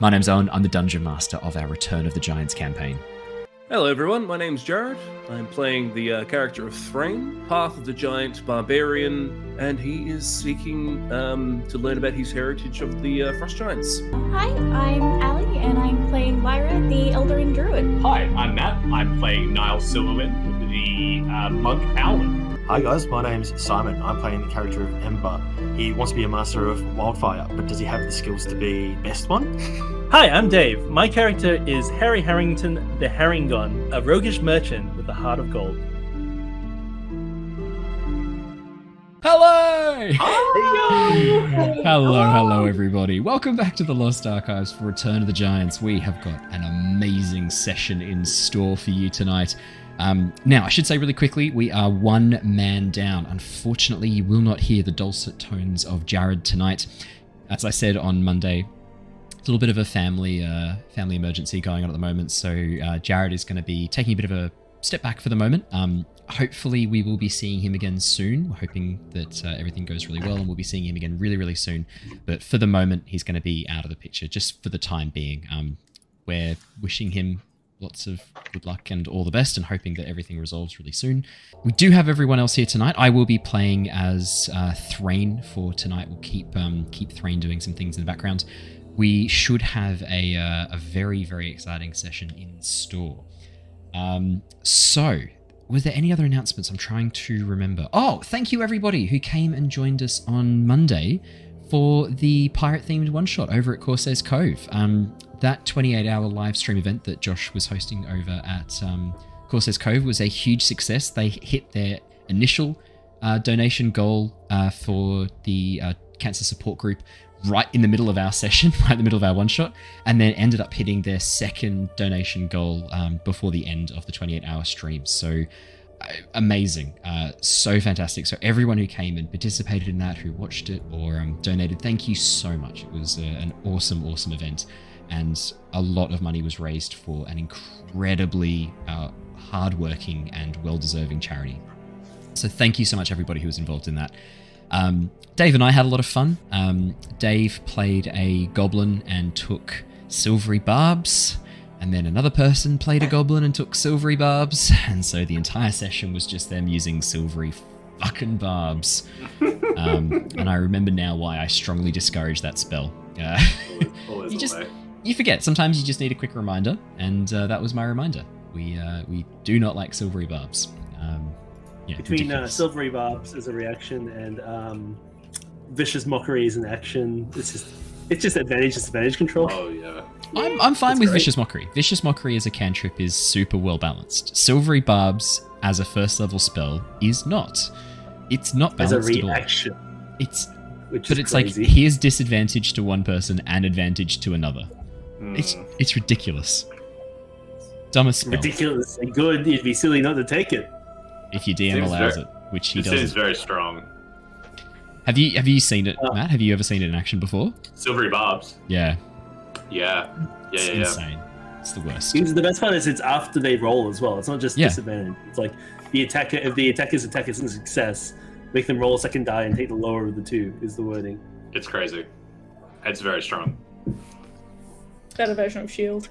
My name's Owen. I'm the Dungeon Master of our Return of the Giants campaign. Hello, everyone. My name's Jared. I'm playing the uh, character of Threign, Path of the Giant Barbarian, and he is seeking um, to learn about his heritage of the uh, Frost Giants. Hi, I'm Ally, and I'm playing Lyra, the Eladrin Druid. Hi, I'm Matt. I'm playing Niles Silverwind, the uh, monk Paladin. Hi guys, my name's Simon. I'm playing the character of Ember. He wants to be a master of wildfire, but does he have the skills to be best one? Hi, I'm Dave. My character is Harry Harrington the Harengon, a roguish merchant with a heart of gold. Hello! hello, hello, everybody. Welcome back to the Lost Archives for Return of the Giants. We have got an amazing session in store for you tonight. Um, now, I should say really quickly, we are one man down. Unfortunately, you will not hear the dulcet tones of Jared tonight. As I said on Monday, a little bit of a family uh, family emergency going on at the moment, so uh, Jared is going to be taking a bit of a step back for the moment. Um, hopefully, we will be seeing him again soon. We're hoping that uh, everything goes really well, and we'll be seeing him again really, really soon. But for the moment, he's going to be out of the picture, just for the time being. Um, we're wishing him lots of good luck and all the best and hoping that everything resolves really soon. We do have everyone else here tonight. I will be playing as uh, Threign for tonight. We'll keep um, keep Threign doing some things in the background. We should have a, uh, a very, very exciting session in store. Um, so, was there any other announcements? I'm trying to remember. Oh, thank you everybody who came and joined us on Monday for the pirate themed one shot over at Corsair's Cove. Um, that 28 hour live stream event that Josh was hosting over at um, Corsair's Cove was a huge success. They hit their initial uh, donation goal uh, for the uh, cancer support group right in the middle of our session, right in the middle of our one shot, and then ended up hitting their second donation goal um, before the end of the 28 hour stream. So uh, amazing, uh, so fantastic. So everyone who came and participated in that, who watched it or um, donated, thank you so much. It was uh, an awesome, awesome event and a lot of money was raised for an incredibly uh, hardworking and well-deserving charity. So thank you so much, everybody who was involved in that. Um, Dave and I had a lot of fun. Um, Dave played a goblin and took silvery barbs, and then another person played a goblin and took silvery barbs, and so the entire session was just them using silvery fucking barbs. Um, and I remember now why I strongly discouraged that spell. Uh, Always you just way. you forget. Sometimes you just need a quick reminder, and uh, that was my reminder. We uh, we do not like silvery barbs. Um, yeah, Between uh. Silvery Barbs as a reaction and um, Vicious Mockery as an action, it's just it's just advantage disadvantage control. Oh yeah. I'm, I'm fine That's with great. Vicious Mockery. Vicious Mockery as a cantrip is super well balanced. Silvery Barbs as a first level spell is not. It's not as a balanced at all. reaction, It's which but is it's crazy. like here's disadvantage to one person and advantage to another. It's Hmm. it's ridiculous. Dumbest spell ridiculously good. It'd be silly not to take it. If your DM Seems allows very- it, which he It doesn't. very strong. Have you have you seen it, Uh, Matt? Have you ever seen it in action before? Silvery barbs. Yeah, Yeah. Yeah, it's yeah, yeah. insane. It's the worst. Because the best part is it's after they roll as well. It's not just Yeah. disadvantage. It's like the attacker if the attacker's attack is a success, make them roll a second die and take the lower of the two is the wording. It's crazy. It's very strong. Better version of Shield.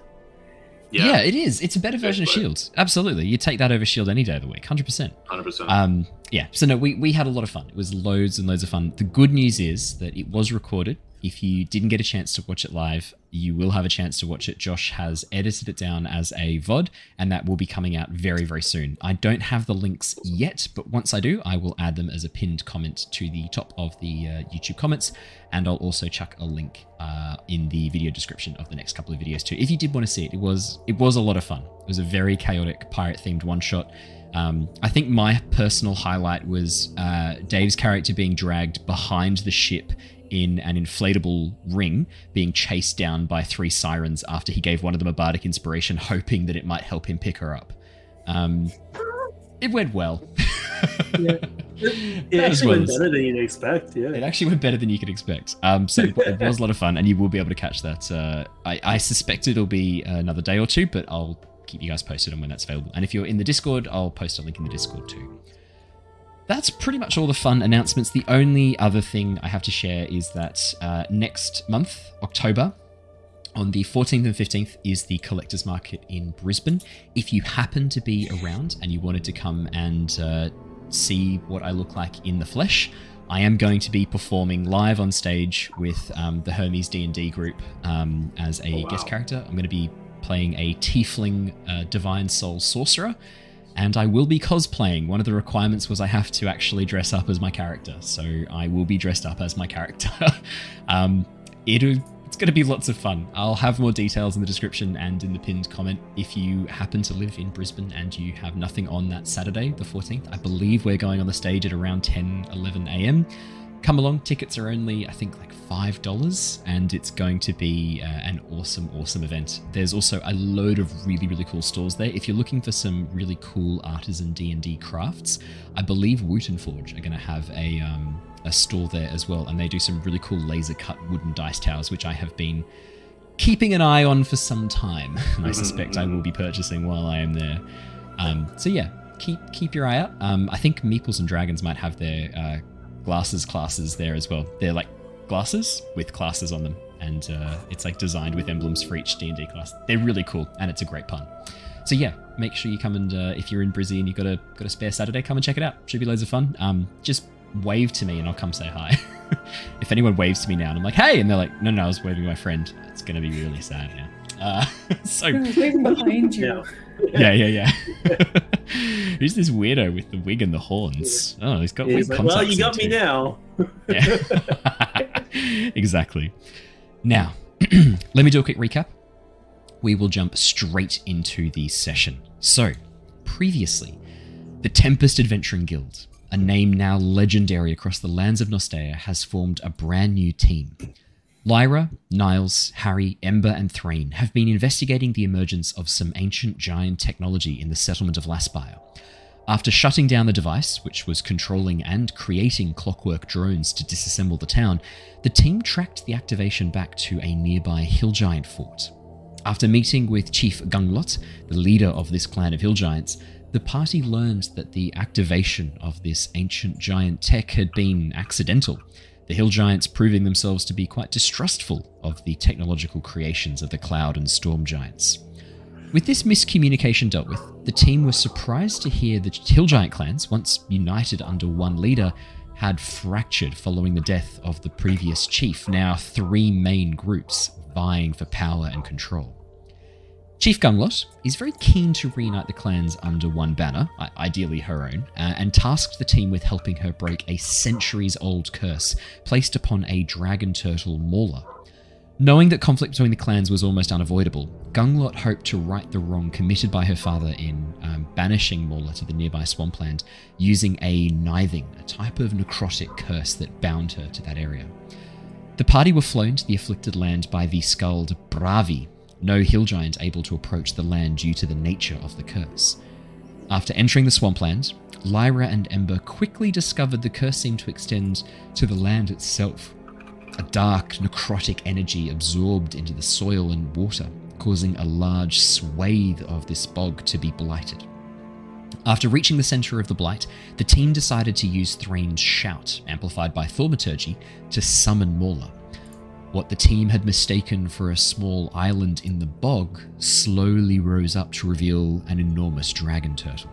Yeah. Yeah. it is. It's a better version of Basically. Shield. Absolutely, you take that over Shield any day of the week, hundred percent. Hundred percent. Um, yeah. So no, we we had a lot of fun. It was loads and loads of fun. The good news is that it was recorded. If you didn't get a chance to watch it live, you will have a chance to watch it. Josh has edited it down as a VOD, and that will be coming out very, very soon. I don't have the links yet, but once I do, I will add them as a pinned comment to the top of the uh, YouTube comments, and I'll also chuck a link uh, in the video description of the next couple of videos too. If you did want to see it, it was it was a lot of fun. It was a very chaotic pirate themed one shot. Um, I think my personal highlight was uh, Dave's character being dragged behind the ship in an inflatable ring, being chased down by three sirens after he gave one of them a bardic inspiration, hoping that it might help him pick her up. Um, it went well. Yeah. It As actually well went better than you'd expect. Yeah. It actually went better than you could expect. Um, so it was a lot of fun, and you will be able to catch that. Uh, I, I suspect it'll be another day or two, but I'll keep you guys posted on when that's available. And if you're in the Discord, I'll post a link in the Discord too. That's pretty much all the fun announcements. The only other thing I have to share is that uh, next month, October, On the 14th and 15th is the collector's market in Brisbane. If you happen to be around and you wanted to come and uh, see what I look like in the flesh, I am going to be performing live on stage with um, the Hermes D&D group um, as a Oh, wow. guest character. I'm going to be playing a tiefling uh, divine soul sorcerer and I will be cosplaying. One of the requirements was I have to actually dress up as my character, so I will be dressed up as my character. um, it'll, it's going to be lots of fun. I'll have more details in the description and in the pinned comment. If you happen to live in Brisbane and you have nothing on that Saturday, the 14th, I believe we're going on the stage at around 10, 11 a.m. Come along, tickets are only, I think, like $5, and it's going to be uh, an awesome, awesome event. There's also a load of really, really cool stores there. If you're looking for some really cool artisan D&D crafts, I believe Wooten Forge are going to have a, um, a store there as well, and they do some really cool laser cut wooden dice towers, which I have been keeping an eye on for some time, and I suspect I will be purchasing while I am there. Um, so yeah, keep keep your eye out. Um, I think Meeples and Dragons might have their uh, glasses classes there as well. They're like glasses with classes on them, and uh, it's like designed with emblems for each D and D class. They're really cool, and it's a great pun. So yeah, make sure you come and uh, if you're in Brizzy and you've got a got a spare Saturday, come and check it out. Should be loads of fun. Um, just wave to me and I'll come say hi. if anyone waves to me now and I'm like, hey, and they're like, no, no, I was waving to my friend. It's gonna be really sad now. Uh, so I was waving behind you. Yeah. yeah, yeah. Who's this weirdo with the wig and the horns? Oh, he's got He's weird like, well, you got me too." now. Yeah. exactly. Now, let me do a quick recap. We will jump straight into the session. So, previously, the Tempest Adventuring Guild, a name now legendary across the lands of Nostea, has formed a brand new team. Lyra, Niles, Harry, Ember, and Threign have been investigating the emergence of some ancient giant technology in the settlement of Laspire. After shutting down the device, which was controlling and creating clockwork drones to disassemble the town, the team tracked the activation back to a nearby hill giant fort. After meeting with Chief Gunglot, the leader of this clan of hill giants, the party learned that the activation of this ancient giant tech had been accidental, the hill giants proving themselves to be quite distrustful of the technological creations of the cloud and storm giants. With this miscommunication dealt with, the team were surprised to hear that Hill Giant clans, once united under one leader, had fractured following the death of the previous chief, now three main groups vying for power and control. Chief Gunglot is very keen to reunite the clans under one banner, ideally her own, uh, and tasked the team with helping her break a centuries old curse placed upon a dragon turtle Mauler. Knowing that conflict between the clans was almost unavoidable, Gunglot hoped to right the wrong committed by her father in um, banishing Mauler to the nearby swampland using a nithing, a type of necrotic curse that bound her to that area. The party were flown to the afflicted land by the skulled Bravi, no hill giant able to approach the land due to the nature of the curse. After entering the swampland, Lyra and Ember quickly discovered the curse seemed to extend to the land itself. A dark, necrotic energy absorbed into the soil and water, causing a large swathe of this bog to be blighted. After reaching the center of the blight, the team decided to use Threign's shout, amplified by thaumaturgy, to summon Mauler. What the team had mistaken for a small island in the bog slowly rose up to reveal an enormous dragon turtle.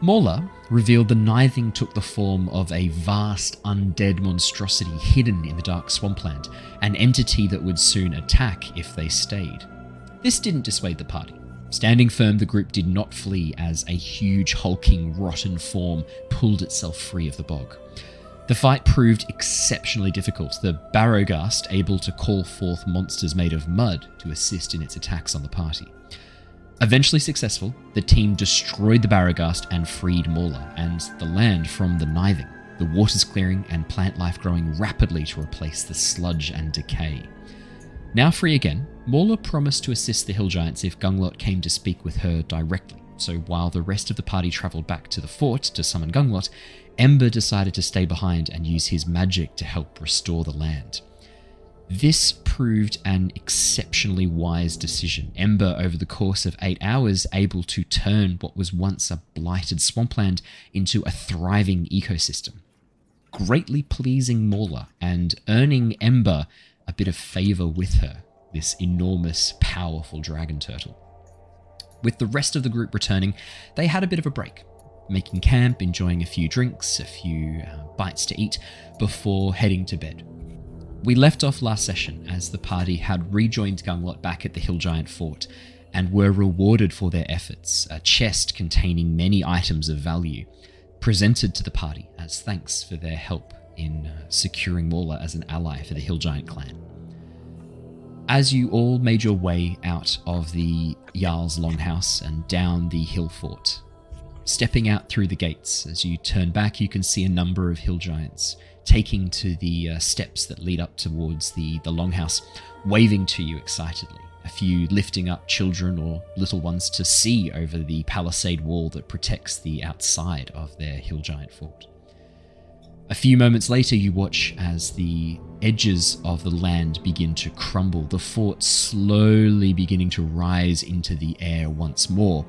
Mauler revealed the Nithing took the form of a vast undead monstrosity hidden in the dark swampland, an entity that would soon attack if they stayed. This didn't dissuade the party. Standing firm, the group did not flee as a huge, hulking, rotten form pulled itself free of the bog. The fight proved exceptionally difficult, the Barrowgast able to call forth monsters made of mud to assist in its attacks on the party. Eventually successful, the team destroyed the Barrowgast and freed Mauler and the land from the Nithing, the waters clearing and plant life growing rapidly to replace the sludge and decay. Now free again, Mauler promised to assist the Hill Giants if Gunglot came to speak with her directly. So while the rest of the party travelled back to the fort to summon Gunglot, Ember decided to stay behind and use his magic to help restore the land. This proved an exceptionally wise decision. Ember, over the course of eight hours, able to turn what was once a blighted swampland into a thriving ecosystem, greatly pleasing Mauler and earning Ember a bit of favor with her. this enormous, powerful dragon turtle. With the rest of the group returning, they had a bit of a break, making camp, enjoying a few drinks, a few uh, bites to eat, before heading to bed. We left off last session as the party had rejoined Gunglot back at the Hill Giant Fort and were rewarded for their efforts, a chest containing many items of value, presented to the party as thanks for their help in uh, securing Morla as an ally for the Hill Giant clan. As you all made your way out of the Jarl's Longhouse and down the hill fort, stepping out through the gates, as you turn back, you can see a number of hill giants taking to the uh, steps that lead up towards the, the longhouse, waving to you excitedly. A few lifting up children or little ones to see over the palisade wall that protects the outside of their hill giant fort. A few moments later, you watch as the edges of the land begin to crumble, the fort slowly beginning to rise into the air once more,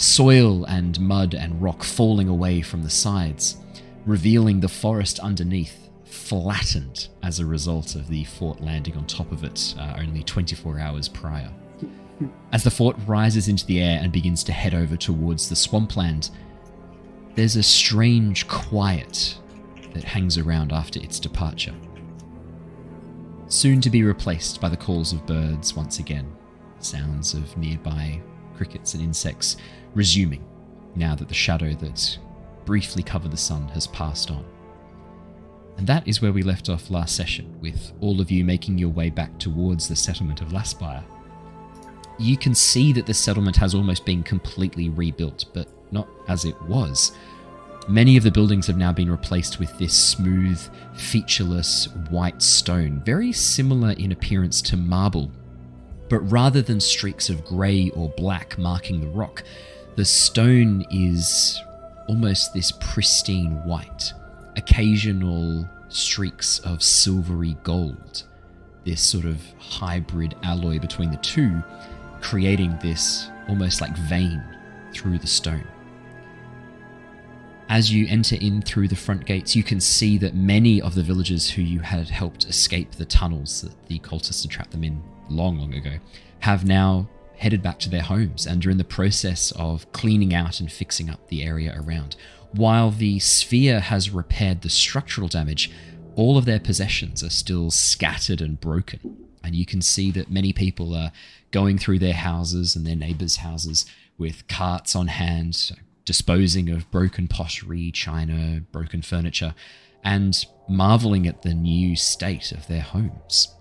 soil and mud and rock falling away from the sides, revealing the forest underneath, flattened as a result of the fort landing on top of it uh, only 24 hours prior. As the fort rises into the air and begins to head over towards the swampland, there's a strange quiet that hangs around after its departure. Soon to be replaced by the calls of birds once again, sounds of nearby crickets and insects resuming now that the shadow that briefly covered the sun has passed on. And that is where we left off last session, with all of you making your way back towards the settlement of Laspire. You can see that the settlement has almost been completely rebuilt, but not as it was. Many of the buildings have now been replaced with this smooth, featureless white stone, very similar in appearance to marble. But rather than streaks of grey or black marking the rock, the stone is almost this pristine white, occasional streaks of silvery gold, this sort of hybrid alloy between the two, creating this almost like vein through the stone. As you enter in through the front gates, you can see that many of the villagers who you had helped escape the tunnels that the cultists had trapped them in long, long ago have now headed back to their homes and are in the process of cleaning out and fixing up the area around. While the sphere has repaired the structural damage, all of their possessions are still scattered and broken. And you can see that many people are going through their houses and their neighbors' houses with carts on hand, disposing of broken pottery, china, broken furniture, and marveling at the new state of their homes.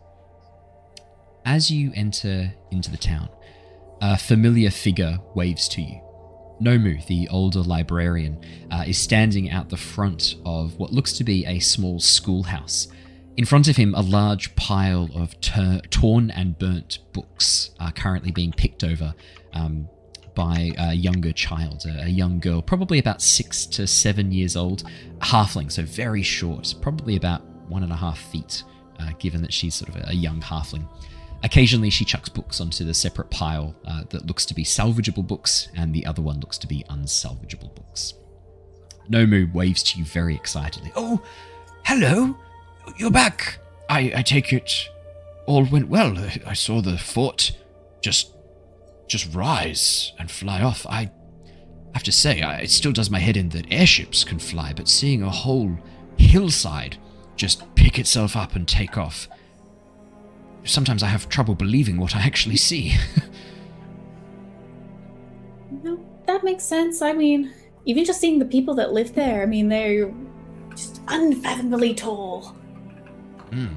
As you enter into the town, a familiar figure waves to you. Nomu, the older librarian, uh, is standing out the front of what looks to be a small schoolhouse. In front of him, a large pile of ter- torn and burnt books are currently being picked over um, by a younger child, a, young girl, probably about six to seven years old, halfling, so very short, probably about one and a half feet, uh, given that she's sort of a young halfling. Occasionally, she chucks books onto the separate pile uh, that looks to be salvageable books, and the other one looks to be unsalvageable books. Nomu waves to you very excitedly. Oh, hello. You're back. I, I take it all went well. I saw the fort just just rise and fly off. I have to say, I, it still does my head in that airships can fly, but seeing a whole hillside just pick itself up and take off sometimes I have trouble believing what I actually see. No, that makes sense. I mean, even just seeing the people that live there, I mean, they're just unfathomably tall. Hmm.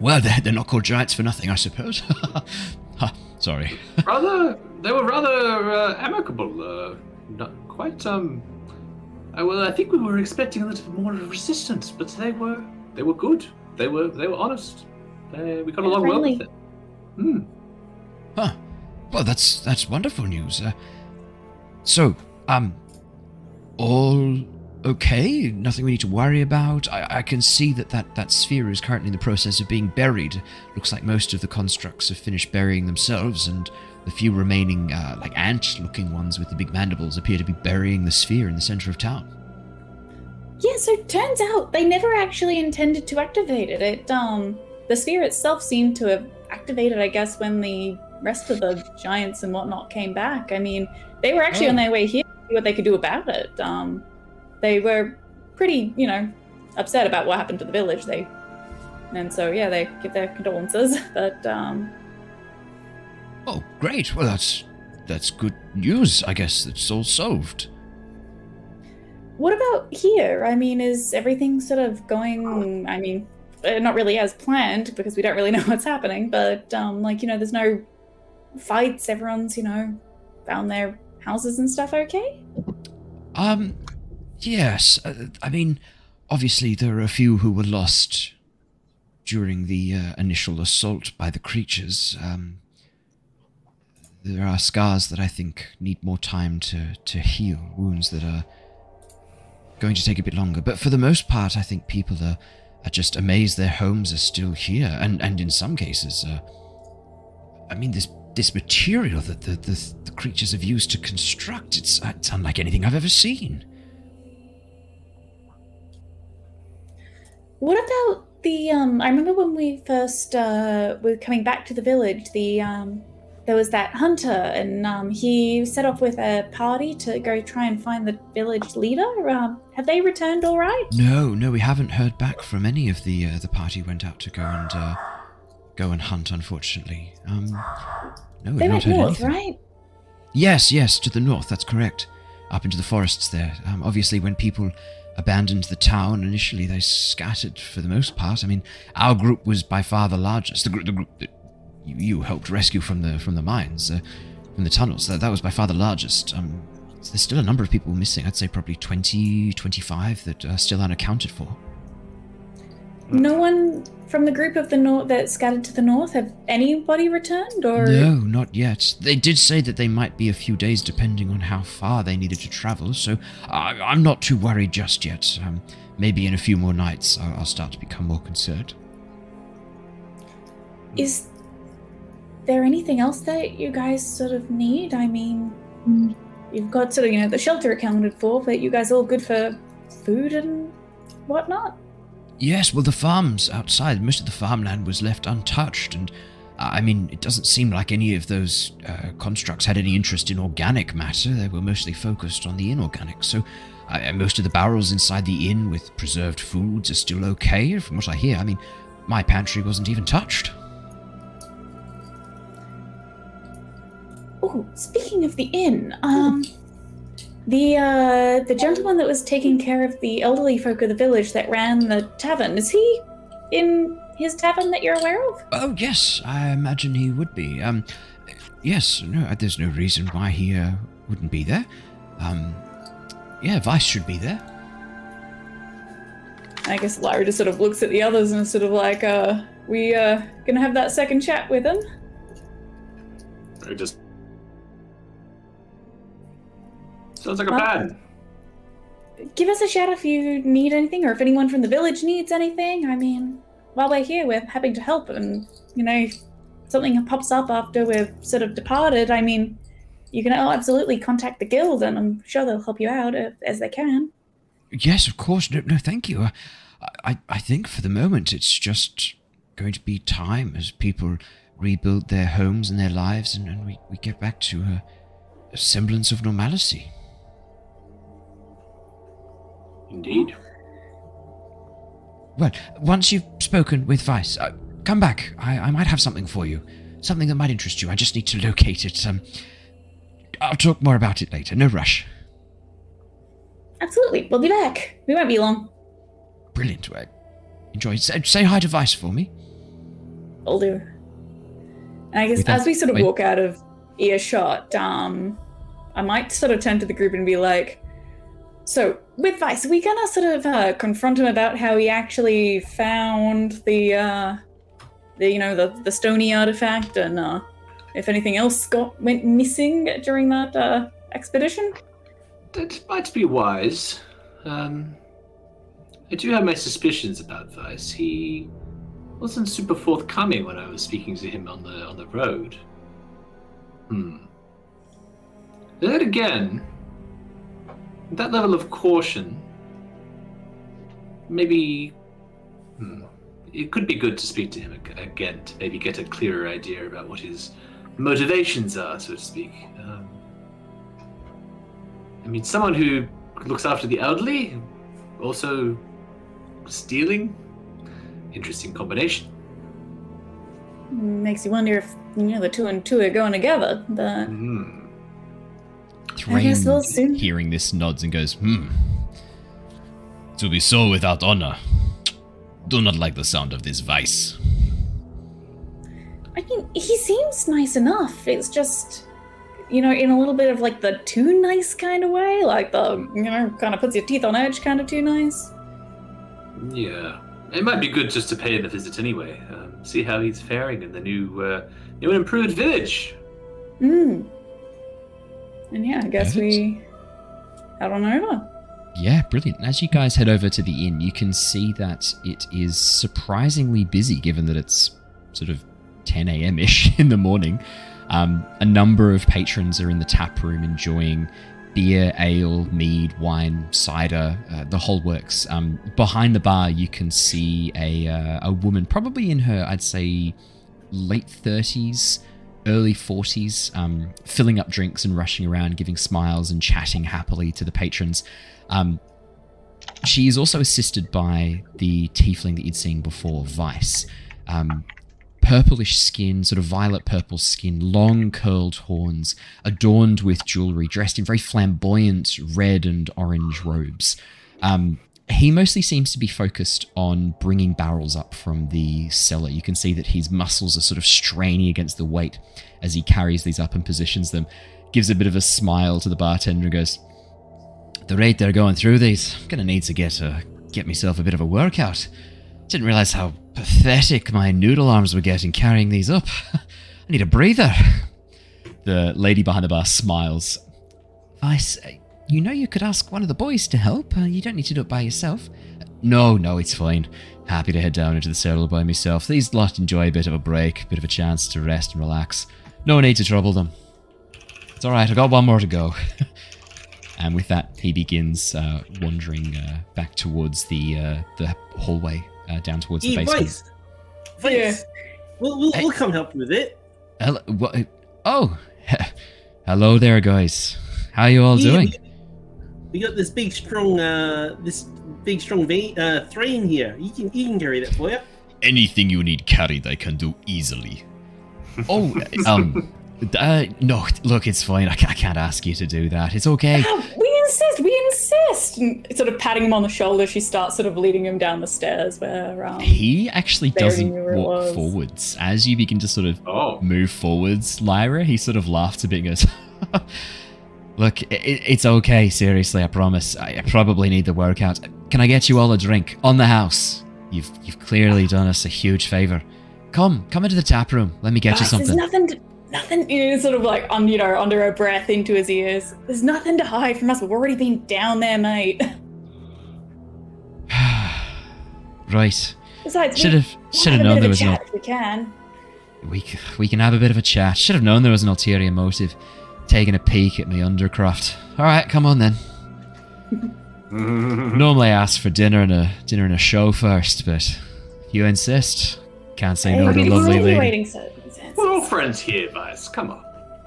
Well, they're, they're not called giants for nothing, I suppose. ha, sorry. rather, they were rather uh, amicable. Uh, not quite. Um. Uh, well, I think we were expecting a little more resistance, but they were they were good. They were they were honest. They, we got Yeah, along well friendly. with it. Hmm. Huh. Well, that's that's wonderful news. Uh, so, um, all okay? Nothing we need to worry about. I, I can see that, that that sphere is currently in the process of being buried. Looks like most of the constructs have finished burying themselves, and the few remaining, uh, like ant-looking ones with the big mandibles, appear to be burying the sphere in the center of town. Yeah, so it turns out they never actually intended to activate it. It um the sphere itself seemed to have activated, I guess, when the rest of the giants and whatnot came back. I mean, they were actually on Oh. their way here to see what they could do about it. Um, they were pretty, you know, upset about what happened to the village. They, and so yeah, they give their condolences. But um, Oh, great. Well, that's that's good news. I guess it's all solved. what about here? I mean, is everything sort of going? I mean, uh, not really as planned because we don't really know what's happening. But um, like you know, there's no fights. Everyone's you know found their houses and stuff. Okay. Um, yes. Uh, I mean, obviously there are a few who were lost during the uh, initial assault by the creatures. Um, there are scars that I think need more time to to heal, wounds that are going to take a bit longer. But for the most part, I think people are are just amazed their homes are still here, and and in some cases, uh, I mean this. This material that the, the, the creatures have used to construct, it's, it's unlike anything I've ever seen. What about the um I remember when we first uh were coming back to the village, the um there was that hunter and um he set off with a party to go try and find the village leader. Um have they returned all right? No, no, we haven't heard back from any of the uh, the party went out to go and uh, go and hunt. Unfortunately, um, no, we've they not went heard north, anything. right? Yes, yes, to the north. That's correct. Up into the forests there. Um, obviously, when people abandoned the town initially, they scattered for the most part. I mean, our group was by far the largest. The, group, the group that you, you helped rescue from the from the mines, uh, from the tunnels. That that was by far the largest. Um, there's still a number of people missing. I'd say probably 20, 25 that are still unaccounted for. No one from the group of the north that scattered to the north have anybody returned or No, not yet. They did say that they might be a few days depending on how far they needed to travel, so I, I'm not too worried just yet. Um, maybe in a few more nights I'll, I'll start to become more concerned. is there anything else that you guys sort of need? I mean, you've got sort of, you know, the shelter accounted for, but you guys all good for food and whatnot? Yes, well, the farms outside, most of the farmland was left untouched, and uh, I mean, it doesn't seem like any of those uh, constructs had any interest in organic matter. They were mostly focused on the inorganic. So, uh, most of the barrels inside the inn with preserved foods are still okay, from what I hear. I mean, my pantry wasn't even touched. Oh, speaking of the inn, um, the uh, the gentleman that was taking care of the elderly folk of the village that ran the tavern is he in his tavern that you're aware of? Oh, yes, I imagine he would be. Um, yes, no, there's no reason why he uh, wouldn't be there. Um, yeah, Vice should be there. I guess Lyra just sort of looks at the others and is sort of like, uh, we uh gonna have that second chat with him. I just sounds like a Well- plan. Give us a shout if you need anything, or if anyone from the village needs anything. I mean, while we're here, we're happy to help, and you know, if something pops up after we've sort of departed, I mean, you can absolutely contact the guild, and I'm sure they'll help you out if, as they can. Yes, of course. No, no thank you. Uh, I, I think for the moment it's just going to be time as people rebuild their homes and their lives, and, and we, we get back to a, a semblance of normalcy. Indeed. Well, once you've spoken with Vice, uh, come back. I, I might have something for you. Something that might interest you. I just need to locate it. Um, I'll talk more about it later. No rush. Absolutely, we'll be back. We won't be long. Brilliant. Well, enjoy. Say, say hi to Vice for me. I'll do. And I guess Wait, as we sort of wait. walk out of earshot, um, I might sort of turn to the group and be like, "So, with Vice, we're we gonna sort of uh, confront him about how he actually found the, uh, the you know, the the stony artifact, and uh, if anything else got went missing during that uh, expedition?" That might be wise. Um, I do have my suspicions about Vice. He wasn't super forthcoming when I was speaking to him on the on the road. Hmm. Then again, that level of caution, maybe. Hmm. it could be good to speak to him again to maybe get a clearer idea about what his motivations are, so to speak. Um, I mean, someone who looks after the elderly, also stealing. Interesting combination. Makes you wonder if you know the two and two are going together. The Hmm. I guess we'll Threign, hearing this, nods and goes, Hmm. To be so without honor. Do not like the sound of this vice. I mean, he seems nice enough. It's just, you know, in a little bit of like the too nice kind of way, like the you know, kind of puts your teeth on edge kind of too nice. Yeah, it might be good just to pay him a visit anyway. Um, see how he's faring in the new, uh, new and improved village. Hmm. And yeah, I guess Perfect. we head on over. Yeah, brilliant. As you guys head over to the inn, you can see that it is surprisingly busy given that it's sort of 10 a.m. ish in the morning. Um, a number of patrons are in the tap room enjoying beer, ale, mead, wine, cider, uh, the whole works. Um, behind the bar, you can see a, uh, a woman, probably in her, I'd say, late 30s, early 40s, um, filling up drinks and rushing around, giving smiles and chatting happily to the patrons. Um, she is also assisted by the tiefling that you'd seen before, Vice. Um, purplish skin, sort of violet purple skin, long curled horns, adorned with jewelry, dressed in very flamboyant red and orange robes. Um, he mostly seems to be focused on bringing barrels up from the cellar. You can see that his muscles are sort of straining against the weight as he carries these up and positions them. Gives a bit of a smile to the bartender and goes, the rate they're going through these, I'm gonna need to get uh, get myself a bit of a workout. Didn't realize how pathetic my noodle arms were getting carrying these up. I need a breather. The lady behind the bar smiles. Vice, you know you could ask one of the boys to help. Uh, you don't need to do it by yourself. "Uh, No, no, it's fine. Happy to head down into the cellar by myself. These lot enjoy a bit of a break, a bit of a chance to rest and relax. No need to trouble them. It's all right. I got one more to go. And with that, he begins uh, wandering uh, back towards the uh, the hallway uh, down towards the Hey, basement. Vice. Vice. We'll, we'll, Hey. we'll come help you with it. Hello, what, oh, hello there, guys. How you all Yeah, doing? We, we got this big, strong, uh, this big, strong vein, uh, Threign here. You can, you can carry that for you. Anything you need carried, I can do easily. Oh, um, uh, no, look, it's fine. I can't, I can't ask you to do that. It's okay. Oh, we insist, we insist. And sort of patting him on the shoulder, she starts sort of leading him down the stairs where um, He actually doesn't you were it walk forwards. As you begin to sort of Oh, move forwards, Lyra, he sort of laughs a bit and goes, Look, i i- it's okay, seriously, I promise. I, I probably need the workout. Can I get you all a drink? On the house. You've, you've clearly ah. done us a huge favour. Come, come into the tap room. Let me get you "Vice, There's something. nothing to, nothing, you know, sort of like, on, you know, under her breath into his ears. There's nothing to hide from us. We've already been down there, mate. right. Besides, Should have should have known there was a no we can. we, we can have a bit of a chat. Should have known there was an ulterior motive. Taking a peek at my undercroft. All right, come on then. Normally I ask for dinner and a dinner and a show first, but you insist, can't say no to a lovely lady. We're all friends here, Vice. Come on.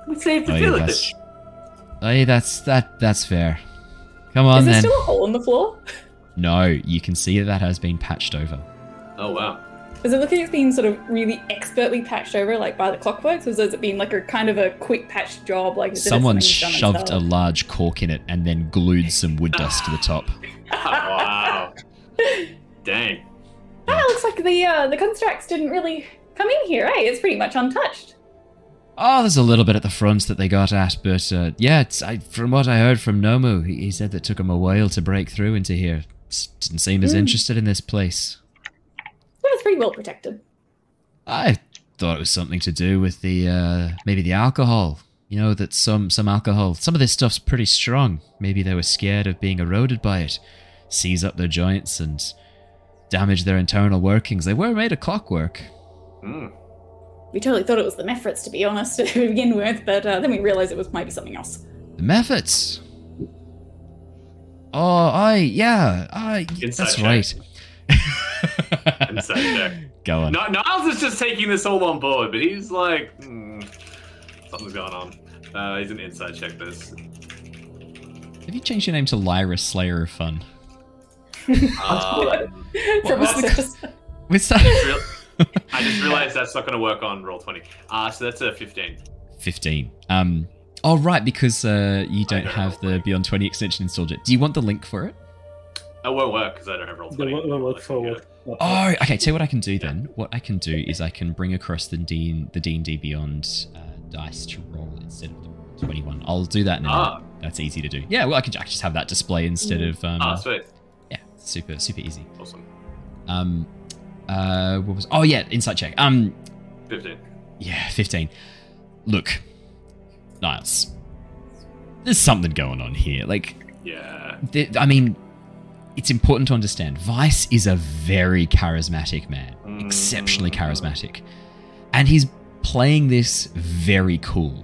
We saved the Oh, yeah, village. Aye, oh, that's that that's fair. Come on Is there then. still a hole in the floor? No, you can see that that has been patched over. Oh wow. Is it looking like it's been sort of really expertly patched over, like by the clockworks, or has it been like a kind of a quick patched job? Like Someone something he's done shoved a large cork in it and then glued some wood dust to the top. wow. Dang. Ah, looks like the uh, the constructs didn't really come in here. Hey, it's pretty much untouched. Oh, there's a little bit at the front that they got at, but uh, yeah, it's, I, from what I heard from Nomu, he, he said that it took him a while to break through into here. S- Didn't seem as Hmm. interested in this place. But it's pretty well protected. I thought it was something to do with the uh, maybe the alcohol. You know that some some alcohol, some of this stuff's pretty strong. Maybe they were scared of being eroded by it, seize up their joints and damage their internal workings. They were made of clockwork. Hmm. We totally thought it was the Mephits, to be honest, to begin with, but uh, then we realized it was maybe something else. The Mephits. Oh, I yeah, I. Inside That's joke. right. Insight check. Go on. No, Niles is just taking this all on board, but he's like, hmm, something's going on. Uh, he's an insight check this. Have you changed your name to Lyra Slayer of Fun? Um, From was the- us. What's that? real- I just realized that's not going to work on roll twenty. Uh, so that's a fifteen. 15. Um, oh, right, because uh, you don't don't have have the Link. Beyond20 extension installed yet. Do you want the link for it? It won't work because I don't have roll The twenty. one- one work for work. Oh, okay. Tell you what I can do then. What I can do is I can bring across the D the D and D Beyond uh, dice to roll instead of the twenty-one. I'll do that now. Ah. That's easy to do. Yeah, well, I can, I can just have that display instead of um, Ah, sweet, yeah, super super easy. awesome. Um, uh, what was? Oh yeah, insight check. Um, Fifteen. yeah, fifteen. Look, Niles, there's something going on here. Like, Yeah. th- I mean, it's important to understand. Vice is a very charismatic man, exceptionally Mm. charismatic, and he's playing this very cool.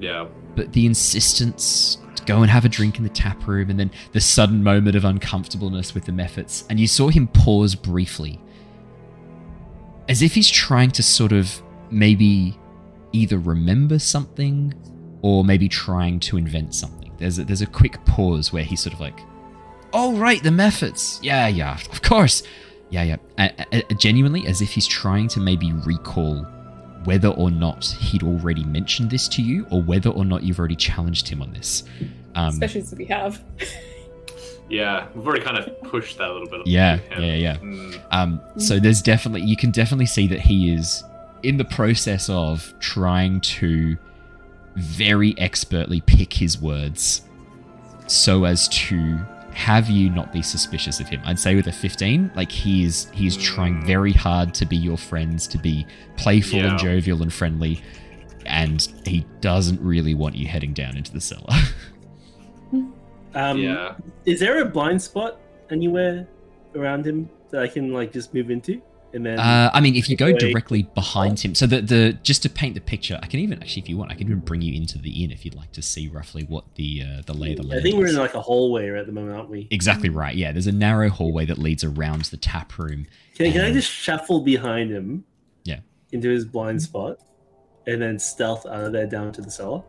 Yeah. But the insistence to go and have a drink in the tap room, and then the sudden moment of uncomfortableness with the Mephits, and you saw him pause briefly, as if he's trying to sort of maybe either remember something or maybe trying to invent something. There's a, there's a quick pause where he's sort of like, "Oh right, the Mephits. Yeah, yeah, of course. Yeah, yeah." A- a- a- genuinely, as if he's trying to maybe recall whether or not he'd already mentioned this to you, or whether or not you've already challenged him on this. Um, Especially as we have. Yeah. We've already kind of pushed that a little bit. Yeah, with yeah, yeah. Mm, Um, so there's definitely you can definitely see that he is in the process of trying to very expertly pick his words so as to have you not be suspicious of him. I'd say with a 15, like he's is he's trying very hard to be your friends, to be playful Yeah. and jovial and friendly, and he doesn't really want you heading down into the cellar. Um, yeah. Is there a blind spot anywhere around him that I can like just move into? And then Uh, I mean, if you go Wait. directly behind him, so the the just to paint the picture, I can even actually, if you want, I can even bring you into the inn if you'd like to see roughly what the uh, the lay of the land. I think we're in like a hallway right at the moment, aren't we? exactly right. Yeah, there's a narrow hallway that leads around the tap room. Can, can I just shuffle behind him? Yeah. Into his blind spot, and then stealth out of there down to the cellar.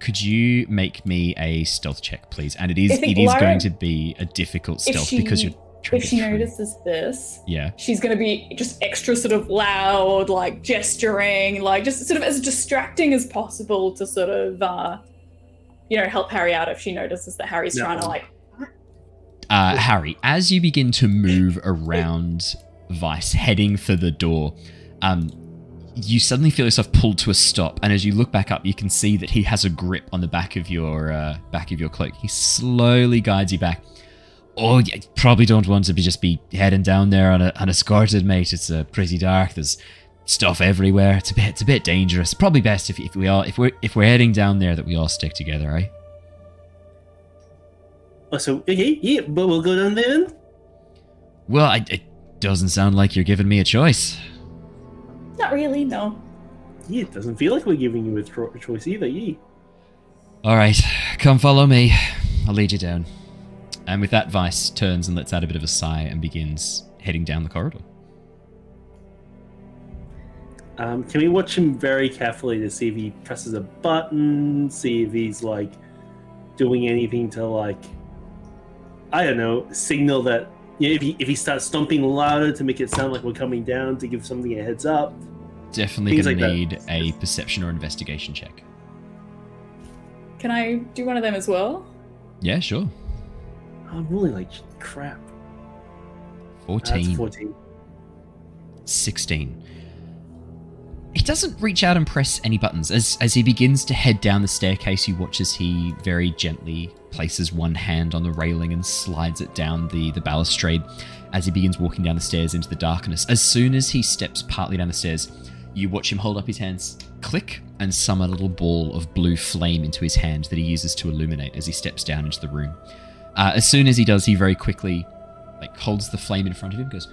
Could you make me a stealth check, please? And it is I think it is Lara- going to be a difficult stealth she- because you're trying If she notices this, Yeah. she's going to be just extra sort of loud, like gesturing, like just sort of as distracting as possible to sort of, uh, you know, help Harry out if she notices that Harry's No. trying to like. Uh, Harry, as you begin to move around Vice, heading for the door, um, you suddenly feel yourself pulled to a stop, and as you look back up, you can see that he has a grip on the back of your uh, back of your cloak. He slowly guides you back. Oh, you probably don't want to be just be heading down there on a, unescorted, mate. It's uh, pretty dark. There's stuff everywhere. It's a bit it's a bit dangerous. Probably best if, if we all if we're if we're heading down there that we all stick together, right? Oh, so okay, yeah, but we'll go down there then. Well, I, it doesn't sound like you're giving me a choice. Not really, no. Yeah, it doesn't feel like we're giving you a, tro- choice either. Yeah. All right, come follow me. I'll lead you down. And with that, Vice turns and lets out a bit of a sigh and begins heading down the corridor. Um, can we watch him very carefully to see if he presses a button, see if he's like doing anything to like, I don't know, signal that yeah, if he if he starts stomping louder to make it sound like we're coming down to give something a heads up. Definitely gonna like that. need a perception or investigation check. Can I do one of them as well? Yeah, sure. I'm rolling like crap. That's 14, 14. 16. He doesn't reach out and press any buttons. As, as he begins to head down the staircase, you watch as he very gently places one hand on the railing and slides it down the, the balustrade as he begins walking down the stairs into the darkness. As soon as he steps partly down the stairs, you watch him hold up his hands, click, and summon a little ball of blue flame into his hand that he uses to illuminate as he steps down into the room. Uh, as soon as he does, he very quickly like holds the flame in front of him, goes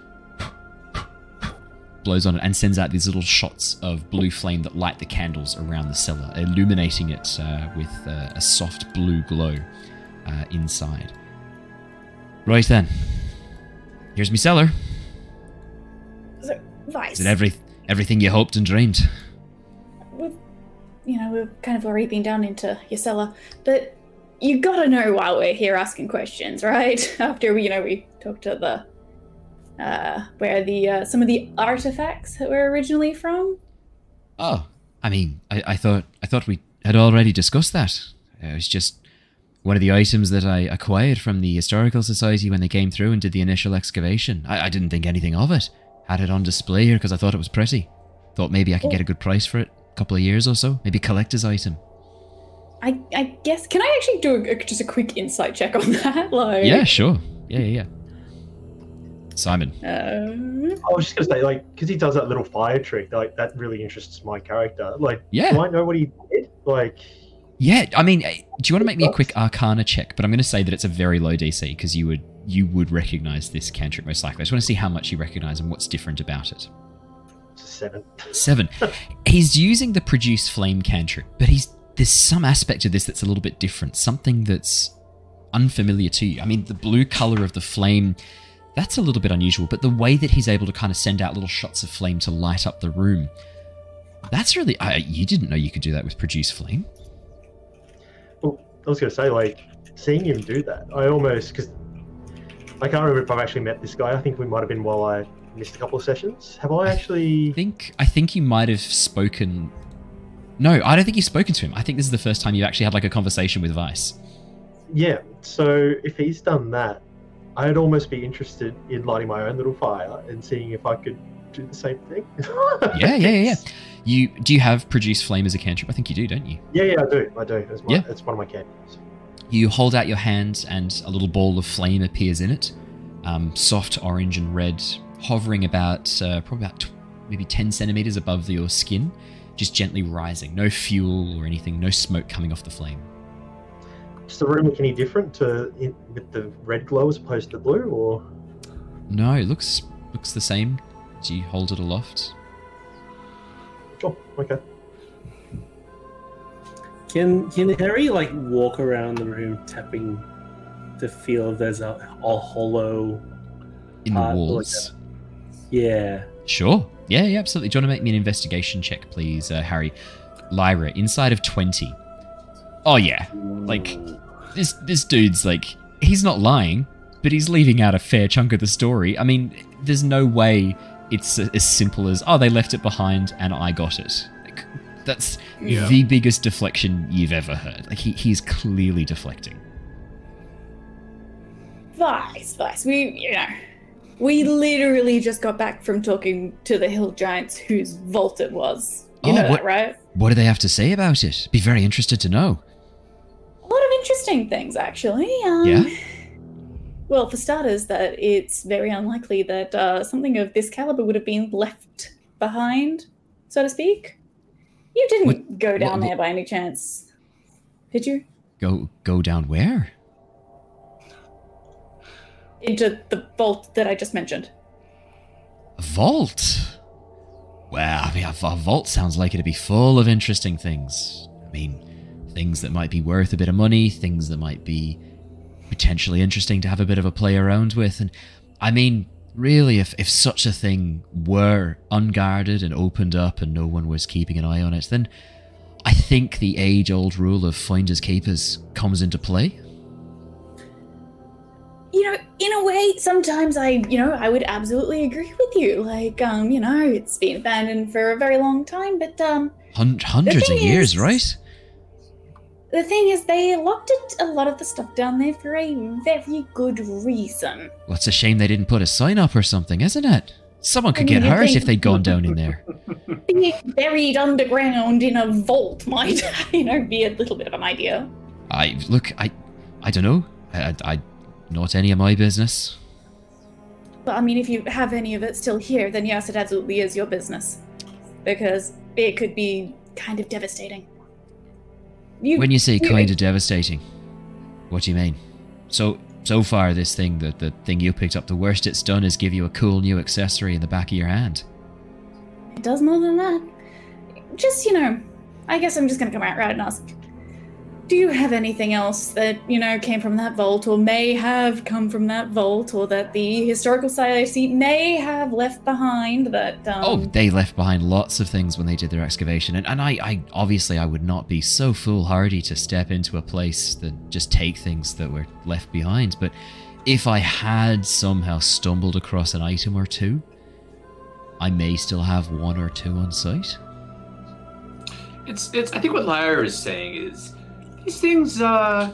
blows on it and sends out these little shots of blue flame that light the candles around the cellar, illuminating it uh, with uh, a soft blue glow uh, inside. Right then, here's me cellar. Vice. Is it every everything you hoped and dreamed? we've, you know, we've kind of already been down into your cellar, but you gotta know why we're here asking questions, right? After we, you know, we talked to the, uh, where the, uh, some of the artifacts that were originally from. Oh, I mean, I, I thought I thought we had already discussed that. It was just one of the items that I acquired from the historical society when they came through and did the initial excavation. I, I didn't think anything of it. Had it on display here because I thought it was pretty. Thought maybe I could get a good price for it. A couple of years or so, maybe collector's item. I, I guess, can I actually do a, just a quick insight check on that? Like, Yeah, sure. Yeah, yeah, yeah. Simon. Uh, I was just gonna say, like, because he does that little fire trick, like that really interests my character. Like, Yeah. do I know what he did? Like, Yeah, I mean, eh, do you want to make me a quick Arcana check? But I'm going to say that it's a very low DC because you would you would recognize this cantrip most likely. I just want to see how much you recognize and what's different about it. seven. Seven. he's using the produce flame cantrip, but he's there's some aspect of this that's a little bit different. Something that's unfamiliar to you. I mean, the blue color of the flame. That's a little bit unusual, but the way that he's able to kind of send out little shots of flame to light up the room, that's really. I, you didn't know you could do that with produce flame. Well, I was gonna say, like, seeing him do that, I almost because I can't remember if I've actually met this guy. I think we might have been while I missed a couple of sessions. Have I I actually? think I think you might have spoken. No, I don't think you've spoken to him. I think this is the first time you've actually had like a conversation with Vice. Yeah. So if he's done that, I'd almost be interested in lighting my own little fire and seeing if I could do the same thing. Yeah, yeah, yeah, yeah. You do you have produce flame as a cantrip? I think you do, don't you? Yeah, yeah, I do. I do. It's, my, Yeah. it's one of my candies. You hold out your hand, and a little ball of flame appears in it. Um, soft orange and red, hovering about uh, probably about tw- maybe ten centimeters above your skin, just gently rising. No fuel or anything. No smoke coming off the flame. Does the room look any different to in, with the red glow as opposed to the blue, or No, it looks looks the same. Do you hold it aloft? oh, okay. Can can Harry like walk around the room tapping to feel if there's a, a hollow? In the Uh, like walls. Yeah. Sure. Yeah, yeah, absolutely. Do you want to make me an investigation check, please, uh, Harry? Lyra, insight of 20. Oh, yeah. Like, this, this dude's like, he's not lying, but he's leaving out a fair chunk of the story. I mean, there's no way it's as simple as, oh, they left it behind and I got it. Like, that's Yeah. the biggest deflection you've ever heard. Like, he, he's clearly deflecting. Vice, Vice, we, you know, we literally just got back from talking to the hill giants whose vault it was. You Oh, know what- that, right? What do they have to say about it? Be very interested to know. A lot of interesting things, actually. Um, Yeah? Well, for starters, that it's very unlikely that uh, something of this caliber would have been left behind, so to speak. You didn't What- go down what- there by any chance, did you? Go go down where? Into the vault that I just mentioned. A vault? Well, I mean, a, a vault sounds like it'd be full of interesting things. I mean, things that might be worth a bit of money, things that might be potentially interesting to have a bit of a play around with. And I mean, really, if, if such a thing were unguarded and opened up and no one was keeping an eye on it, then I think the age old rule of finders keepers comes into play. You know, in a way, sometimes I, you know, I would absolutely agree with you. Like, um, you know, it's been abandoned for a very long time, but um, Hun- hundreds of years, is- right? the thing is, they locked it, a lot of the stuff down there for a very good reason. Well, it's a shame they didn't put a sign up or something, isn't it? Someone could I mean, get hurt think- if they'd gone down in there. Being buried underground in a vault might, you know, be a little bit of an idea. I look, I, I don't know. I, I, I not any of my business. But I mean, if you have any of it still here, then yes, it absolutely is your business. Because it could be kind of devastating. You, When you say you- kind of devastating, what do you mean? So, so far, this thing, the the thing you picked up, the worst it's done is give you a cool new accessory in the back of your hand. It does more than that. Just, you know, I guess I'm just gonna come out right and ask. Do you have anything else that, you know, came from that vault or may have come from that vault or that the Historical Society may have left behind that um Oh, they left behind lots of things when they did their excavation, and, and I, I obviously I would not be so foolhardy to step into a place that just take things that were left behind. But if I had somehow stumbled across an item or two, I may still have one or two on site. It's it's. I think what Lyra is saying is these things. Uh,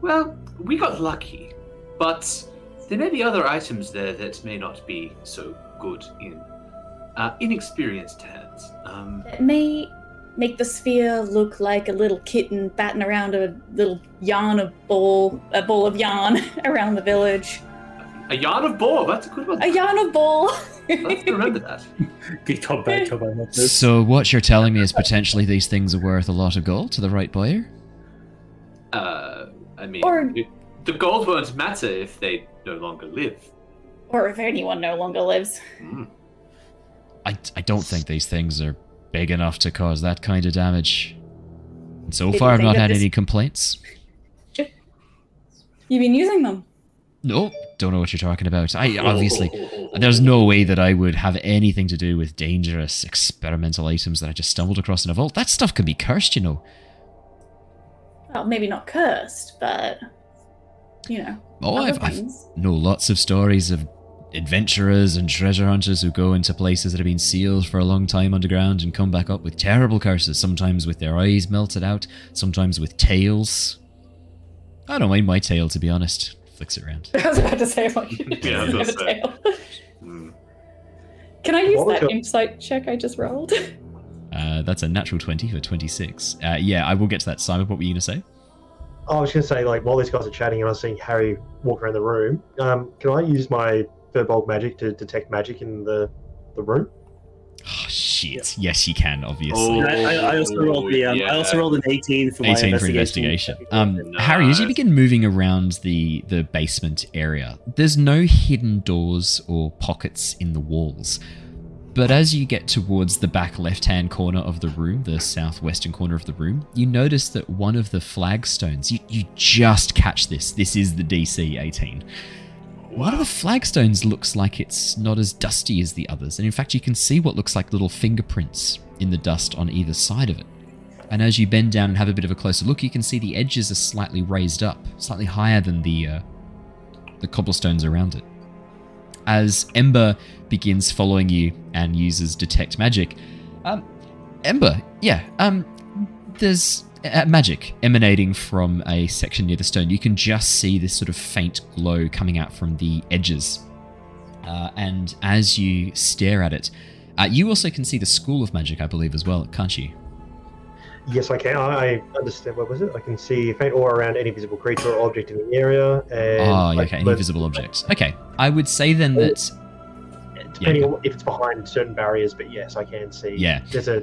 well, we got lucky, but there may be other items there that may not be so good in uh, inexperienced hands. Um, that may make the sphere look like a little kitten batting around a little yarn of ball a ball of yarn around the village. a yarn of ball. That's a good one. A yarn of ball. Let's remember that. Good comeback, comeback. not. So what you're telling me is potentially these things are worth a lot of gold to the right buyer? Uh, I mean, Or- the gold won't matter if they no longer live. or if anyone no longer lives. Mm. I, I don't think these things are big enough to cause that kind of damage. And so Did far, I've not had this- any complaints. You've been using them. No, don't know what you're talking about. I obviously, there's no way that I would have anything to do with dangerous experimental items that I just stumbled across in a vault. That stuff can be cursed, you know. Well, maybe not cursed, but you know. Oh, other I've, I've things. know lots of stories of adventurers and treasure hunters who go into places that have been sealed for a long time underground and come back up with terrible curses, sometimes with their eyes melted out, sometimes with tails. I don't mind my tail, to be honest. Flicks it around. I was about to say like Yeah, I was have a tail. Mm. Can I use What that your- insight check I just rolled? Uh, that's a natural 20 for 26. Uh, yeah, I will get to that. Simon, what were you going to say? I was going to say, like, while these guys are chatting and I was seeing Harry walk around the room, um, can I use my Firbolg magic to detect magic in the, the room? Oh, shit. Yes, you can, obviously. Oh, I, I, I also rolled the. Um, I also rolled an 18 for my 18 for investigation. investigation. Um, Harry, as you begin moving around the, the basement area, there's no hidden doors or pockets in the walls. But as you get towards the back left hand corner of the room, the southwestern corner of the room, you notice that one of the flagstones, you, you just catch this, this is the DC 18. One of the flagstones looks like it's not as dusty as the others, and in fact, you can see what looks like little fingerprints in the dust on either side of it. And as you bend down and have a bit of a closer look, you can see the edges are slightly raised up, slightly higher than the uh, the cobblestones around it. As Ember begins following you and uses detect magic, um, Ember, yeah, um, there's uh, magic emanating from a section near the stone. You can just see this sort of faint glow coming out from the edges. Uh, and as you stare at it, uh, you also can see the school of magic, I believe, as well, can't you? Yes, I can. I I understand. What was it? I can see faint aura around any visible creature or object in the area. And Oh, yeah, I- okay, any visible objects. Okay, I would say then that Depending Yeah. on if it's behind certain barriers, but yes, I can see. Yeah. There's a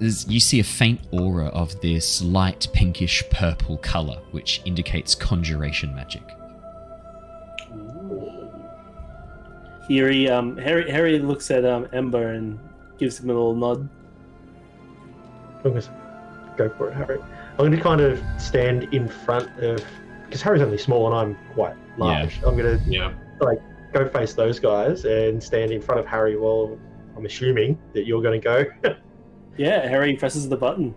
there's, you see a faint aura of this light pinkish purple color, which indicates conjuration magic. Harry, um, Harry, Harry looks at um, Ember and gives him a little nod. I'm going to go for it, Harry. I'm going to kind of stand in front of because Harry's only small and I'm quite large. I'm going to Yeah. go face those guys and stand in front of Harry while I'm assuming that you're going to go. Yeah, Harry presses the button.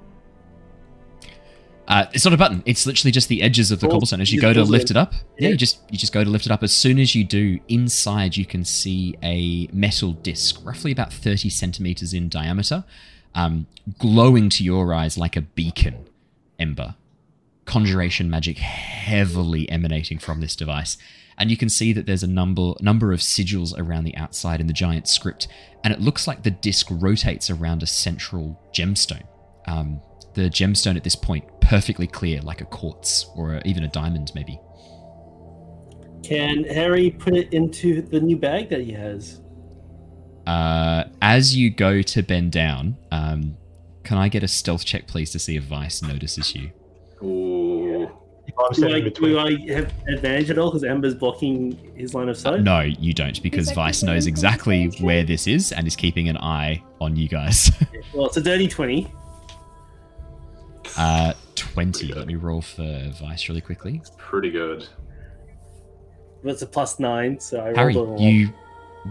Uh, it's not a button. It's literally just the edges of the Oh, cobblestone. As you you go to lift it. it up, yeah, Yeah. you just you just go to lift it up. As soon as you do, inside you can see a metal disc, roughly about thirty centimeters in diameter, um, glowing to your eyes like a beacon. Ember, conjuration magic heavily emanating from this device, and you can see that there's a number number of sigils around the outside in the giant script, and it looks like the disc rotates around a central gemstone. Um, the gemstone at this point perfectly clear, like a quartz or a, even a diamond, maybe. Can Harry put it into the new bag that he has? Uh, as you go to bend down, um, can I get a stealth check, please, to see if Vice notices you? Ooh. if I'm Do I, do I have advantage at all because Ember's blocking his line of sight? No, you don't, because Vice knows exactly where this is and is keeping an eye on you guys. Well, it's a dirty 20. uh, 20. Let me roll for Vice really quickly. Pretty good. That's a plus nine, so I Harry, rolled a one. you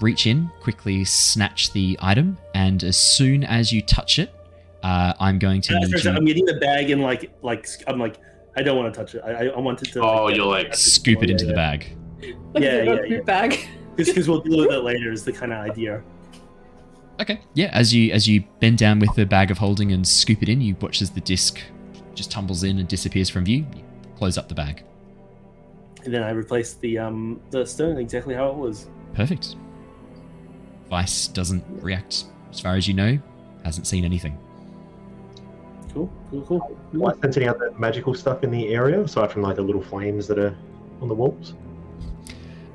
reach in, quickly snatch the item, and as soon as you touch it, uh, I'm going to And need you I'm getting the bag and like like I'm like I don't want to touch it. I I- I wanted to. Oh, like, you'll, like, scoop it yeah, into the bag. Yeah, yeah, yeah. bag. Because we'll deal with it later is the kind of idea. Okay. Yeah, as you as you bend down with the bag of holding and scoop it in, you watch as the disc just tumbles in and disappears from view. You close up the bag. And then I replace the um the stone exactly how it was. Perfect. Vice doesn't react, as far as you know. Hasn't seen anything. Cool, cool, cool. Do I sense any other magical stuff in the area aside from like the little flames that are on the walls?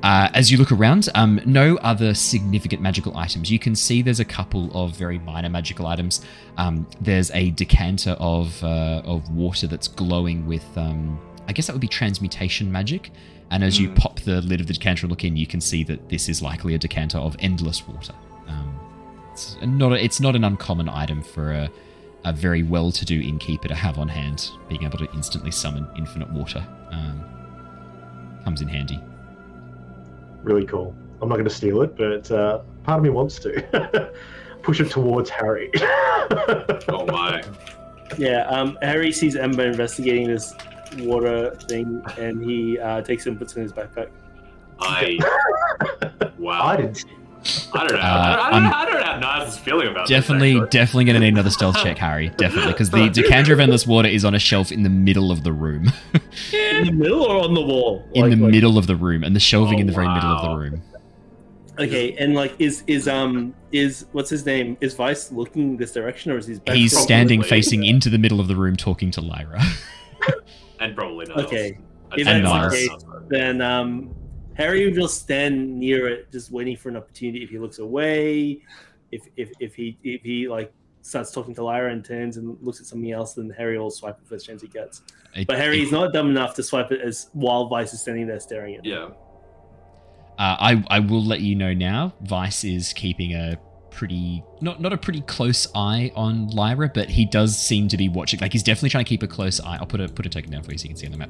Uh, as you look around, um, no other significant magical items. You can see there's a couple of very minor magical items. Um, there's a decanter of uh, of water that's glowing with, um, I guess that would be transmutation magic. And as you Hmm. pop the lid of the decanter and look in, you can see that this is likely a decanter of endless water. Um, it's not a, it's not an uncommon item for a, a very well-to-do innkeeper to have on hand. Being able to instantly summon infinite water um, comes in handy. Really cool. I'm not going to steal it, but uh, part of me wants to push it towards Harry. Oh my. Yeah, um, Harry sees Ember investigating this water thing, and he uh, takes it and puts it in his backpack. I. Wow. I didn't. I don't know. Uh, I, don't, I, I'm don't, I don't have Niles' feeling about Definitely, actually. definitely going to need another stealth check, Harry. Definitely, because the decanter of endless water is on a shelf in the middle of the room. In the middle or on the wall? in Like- the like- middle of the room, and the shelving Oh, in the very middle of the room. Okay, and like, is is um is what's his name? Is Vice looking this direction, or is he? back He's standing facing into the middle of the room, talking to Lyra. And probably Niles. Okay, if say that's the case, Then um, Harry will stand near it, just waiting for an opportunity. If he looks away, if if if he if he like starts talking to Lyra and turns and looks at something else, then Harry will swipe it first chance he gets. It- But Harry's it- not dumb enough to swipe it as while Vice is standing there staring at him. Yeah. Uh, I I will let you know now. Vice is keeping a pretty not not a pretty close eye on Lyra, but he does seem to be watching. Like he's definitely trying to keep a close eye. I'll put a put a token down for you so you can see on the map.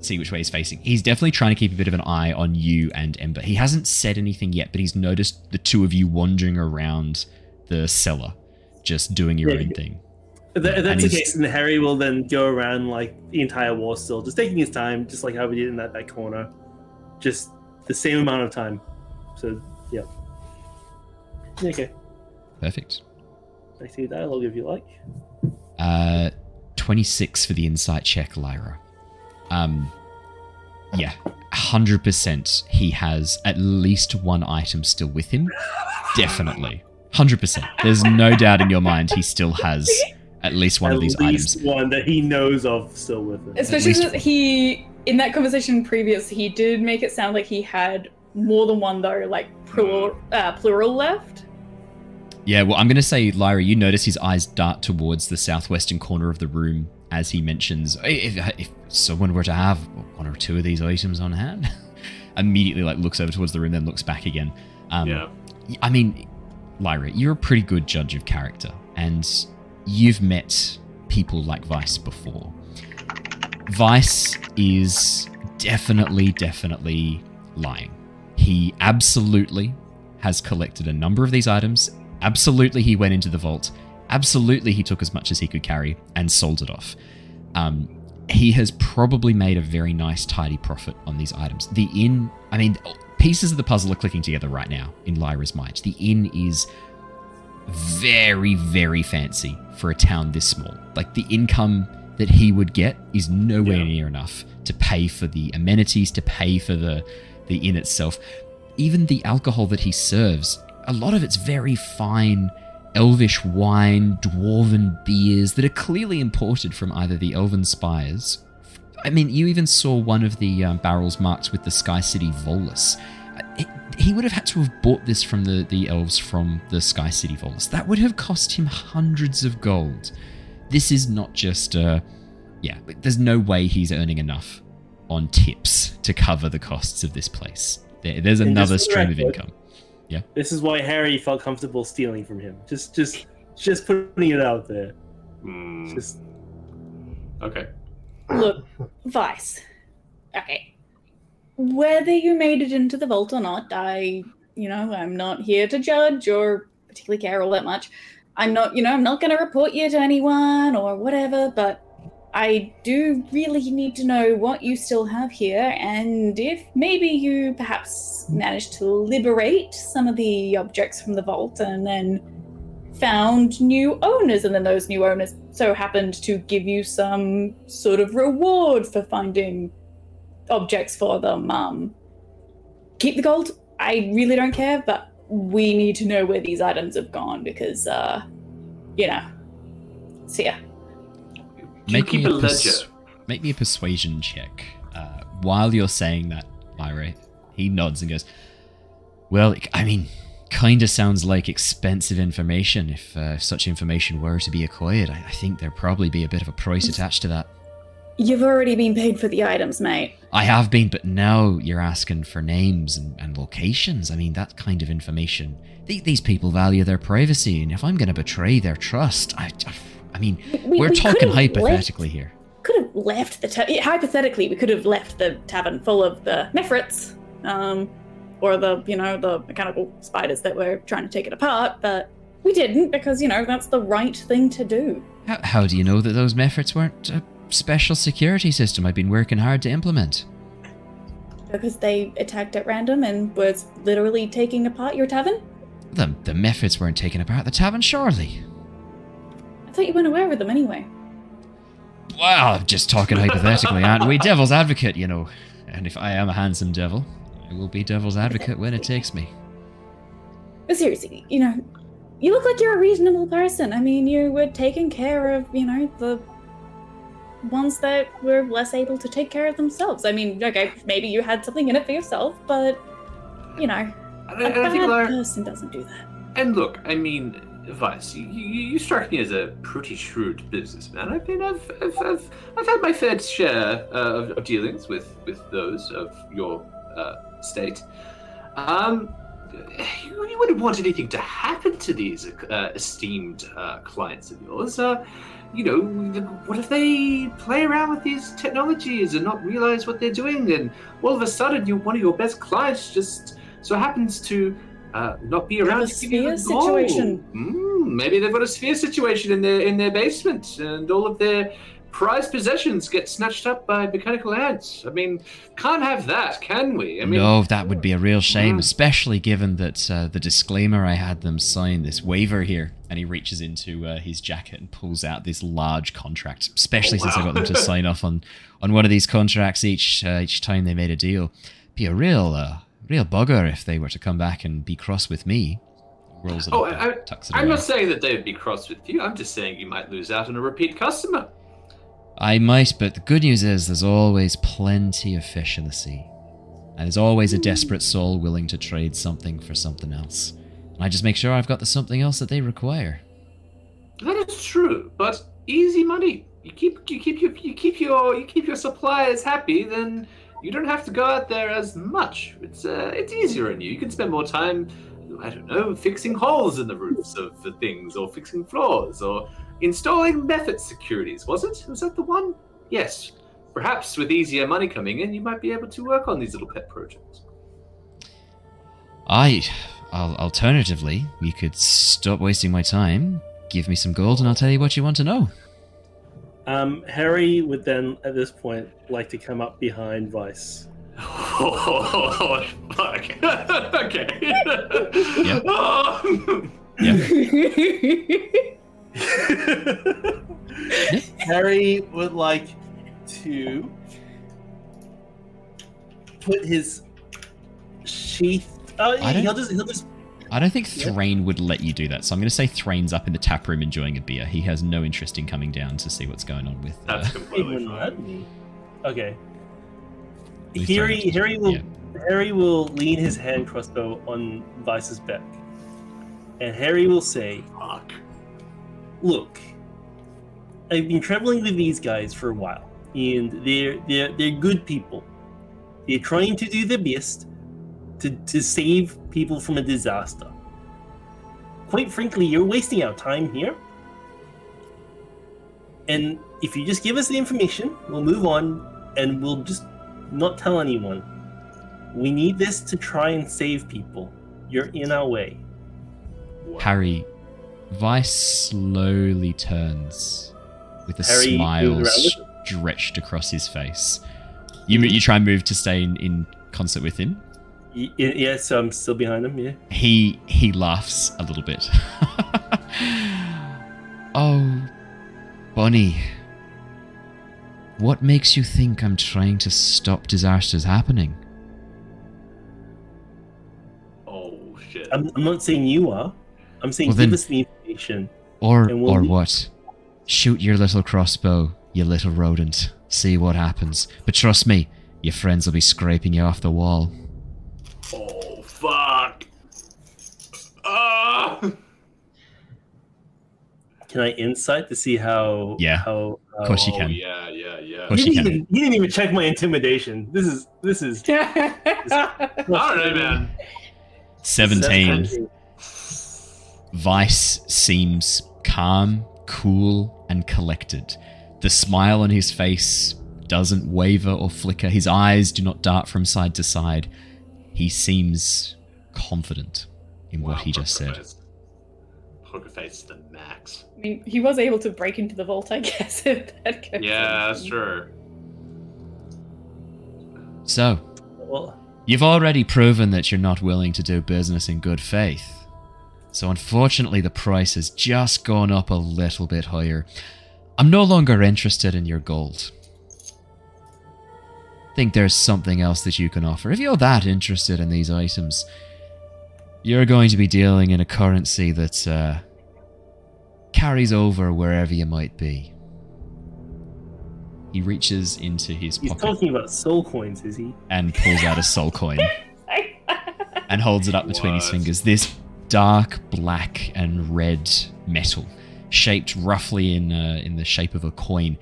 See which way he's facing. He's definitely trying to keep a bit of an eye on you and Ember. He hasn't said anything yet, but he's noticed the two of you wandering around the cellar, just doing your Yeah. own thing. If, that, if And that's the case, then Harry will then go around like the entire war still, just taking his time, just like how we did in that, that corner. Just the same amount of time. So, yeah. Yeah, Okay. Perfect. I see dialogue if you like. Uh, 26 for the insight check, Lyra. Um, yeah, 100% he has at least one item still with him. Definitely. 100%. There's no doubt in your mind he still has at least one At of these least items. one that he knows of still with him. Especially least- since he, in that conversation previous, he did make it sound like he had more than one though, like plural, uh, plural left. Yeah, well, I'm going to say, Lyra, you notice his eyes dart towards the southwestern corner of the room as he mentions, if, if someone were to have one or two of these items on hand, immediately like looks over towards the room, then looks back again. Um, yeah. I mean, Lyra, you're a pretty good judge of character, and you've met people like Vice before. Vice is definitely, definitely lying. He absolutely has collected a number of these items. Absolutely, he went into the vault. Absolutely, he took as much as he could carry and sold it off. Um, he has probably made a very nice, tidy profit on these items. The inn, I mean, pieces of the puzzle are clicking together right now in Lyra's mind. The inn is very, very fancy for a town this small. Like the income that he would get is nowhere Yeah. near enough to pay for the amenities, to pay for the the inn itself. Even the alcohol that he serves, a lot of it's very fine elvish wine, dwarven beers that are clearly imported from either the elven spires. I mean, you even saw one of the um, barrels marked with the Sky City Volus. Uh, it- he would have had to have bought this from the, the elves from the Sky City Volus. That would have cost him hundreds of gold. This is not just, uh, yeah, there's no way he's earning enough on tips to cover the costs of this place. There, there's another stream of record- income. This is why Harry felt comfortable stealing from him. Just, just, just putting it out there. Hmm. Just Okay. Look, Vice. Okay. Whether you made it into the vault or not, I, you know, I'm not here to judge or particularly care all that much. I'm not, you know, I'm not going to report you to anyone or whatever, but I do really need to know what you still have here and if maybe you perhaps managed to liberate some of the objects from the vault and then found new owners, and then those new owners so happened to give you some sort of reward for finding objects for them. Um, keep the gold. I really don't care, but we need to know where these items have gone because, uh, you know. See ya. Do you Make keep me a a pers- Make me a persuasion check. Uh, while you're saying that, Myra, he nods and goes, Well, I mean, kind of sounds like expensive information. If uh, such information were to be acquired, I, I think there'd probably be a bit of a price attached to that. You've already been paid for the items, mate. I have been, but now you're asking for names and, and locations. I mean, that kind of information. The, these people value their privacy, and if I'm going to betray their trust, I, I mean, We- we're we talking hypothetically here. Could have left the ta- hypothetically, we could have left the tavern full of the Mephits, um, or the you know the mechanical spiders that were trying to take it apart, but we didn't because you know that's the right thing to do. How, how do you know that those Mephits weren't a special security system I've been working hard to implement? Because they attacked at random and was literally taking apart your tavern. The, the Mephits weren't taking apart the tavern, surely. I thought you weren't aware of them anyway. Well, I'm just talking hypothetically, aren't we? Devil's advocate, you know. And if I am a handsome devil, I will be devil's advocate when it takes me. But seriously, you know, you look like you're a reasonable person. I mean, you were taking care of, you know, the ones that were less able to take care of themselves. I mean, okay, maybe you had something in it for yourself, but, you know, And, a I- and I think bad Lar- person doesn't do that. And look, I mean, Vice, you, you, strike me as a pretty shrewd businessman. I mean, I've, I've, I've, I've had my fair share uh, of, of dealings with, with those of your uh, state. Um, you, you wouldn't want anything to happen to these uh, esteemed uh, clients of yours. Uh, you know, what if they play around with these technologies and not realize what they're doing, and all of a sudden, you one of your best clients just so happens to uh, not be Have around a to give you the sphere gold. situation. Mm, maybe they've got a sphere situation in their in their basement, and all of their prized possessions get snatched up by mechanical ants. I mean, can't have that, can we? I mean, no, that would be a real shame, Mm. especially given that uh, the disclaimer I had them sign, this waiver here. And he reaches into uh, his jacket and pulls out this large contract, especially since I got them to sign off on, on one of these contracts each uh, each time they made a deal. Be a real uh, real bugger if they were to come back and be cross with me. Rolls it Oh, I- I'm away. not saying that they would be cross with you. I'm just saying you might lose out on a repeat customer. I might, but the good news is there's always plenty of fish in the sea. And there's always a hmm. desperate soul willing to trade something for something else. And I just make sure I've got the something else that they require. That is true, but easy money. You keep you keep your you keep your you keep your suppliers happy, then you don't have to go out there as much. It's uh, it's easier on you. You can spend more time, I don't know, fixing holes in the roofs of the things, or fixing floors, or installing Mephit securities. Was it? Was that the one? Yes. Perhaps with easier money coming in, you might be able to work on these little pet projects. I, I'll, alternatively, you could stop wasting my time, give me some gold, and I'll tell you what you want to know. Um, Harry would then, at this point, like to come up behind Vice. Oh, fuck. okay. Yep. Oh. Harry would like to put his sheath. Oh, he'll just he'll just I don't think Yep. Threign would let you do that, so I'm going to say Threign's up in the tap room enjoying a beer. He has no interest in coming down to see what's going on with. Uh, That's he completely wouldn't fine. Okay. With Harry Threign. Harry will Yeah. Harry will lean his hand crossbow on Vice's back, and Harry will say, Fuck. look, I've been traveling with these guys for a while, and they're they're they're good people. They're trying to do their best to to save people from a disaster. Quite frankly, you're wasting our time here. And if you just give us the information, we'll move on, and we'll just not tell anyone. We need this to try and save people. You're in our way. Harry, Vice slowly turns with a Harry smile stretched across his face. You you try and move to stay in, in concert with him. Y- y- Yeah, so I'm still behind him. Yeah. He he laughs a little bit. oh, Bonnie. What makes you think I'm trying to stop disasters happening? Oh shit. I'm, I'm not saying you are. I'm saying Well, give then- us the information. Or we'll or be- what? Shoot your little crossbow, you little rodent. See what happens. But trust me, your friends will be scraping you off the wall. Oh fuck. Ah. Can I insight to see how? Yeah. How? Of course you Oh, can. Yeah, yeah, yeah. course He you didn't, can. even, he didn't even check my intimidation. This is this is. I don't know, man. 17. Vice seems calm, cool, and collected. The smile on his face doesn't waver or flicker. His eyes do not dart from side to side. He seems confident in what he just said. face. Poker face is the max. I mean, he was able to break into the vault, I guess. If that goes Yeah, on. that's true. So, Well, You've already proven that you're not willing to do business in good faith. So unfortunately, the price has just gone up a little bit higher. I'm no longer interested in your gold. Think there's something else that you can offer. If you're that interested in these items, you're going to be dealing in a currency that uh, carries over wherever you might be. He reaches into his he's pocket He's talking about soul coins, is he? and pulls out a soul coin and holds it up between his fingers. This dark black and red metal, shaped roughly in uh, in the shape of a coin.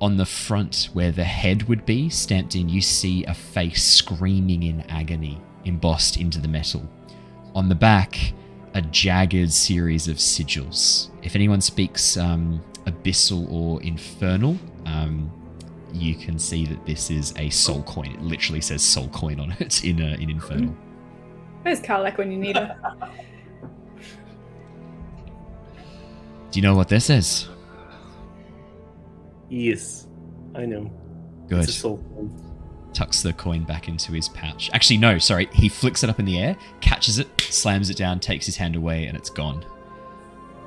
On the front, where the head would be stamped in, you see a face screaming in agony, embossed into the metal. On the back, a jagged series of sigils. If anyone speaks um, abyssal or infernal, um, you can see that this is a soul coin. It literally says soul coin on it in uh, in infernal. Where's Karlach when you need her? Do you know what this is? Yes, I know. Good. It's a soul coin. Tucks the coin back into his pouch. Actually, no, sorry. He flicks it up in the air, catches it, slams it down, takes his hand away, and it's gone.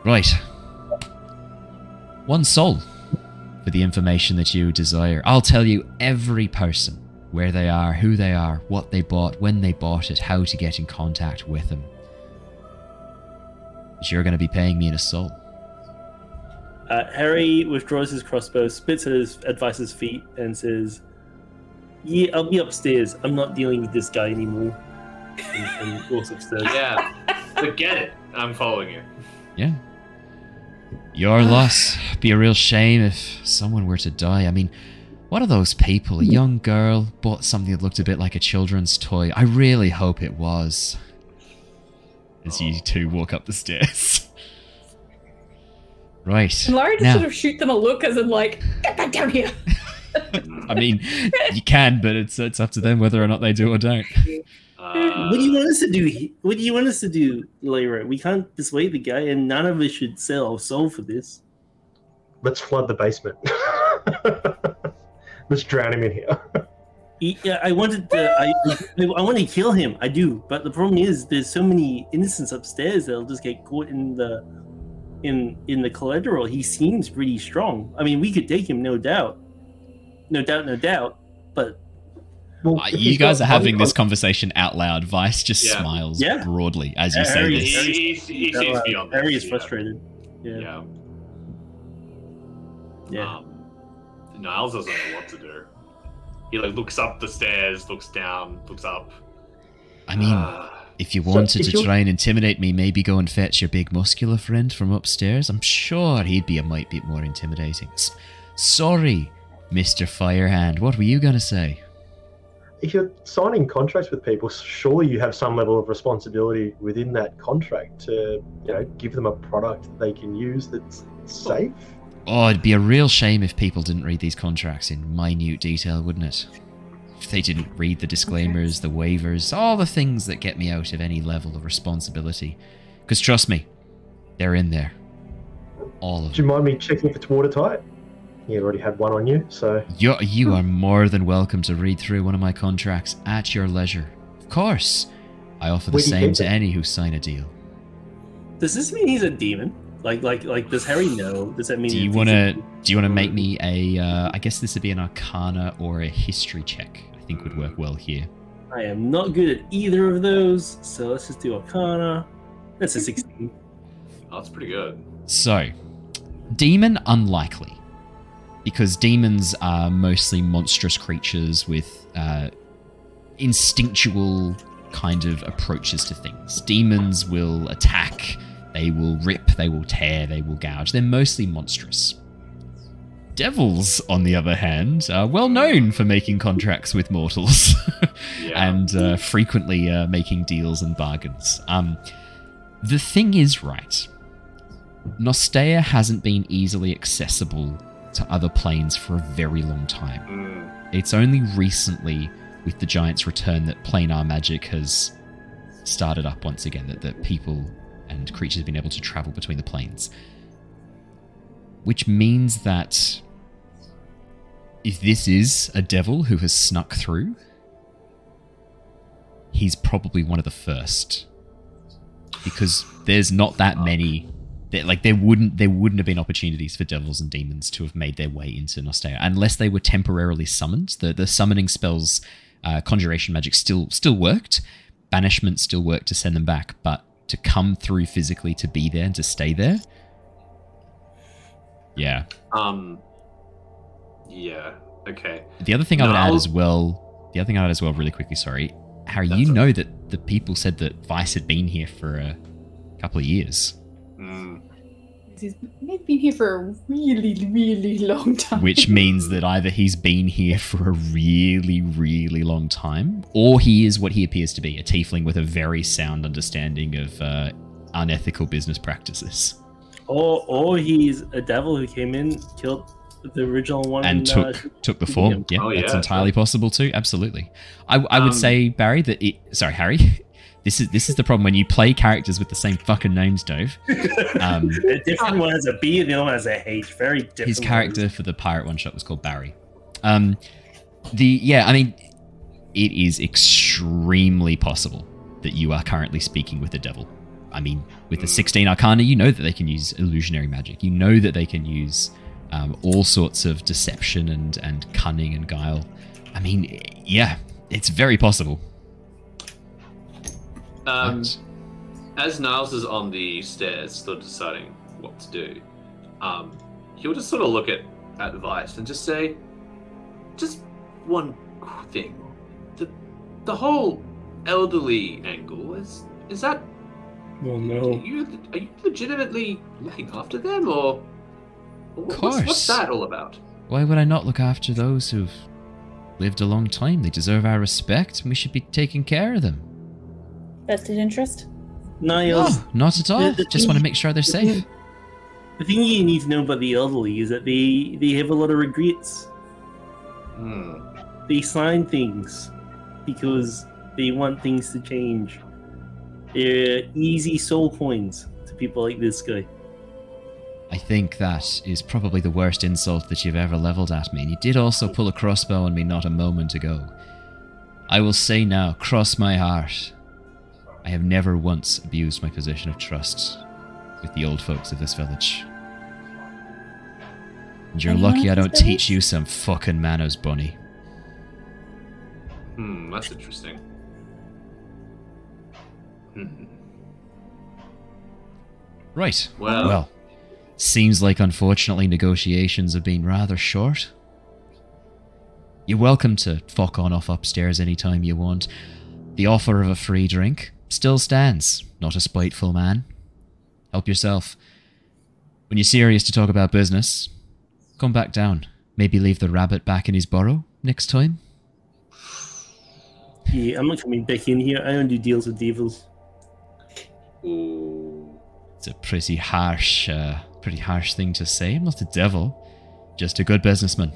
Right. One soul for the information that you desire. I'll tell you every person where they are, who they are, what they bought, when they bought it, how to get in contact with them. But you're going to be paying me in a soul. Uh, Harry withdraws his crossbow, spits at his advisor's feet, and says, "Yeah, I'll be upstairs. I'm not dealing with this guy anymore." And, and walks upstairs. Yeah. Forget it. I'm following you. Yeah. Your loss. Be a real shame if someone were to die. I mean, what are those people? A young girl bought something that looked a bit like a children's toy. I really hope it was. As you two walk up the stairs. right. And Lara just Now- sort of shoot them a look as in like, get back down here. I mean, you can, but it's it's up to them whether or not they do or don't. Uh, what do you want us to do? What do you want us to do, Lyra? We can't dissuade the guy, and none of us should sell our soul for this. Let's flood the basement. Let's drown him in here. He- Yeah, I wanted to. I, I want to kill him. I do, but the problem is, there's so many innocents upstairs that'll just get caught in the, in in the collateral. He seems pretty strong. I mean, we could take him, no doubt, no doubt, no doubt. But Well, Uh, you guys are having this conversation out loud. Vice just Yeah. smiles Yeah. broadly as you say Harry- this. he, he, he seems uh, beyond Harry is frustrated. Yeah, Yeah. yeah. Um, Niles doesn't know what to do. He like looks up the stairs, looks down, looks up. I mean, Ah. If you wanted if to try and intimidate me, maybe go and fetch your big muscular friend from upstairs. I'm sure he'd be a might bit more intimidating. Sorry, Mr. Firehand. What were you gonna say? if you're signing contracts with people, surely you have some level of responsibility within that contract to, you know, give them a product that they can use that's safe. Oh, it'd be a real shame if people didn't read these contracts in minute detail, wouldn't it? If they didn't read the disclaimers, the waivers, all the things that get me out of any level of responsibility. Because trust me, they're in there. All of Do you them. mind me checking if it's watertight? You already had one on you, so You're, you are more than welcome to read through one of my contracts at your leisure. Of course. I offer the Where same to them? any who sign a deal. Does this mean he's a demon? Like, like, like, does Harry know? Does that mean? Do you want to? Do you want to make me a? Uh, I guess this would be an Arcana or a History check. I think would work well here. I am not good at either of those, so let's just do Arcana. That's a 16. Oh, that's pretty good. So, demon unlikely, because demons are mostly monstrous creatures with uh, instinctual kind of approaches to things. Demons will attack, they will rip, they will tear, they will gouge. They're mostly monstrous. Devils, on the other hand, are well known for making contracts with mortals Yeah. and uh, frequently uh, making deals and bargains. Um, the thing is, right, Nostea hasn't been easily accessible to other planes for a very long time. Mm, It's only recently, with the Giant's return, that planar magic has started up once again, that, that people and creatures have been able to travel between the planes. Which means that if this is a devil who has snuck through, he's probably one of the first. Because there's not that many there, like there wouldn't there wouldn't have been opportunities for devils and demons to have made their way into Nostea unless they were temporarily summoned. The the summoning spells, uh, conjuration magic still still worked, banishment still worked to send them back, but to come through physically to be there and to stay there, yeah. um. Yeah. Okay. The other thing I would add as well, the other thing I would add as well, really quickly, sorry, Harry, That's you all know that the people said that Vice had been here for a couple of years. Mm, He's they've been here for a really, really long time. which means that either he's been here for a really, really long time, or he is what he appears to be a tiefling with a very sound understanding of uh, unethical business practices Or, or he's a devil who came in, killed the original one, and uh, took took the form. Yeah, Oh, that's entirely possible too. Absolutely. I, I would Um, say Barry that it. Sorry, Harry. This is this is the problem when you play characters with the same fucking names, Dove. Um, a different one has a B and the other one has a H. Very different. his ones. character for the pirate one shot was called Barry. Um, the yeah, I mean, it is extremely possible that you are currently speaking with the devil. I mean, with the Hmm. 16 Arcana, you know that they can use illusionary magic. You know that they can use um, all sorts of deception and and cunning and guile. I mean, yeah, it's very possible. Um, But- as Niles is on the stairs, still deciding what to do, um, he'll just sort of look at at Vice and just say, just one thing, the the whole elderly angle is is that are no. you are you legitimately looking after them or? Or what's, course. what's that all about? Why would I not look after those who've lived a long time? They deserve our respect, and we should be taking care of them. Vested interest. Niles, No, not at all. The- the Just want to make sure they're the safe. thing- The thing you need to know about the elderly is that they they have a lot of regrets. Hmm. They sign things because they want things to change. They're easy soul coins to people like this guy. I think that is probably the worst insult that you've ever leveled at me. And you did also pull a crossbow on me not a moment ago. I will say now, cross my heart, I have never once abused my position of trust with the old folks of this village. And you're Anyone lucky I don't this teach you some fucking manners, Bunny. Hmm. That's interesting. Hmm. Right. Well- well, seems like unfortunately negotiations have been rather short. You're welcome to fuck on off upstairs anytime you want. The offer of a free drink still stands, not a spiteful man. Help yourself. When you're serious to talk about business, come back down. Maybe leave the rabbit back in his burrow next time. Yeah, I'm not coming back in here. I don't do deals with devils. It's a pretty harsh, uh, pretty pretty harsh thing to say. I'm not a devil, just a good businessman.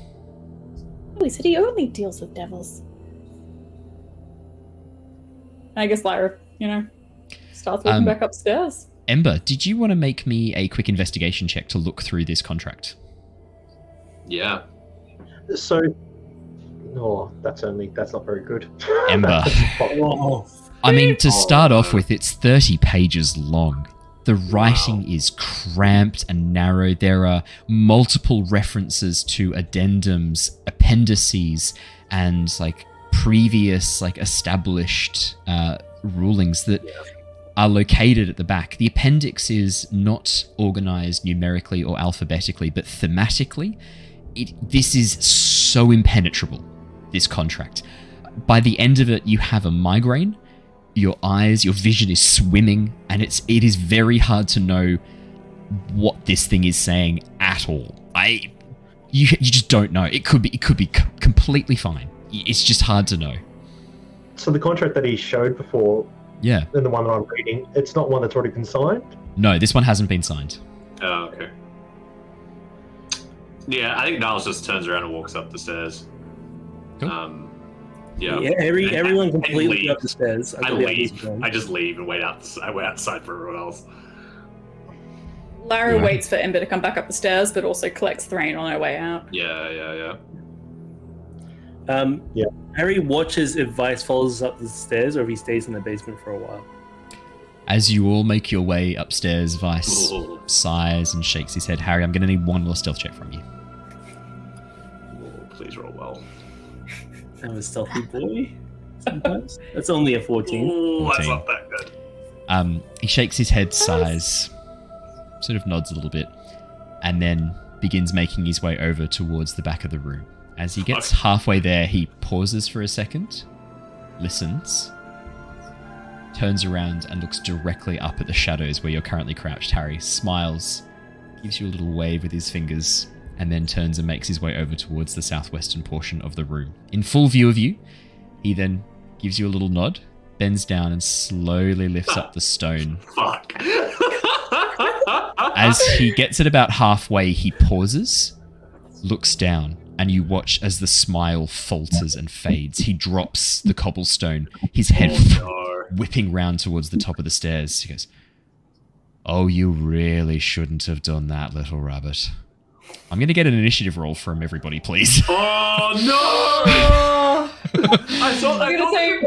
Oh, he said he only deals with devils. I guess Lyra, you know, starts walking Um, back upstairs. Ember, did you want to make me a quick investigation check to look through this contract? Yeah. So, no, that's only that's not very good. Ember. That's fine. Whoa. I mean, to start off with, it's 30 pages long. The writing is cramped and narrow. There are multiple references to addendums, appendices, and like previous, like established uh, rulings that are located at the back. The appendix is not organized numerically or alphabetically, but thematically. It, this is so impenetrable, this contract. By the end of it, you have a migraine your eyes, your vision is swimming, and it's it is very hard to know what this thing is saying at all. I you you just don't know. It could be it could be c- completely fine. It's just hard to know. So the contract that he showed before, Yeah. and the one that I'm reading, it's not one that's already been signed. No, this one hasn't been signed. Oh, okay. Yeah, I think Niles just turns around and walks up the stairs. Cool. Um, yeah. Yeah, every, And- everyone completely up the stairs. I go leave. I just leave and wait out. I wait outside for everyone else. Lara Yeah. waits for Ember to come back up the stairs, but also collects Threign on her way out. Yeah, yeah, yeah. Um, Yeah. Harry watches if Vice follows up the stairs or if he stays in the basement for a while. As you all make your way upstairs, Vice Ooh, sighs and shakes his head. Harry, I'm going to need one more stealth check from you. I'm a stealthy boy. Sometimes that's only a fourteen. Ooh, that's 14. not that good. Um, he shakes his head, sighs, sort of nods a little bit, and then begins making his way over towards the back of the room. As he gets Fuck. halfway there, he pauses for a second, listens, turns around and looks directly up at the shadows where you're currently crouched. Harry smiles, gives you a little wave with his fingers, and then turns and makes his way over towards the southwestern portion of the room. In full view of you, he then gives you a little nod, bends down, and slowly lifts up the stone. Fuck. As he gets it about halfway, he pauses, looks down, and you watch as the smile falters and fades. He drops the cobblestone, his head Oh, no. whipping round towards the top of the stairs. He goes, Oh, you really shouldn't have done that, little rabbit. I'm going to get an initiative roll from everybody, please. Oh no! I thought I I'm gonna thought, say,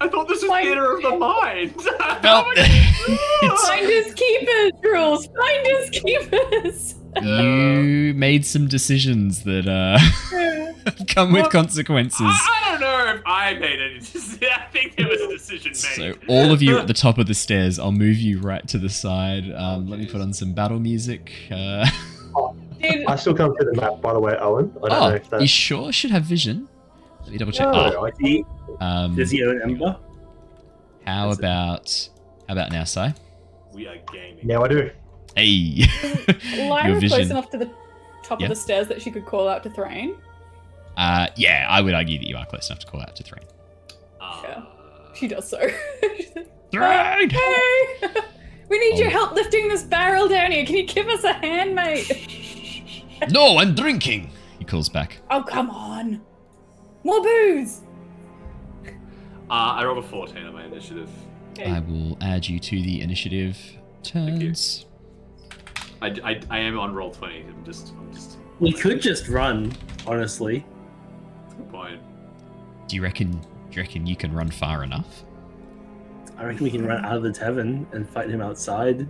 I thought this was Mine- theater of the mind. Well, it's- finders keepers rules. Finders keepers. you made some decisions that uh, come with Well, consequences. I, I don't know if I made any decision. I think there was a decision made. So all of you at the top of the stairs, I'll move you right to the side. Um, let me put on some battle music. Uh, Dude, I still can't see the map, by the way, Owen. I don't know oh, if that. you sure should have vision? Let me double check. No, Oh, I- He, um, does he own Ember? how That's it. about how about now, Si? we are gaming. now I do. Hey, your Lyra's close enough to the top Yeah. of the stairs that she could call out to Threign. Uh, yeah, I would argue that you are close enough to call out to Threign. Uh, She does so. She's like, Threign! hey, we need your Oh. help lifting this barrel down here. Can you give us a hand, mate? No, I'm drinking. He calls back. Oh, come on. More booze. Uh, I rolled a 14 on my initiative. Okay. I will add you to the initiative turns. I, I, I am on roll 20. I'm just, I'm just. We could just run, honestly. Good point. Do you reckon? Do you reckon you can run far enough? I reckon we can run out of the tavern and fight him outside.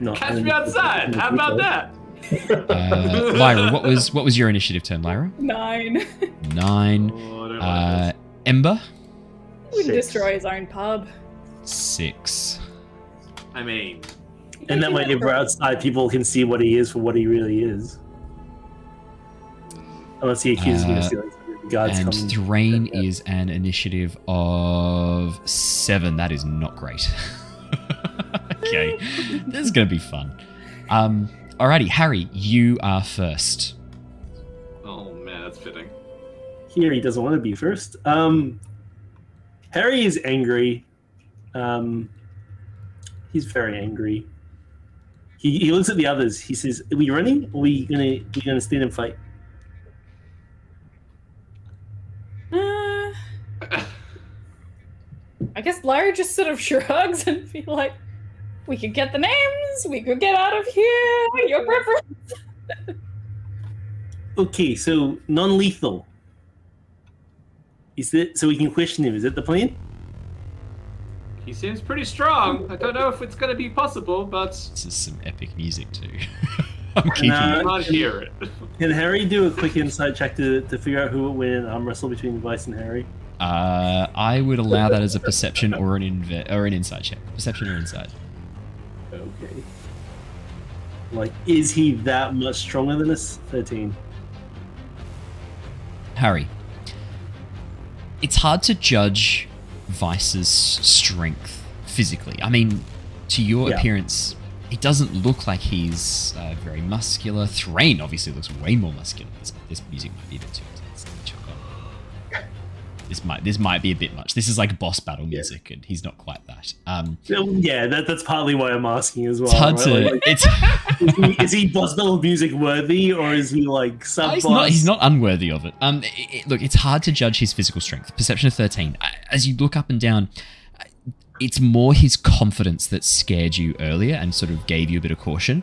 Not Catch me outside. How about that? Uh, Lyra, what was what was your initiative turn, Lyra? Nine. Nine. Oh, Uh, like Ember. He wouldn't destroy his own pub. Six. I mean, And that way, if we're outside, people can see what he is for what he really is. Unless he accuses me of Uh, stealing something. The guards and come. Threign Yeah. is an initiative of seven. That is not great. okay, this is gonna be fun. Um, alrighty, Harry, you are first. oh man, that's fitting. Here, he doesn't want to be first. Um, Harry is angry. Um, he's very angry. he, he looks at the others. He says, "Are we running? Or are we gonna we gonna stand and fight?" Uh, I guess Lyra just sort of shrugs and be like, "We could get the names. We could get out of here. Your preference." Okay, so non-lethal. Is it so we can question him? Is that the plan? He seems pretty strong. I don't know if it's gonna be possible, but This is some epic music too. I'm keeping Nah. I can't hear it. Can Harry do a quick insight check to, to figure out who will win an arm wrestle between Vice and Harry? Uh, I would allow that as a perception or an inve- or an insight check. Perception or insight. Okay. Like, is he that much stronger than us? Thirteen. Harry. It's hard to judge Vice's strength physically. I mean, to your Yeah. appearance, he doesn't look like he's uh, very muscular. Threign obviously looks way more muscular. This, this music might be a bit too This might this might be a bit much. This is like boss battle music, and he's not quite that. Um, yeah, that, that's partly why I'm asking as well. it's hard right? to. Like, It's is, he, is he boss battle music worthy, or is he like sub he's not. He's not unworthy of it. Um, i- i- look, it's hard to judge his physical strength. Perception of thirteen. As you look up and down, it's more his confidence that scared you earlier and sort of gave you a bit of caution.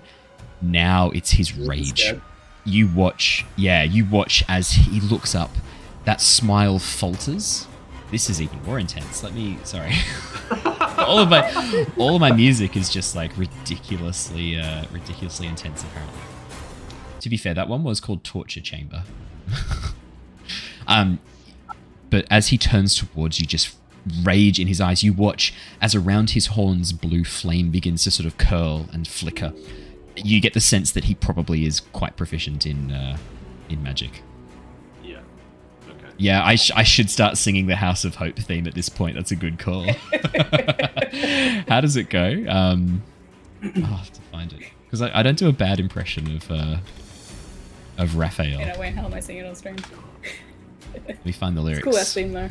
Now it's his rage. You watch. Yeah, you watch as he looks up. That smile falters. This is even more intense. Let me. Sorry. all of my all of my music is just like ridiculously uh, ridiculously intense apparently. To be fair, that one was called Torture Chamber. um, but as he turns towards you, just rage in his eyes, you watch as around his horns, blue flame begins to sort of curl and flicker. You get the sense that he probably is quite proficient in uh, in magic. Yeah. I, sh- I should start singing the House of Hope theme at this point. That's a good call. How does it go? Um, I'll have to find it because I, I don't do a bad impression of uh, of Raphael. You know, wait, how am I singing on stream? Let me find the lyrics. Cool ass theme though.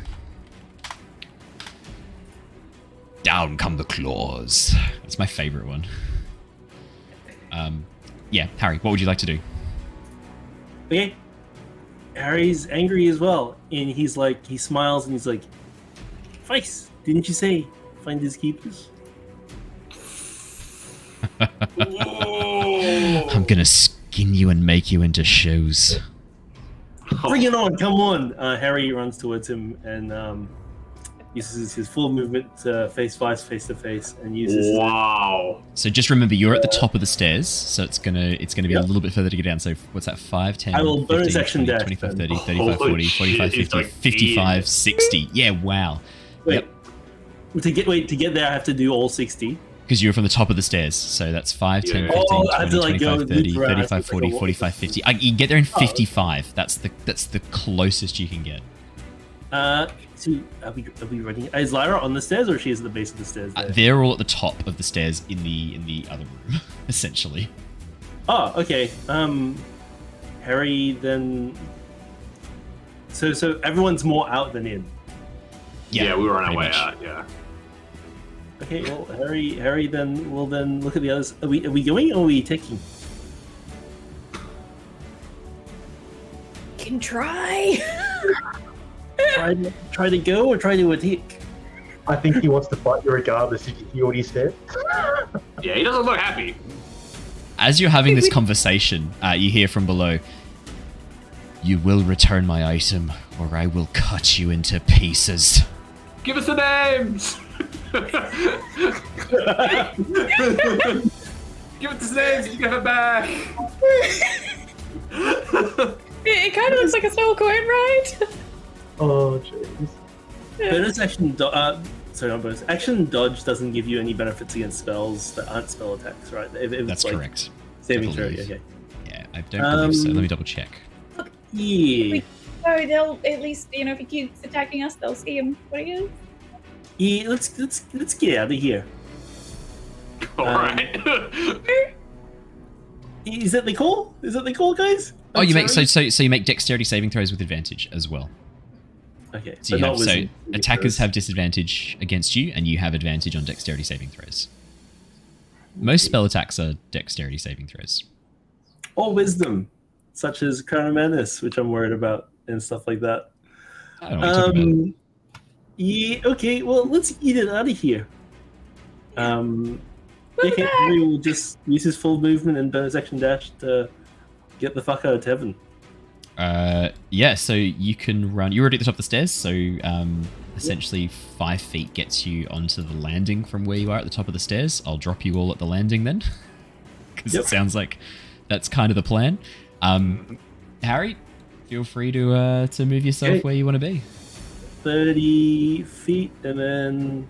Down come the claws. That's my favorite one. Um, yeah, Harry, what would you like to do? Okay. Harry's angry as well, and he's like, he smiles and he's like, Vice, didn't you say find his keepers? I'm gonna skin you and make you into shoes. Bring it on, come on! Uh, Harry runs towards him and um, uses his full movement to face Vice face to face, and uses Wow. So just remember, you're at the top of the stairs, so it's gonna it's gonna be a little bit further to get down. So what's that? 5, 10, I will bonus 15, action 20, 25, 30, 35, 40, 45, 50, like 55, 60. Yeah, wow. Wait, to get wait to get there, I have to do all sixty. Because you're from the top of the stairs. So that's 5, 10, Yeah. 15, Oh, 20, to, like, 25, 30, 35, 40, 45, 50. I, you can get there in Oh. 55. That's the that's the closest you can get. Uh, so are we are we running? Is Lyra on the stairs or is she at the base of the stairs? Uh, they're all at the top of the stairs in the in the other room, essentially. Oh, okay. Um, Harry then. So so everyone's more out than in. Yeah, we were on our way much. out. Yeah. Okay, well Harry Harry then will then look at the others. Are we are we going or are we taking? Can try. Try to, try to go or try to attack? I think he wants to fight you regardless. Did you hear what he said? Yeah, he doesn't look happy. As you're having this conversation, uh, you hear from below. You will return my item, or I will cut you into pieces. Give us the names. Give us the names. You give it back. It, it kind of looks like a soul coin, right? Oh, jeez. Bonus action. Do- uh, sorry, not bonus. Action dodge doesn't give you any benefits against spells that aren't spell attacks, right? If, if it's, That's like, correct. Saving I throw. Okay. Yeah, I don't believe so. Um, Let me double check. Yeah. So they'll at least, you know, if he keeps attacking us, they'll see him. What he is? Yeah. Let's let's let's get out of here. All right. Is that the call? Is that the call, guys? Oh, I'm you make so so so you make dexterity saving throws with advantage as well. Okay. So you have so attackers because- have disadvantage against you, and you have advantage on dexterity saving throws. Most spell attacks are dexterity saving throws. Or wisdom, such as Chronomanus, which I'm worried about, and stuff like that. I don't know what you're talking about. Um, yeah, okay, well, let's get it out of here. Um, We'll be Dick back. Henry will just use his full movement and bonus action dash to get the fuck out of Tevin. Uh, yeah, so you can run. You're already at the top of the stairs, so um, essentially five feet gets you onto the landing from where you are at the top of the stairs. I'll drop you all at the landing then, because Yep. it sounds like that's kind of the plan. Um, Harry, feel free to uh, to move yourself Okay. where you want to be. 30 feet and then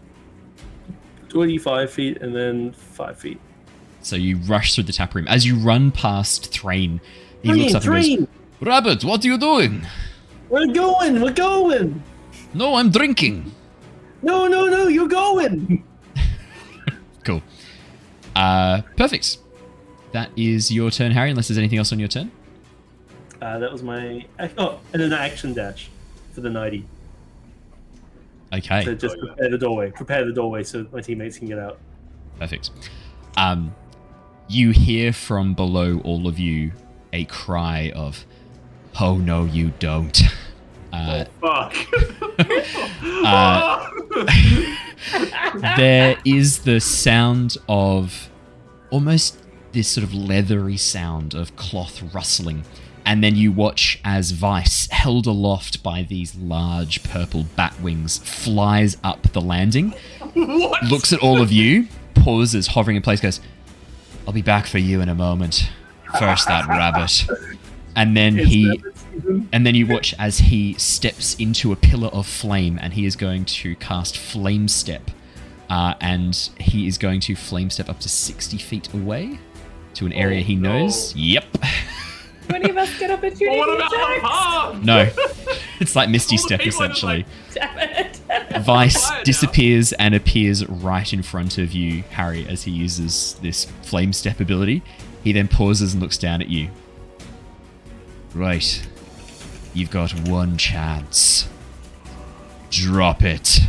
25 feet and then 5 feet. So you rush through the tap room as you run past Threign. He looks Train, up and goes! "Rabbit, what are you doing?" We're going! We're going! No, I'm drinking. No, no, no, you're going! Cool. Uh, perfect. That is your turn, Harry. Unless there's anything else on your turn. Uh, that was my. Oh, and then an action dash for the 90. Okay. So just Oh, yeah. prepare the doorway. Prepare the doorway so my teammates can get out. Perfect. Um, you hear from below all of you a cry of, "Oh no, you don't!" Uh, Fuck. Uh, there is the sound of almost this sort of leathery sound of cloth rustling. And then you watch as Vice, held aloft by these large purple bat wings, flies up the landing, what? looks at all of you, pauses, hovering in place, goes, I'll be back for you in a moment. First, that rabbit. And then he and then you watch as he steps into a pillar of flame and he is going to cast flame step uh, and he is going to flame step up to 60 feet away to an area Oh, he no. knows. Yep. Do any of us get opportunity what about the no. It's like misty step people are just essentially Damn it. vice Fire now. disappears and appears right in front of you harry as he uses this flame step ability. He then pauses and looks down at you right you've got one chance drop it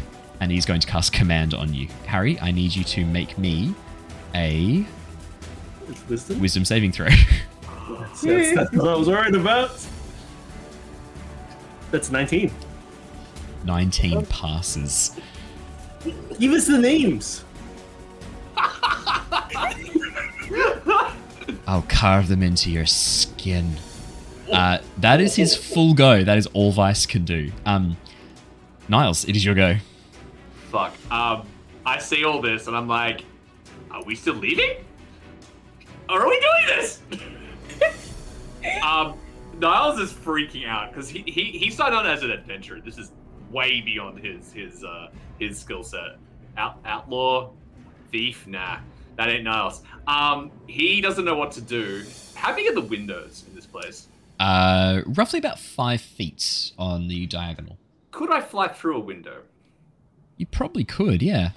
and he's going to cast command on you harry i need you to make me a wisdom. wisdom saving throw That's, what I was worried about. That's 19. 19 passes Give us the names. I'll carve them into your skin. Uh, that is his full go. That is all Vice can do. Um, Niles, it is your go. Fuck. Um, I see all this and I'm like, are we still leaving? Or are we doing this? um, Niles is freaking out because he, he he started out as an adventurer. This is way beyond his his uh his skill set. Out, outlaw, thief, nah, that ain't Niles. Um, he doesn't know what to do. How big are the windows in this place? Uh, roughly about five feet on the diagonal. Could I fly through a window? You probably could, yeah.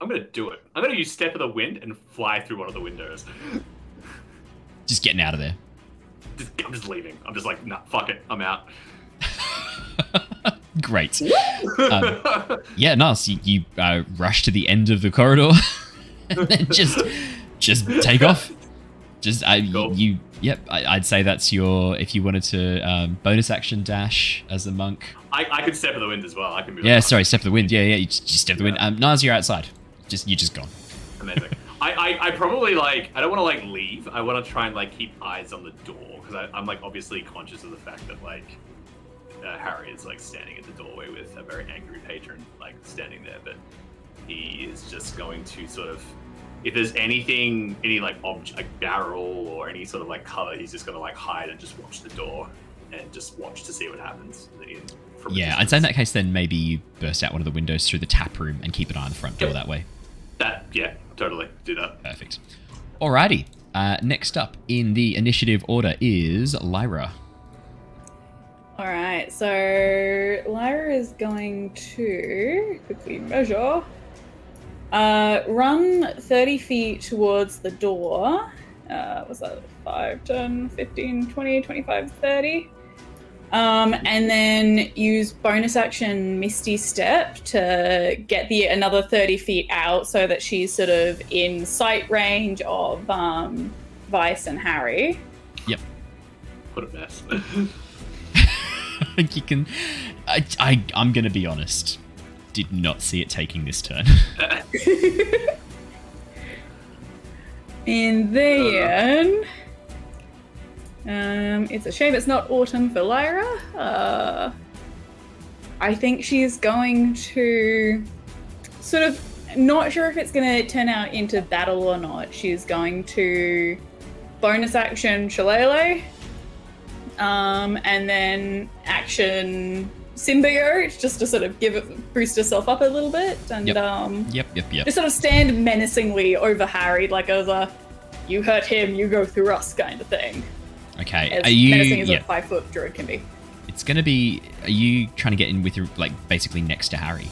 I'm gonna do it. I'm gonna use step of the wind and fly through one of the windows. Just getting out of there. Just, I'm just leaving. I'm just like, nah, fuck it. I'm out. Great. Um, yeah, Niles, you, you uh, rush to the end of the corridor and then just just take off. Just I Go. you yep. I, I'd say that's your if you wanted to um, bonus action dash as a monk. I, I can step of the wind as well. I can move. Yeah, around. sorry, step of the wind. Yeah, yeah, you just, just step of the wind. Um, Niles, you're outside. Just you just gone. Amazing. I, I, I probably like I don't want to like leave. I want to try and like keep eyes on the door because I'm like obviously conscious of the fact that like uh, Harry is like standing at the doorway with a very angry patron like standing there, but he is just going to sort of if there's anything any like object like barrel or any sort of like cover, he's just gonna like hide and just watch the door and just watch to see what happens. From Yeah, I'd say in that case, then maybe you burst out one of the windows through the tap room and keep an eye on the front door Yep. that way. that yeah, totally do that. Perfect. Alrighty. Uh, next up in the initiative order is Lyra. All right, so Lyra is going to quickly measure. Uh, run 30 feet towards the door. Uh, was that 5, 10, 15, 20, 25, 30? Um, and then use bonus action Misty Step to get the another 30 feet out so that she's sort of in sight range of um, Vice and Harry. Yep. What a mess. I think you can. I, I, I'm going to be honest. Did not see it taking this turn. And then. Um, it's a shame it's not autumn for Lyra. Uh, I think she's going to sort of not sure if it's going to turn out into battle or not. She's going to bonus action Shillelagh, um, and then action symbiote just to sort of give it boost herself up a little bit and Yep. um, yep, yep, yep. just sort of stand menacingly over Harry, like as a "you hurt him, you go through us" kind of thing. Okay. As Are you? menacing as Yeah. a five foot druid can be. It's to be. Are you trying to get in with your like basically next to Harry?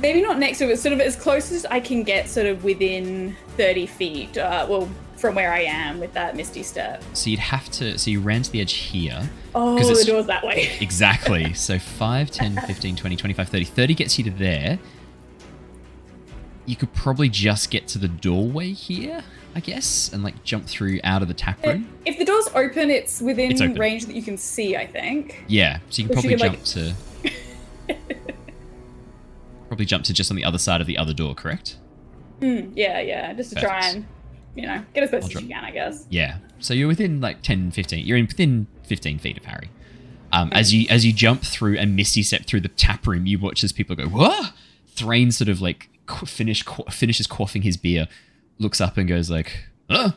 Maybe not next to it, sort of as close as I can get, sort of within thirty feet. Uh, well, from where I am with that misty step. So you'd have to. So you ran to the edge here. Oh, the door's that way. Exactly. so 5, 10, 15, 20, 25, 30. 30 gets you to there. You could probably just get to the doorway here, I guess, and like jump through out of the tap room. If the door's open, it's within It's open. range that you can see. I think. Yeah, so you can probably could, jump like- to. probably jump to just on the other side of the other door, correct? Hmm, yeah, yeah, just to try and you know get as close I'll as you can, I guess. Yeah. So you're within like 10, 15. You're in within 15 feet of Harry. Um, as you as you jump through and misty step through the tap room, you watch as people go, "What?" Threign sort of like qu- finish qu- finishes quaffing his beer, looks up and goes like, "Huh?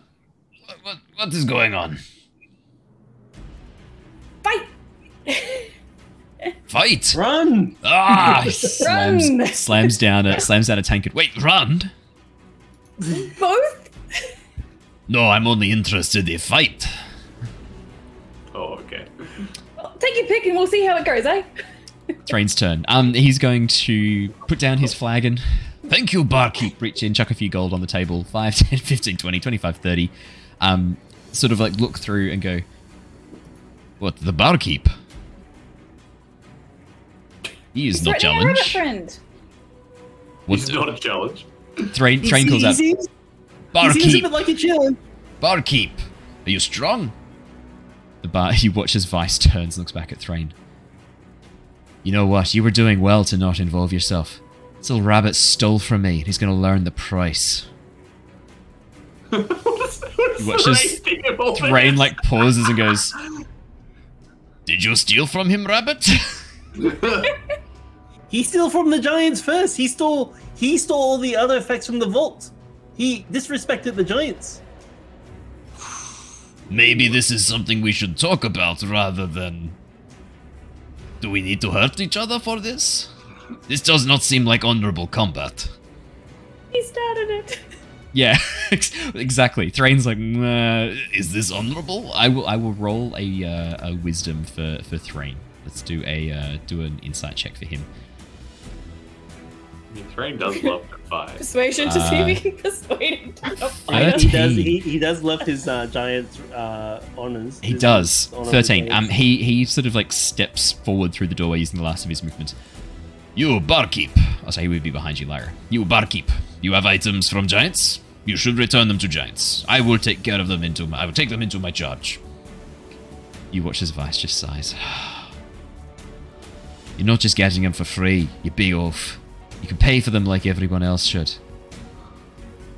What, what what is going on? Fight! Fight!" Run! Ah! he slams, Run! slams down a slams down a tankard. Wait, run! Both. No, I'm only interested in the fight. oh, okay. Take your pick and we'll see how it goes, eh? Threign's turn. Um, he's going to put down his flagon. Thank you, barkeep. reach in, chuck a few gold on the table 5, 10, 15, 20, 25, 30. Um, sort of like look through and go, What, the barkeep? he is He's not threatening our rabbit challenge. friend. What, It's not a challenge. Threign, He, Threign calls he out, seems, he seems a barkeep? bit like a challenge. Barkeep, are you strong? the bar, he watches Vice turns and looks back at Threign. You know what? You were doing well to not involve yourself. This little rabbit stole from me, and he's going to learn the price. What's, what's Watch the this race thing of all Threign like pauses and goes, Did you steal from him, rabbit? He stole from the giants first. He stole he stole all the other effects from the vault. He disrespected the giants. Maybe this is something we should talk about rather than. Do we need to hurt each other for this? This does not seem like honorable combat. He started it. "Yeah, exactly." Threign's like, "Nah, Is this honorable? I will. I will roll a uh, a wisdom for for Threign. Let's do a uh, do an insight check for him. I mean, Threign does love to fight. Persuasion to see Uh, if we can persuade him to not He us. does he, he does love his uh, giant uh, honors. He His does. honorable Thirteen. Um, he he sort of like steps forward through the doorway using the last of his movement. You, barkeep. I'll say he would be behind you, Lyra. You, barkeep. You have items from giants? You should return them to giants. I will take care of them into my, I will take them into my charge. You watch as Vice just sighs. You're not just getting them for free, you big oaf. You can pay for them like everyone else should.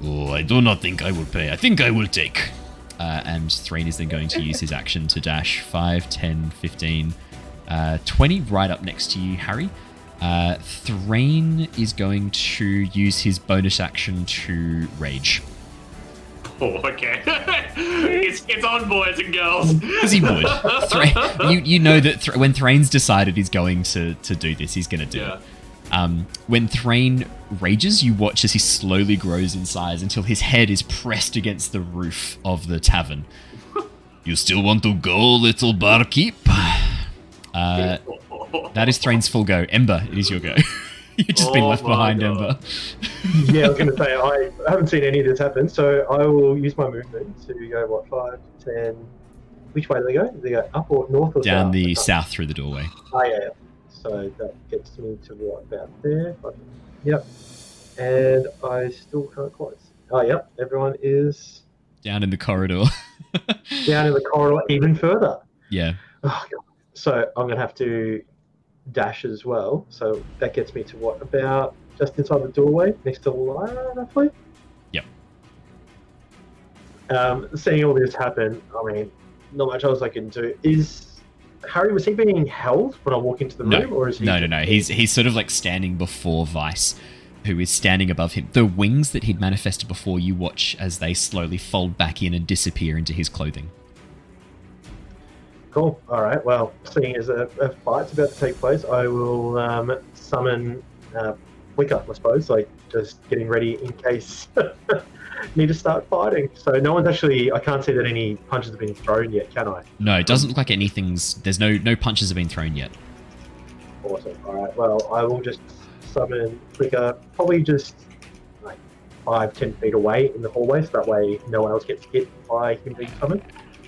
Oh, I do not think I will pay. I think I will take. Uh, and Threign is then going to use his action to dash 5, 10, 15, uh, 20 right up next to you, Harry. Uh, Threign is going to use his bonus action to rage. Oh, okay. it's, it's on, boys and girls. Because he would. Threign, you, you know that Thr- when Threign's decided he's going to, to do this, he's going to do Yeah. it. Um, when Threign rages, you watch as he slowly grows in size until his head is pressed against the roof of the tavern. You still want to go, little barkeep? Uh, that is Threign's full go. Ember, it is your go. You've just been Oh left behind, God. Ember. yeah, I was going to say I haven't seen any of this happen, so I will use my movement to go what 5, 10, which way do they go? Do they go up or north or Down south? the south through the doorway. Oh yeah, yeah. So that gets me to what about there? Yep. And I still can't quite. See. Oh yep. Everyone is Down in the corridor. down in the corridor even further. yeah. Oh, God. So I'm gonna have to dash as well. So that gets me to what about just inside the doorway next to the Lyra, roughly. Yep. Um, seeing all this happen, I mean, not much else I can do. Is Harry was he being held when I walk into the No. room, or is he? No, no, no. He's he's sort of like standing before Vice, who is standing above him. The wings that he'd manifested before you watch as they slowly fold back in and disappear into his clothing. Cool. All right. Well, seeing as a, a fight's about to take place, I will um, summon uh, Flicker, I suppose, like just getting ready in case need to start fighting. So no one's actually. I can't see that any punches have been thrown yet, can I? No, it doesn't look like anything's. There's no no punches have been thrown yet. Awesome. All right. Well, I will just summon Flicker, probably just like five, ten feet away in the hallway, so that way no one else gets hit by him being summoned.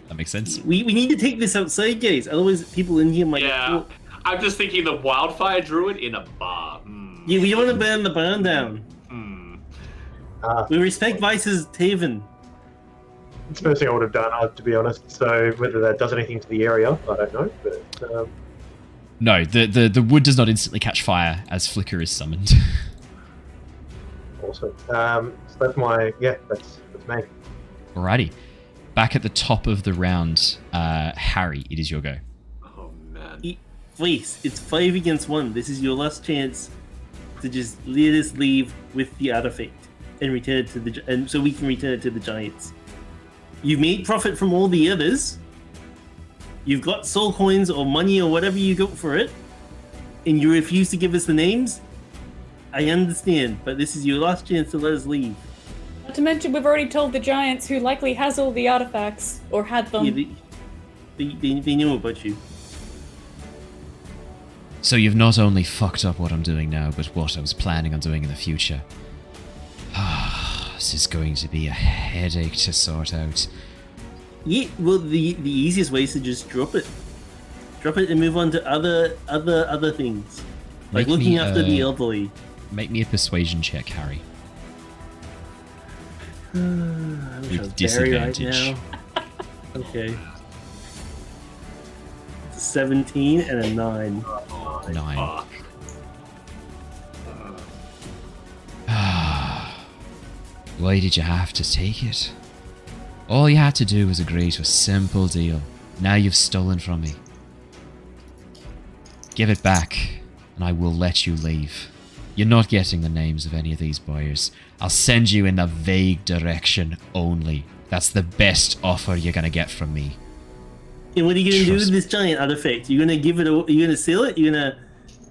That makes sense. We, we need to take this outside, guys. Otherwise, people in here might. Yeah. I'm just thinking the wildfire druid in a bar. Hmm. Yeah, we want to burn the barn down. Uh, We respect Vice's Taven. it's the first thing I would have done, uh, to be honest. So whether that does anything to the area, I don't know. But um, No, the, the the wood does not instantly catch fire as Flicker is summoned. Awesome. Um, so that's my yeah. That's that's me. Alrighty. Back at the top of the round, uh, Harry, it is your go. Oh man. E- Please, it's five against one. This is your last chance to just let us leave with the other artifact and return it to the and so we can return it to the giants. You've made profit from all the others. You've got soul coins or money or whatever you got for it, and you refuse to give us the names. I understand, but this is your last chance to let us leave. Not to mention, we've already told the giants who likely has all the artifacts or had them. Yeah, they, they, they, they knew about you. So you've not only fucked up what I'm doing now, but what I was planning on doing in the future. This is going to be a headache to sort out. Yeah, well, the the easiest way is to just drop it, drop it, and move on to other other other things, like Make me, looking after the uh, elderly. Make me a persuasion check, Harry. With I was Barry right disadvantage. now. okay. Seventeen and a nine. Nine. Fuck. Why did you have to take it? All you had to do was agree to a simple deal. Now you've stolen from me. Give it back, and I will let you leave. You're not getting the names of any of these buyers. I'll send you in a vague direction only. That's the best offer you're gonna get from me. And what are you gonna do with this giant artifact? You're gonna give it? Are you're gonna sell it? You're gonna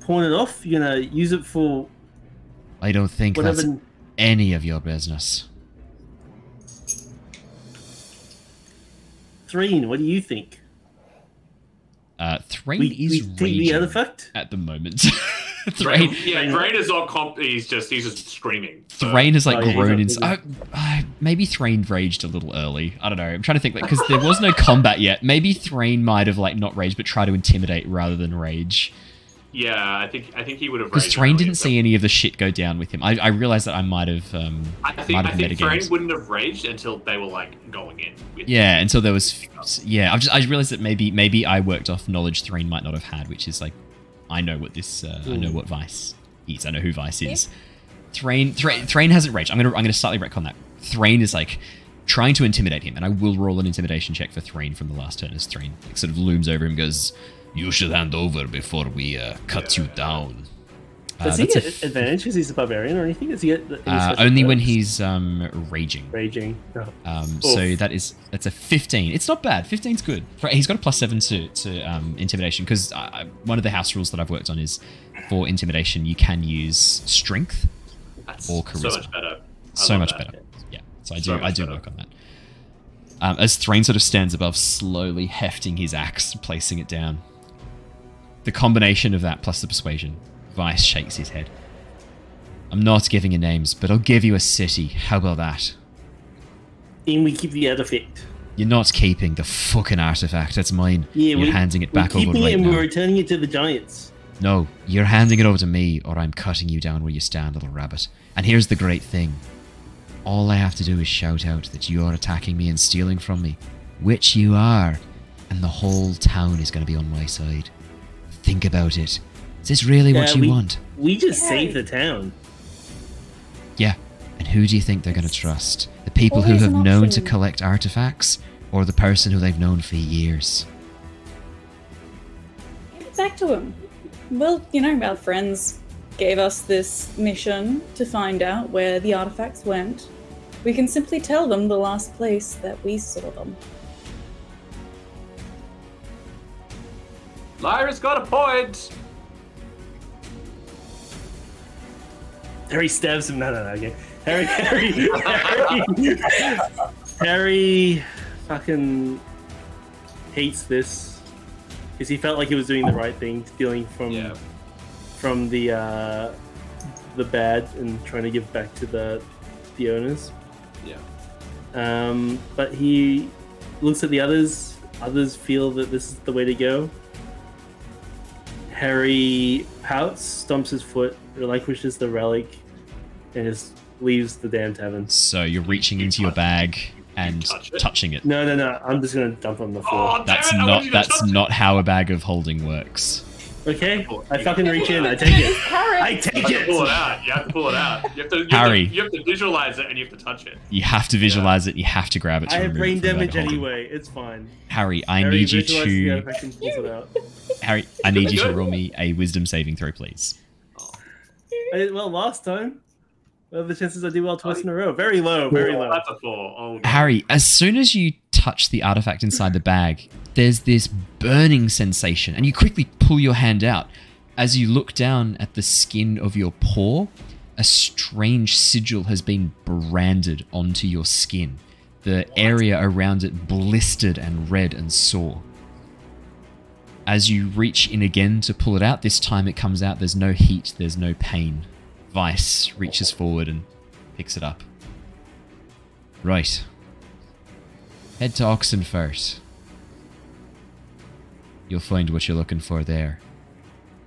pawn it off? You're gonna use it for I don't think whatever? that's any of your business. Threign, what do you think? Uh, Threign We, is we take the raging artifact. at the moment. Threign, Threign, yeah, Threign- Threign is not comp. He's just he's just screaming. So- Threign has like Oh, yeah, he's grown up in. Uh, uh, maybe Threign raged a little early. I don't know. I'm trying to think like because there was no combat yet. Maybe Threign might have like not raged, but try to intimidate rather than rage. Yeah, I think I think he would have. Because raged Threign didn't see any of the shit go down with him. I, I realized that I might have um I think might I have think Threign metagamed. wouldn't have raged until they were like going in. With Yeah, until there was yeah. I've just I realized that maybe maybe I worked off knowledge Threign might not have had, which is like I know what this uh, I know what Vice is. I know who Vice is. Threign Threign Threign hasn't raged. I'm gonna I'm gonna slightly retcon that. Threign is like trying to intimidate him, and I will roll an intimidation check for Threign from the last turn as Threign like, sort of looms over him, and goes, "You should hand over before we uh, cut you down." Uh, Does he get f- advantage because he's a barbarian or anything? Does he get uh, only when he's um, raging. raging? No. Um, so that is that's a 15. It's not bad. 15's good. He's got a plus seven to to um, intimidation because one of the house rules that I've worked on is for intimidation you can use strength. That's Or so much better. I so much that. better. Yeah. So I do So much I do better. work on that. Um, as Threign sort of stands above, slowly hefting his axe, placing it down. The combination of that plus the persuasion, Vice shakes his head. I'm not giving you names, but I'll give you a city. How about that? And we keep the artifact. You're not keeping the fucking artifact. That's mine. Yeah, you're we- handing it We're back over keeping right it and now. we're returning it to the giants. No, you're handing it over to me, or I'm cutting you down where you stand, little rabbit. And here's the great thing all I have to do is shout out that you're attacking me and stealing from me, which you are, and the whole town is going to be on my side. Think about it. Is this really what you we- want? We just Hey. saved the town. Yeah. And who do you think they're going to trust? The people who have an known to collect artifacts, or the person who they've known for years? Give it back to him. Well, you know, our friends gave us this mission to find out where the artifacts went. We can simply tell them the last place that we saw them. Lyra's got a point. Harry stabs him. No, no, no. Okay. Harry, Harry, Harry, Harry, fucking hates this because he felt like he was doing the right thing, stealing from Yeah. from the uh, the bad and trying to give back to the the owners. Yeah. Um, but he looks at the others. Others feel that this is the way to go. Harry pouts, stomps his foot, relinquishes the relic, and just leaves the damn tavern. So you're reaching into your bag and touch it? touching it. No, no, no. I'm just gonna dump on the floor. Oh, That's it, not wanted you to that's not how a bag of holding works. Okay, I fucking reach in. I take it. I take You have to pull it it. out. You have to pull it out. You have to, you Harry. Have to, you have to visualize it and you have to touch it. You have to visualize it. You have to grab it. To I have brain it from the bag damage anyway. It's fine. Harry, I Harry need you visualizes the to pulls it out. Harry, I need you to roll me a wisdom saving throw, please. I did well last time. What are the chances I do well twice in a row? Very low. Very low. that's a four. Oh, Harry, as soon as you touch the artifact inside the bag, there's this burning sensation, and you quickly pull your hand out. As you look down at the skin of your paw, a strange sigil has been branded onto your skin. The area around it blistered and red and sore. As you reach in again to pull it out, this time it comes out. There's no heat, there's no pain. Vice reaches forward and picks it up. Right. Head to Oxenfurt. You'll find what you're looking for there.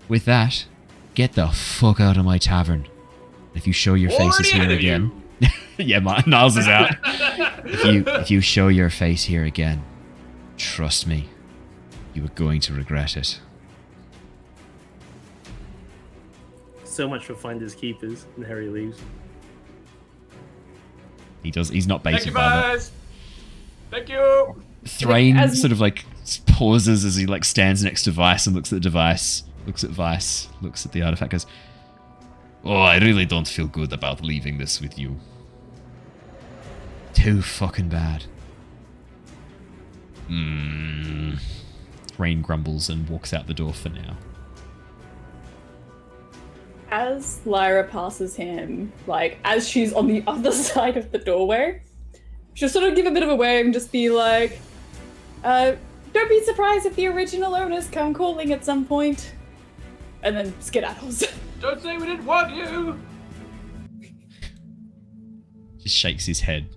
With that, get the fuck out of my tavern. If you show your faces here again, yeah, my, Niles is out. if you if you show your face here again, trust me, you are going to regret it. So much for finders keepers. And Harry leaves. He does. He's not Thank baited you, by that. guys. Thank you. Threign As- sort of like pauses as he like stands next to Vice and looks at the device, looks at Vice, looks at the artifact, goes, "Oh, I really don't feel good about leaving this with you. Too fucking bad." Hmm. Threign grumbles and walks out the door for now. As Lyra passes him, like as she's on the other side of the doorway, she'll sort of give a bit of a wave and just be like, uh, don't be surprised if the original owners come calling at some point. And then skedaddles. Don't say we didn't want you. Just shakes his head,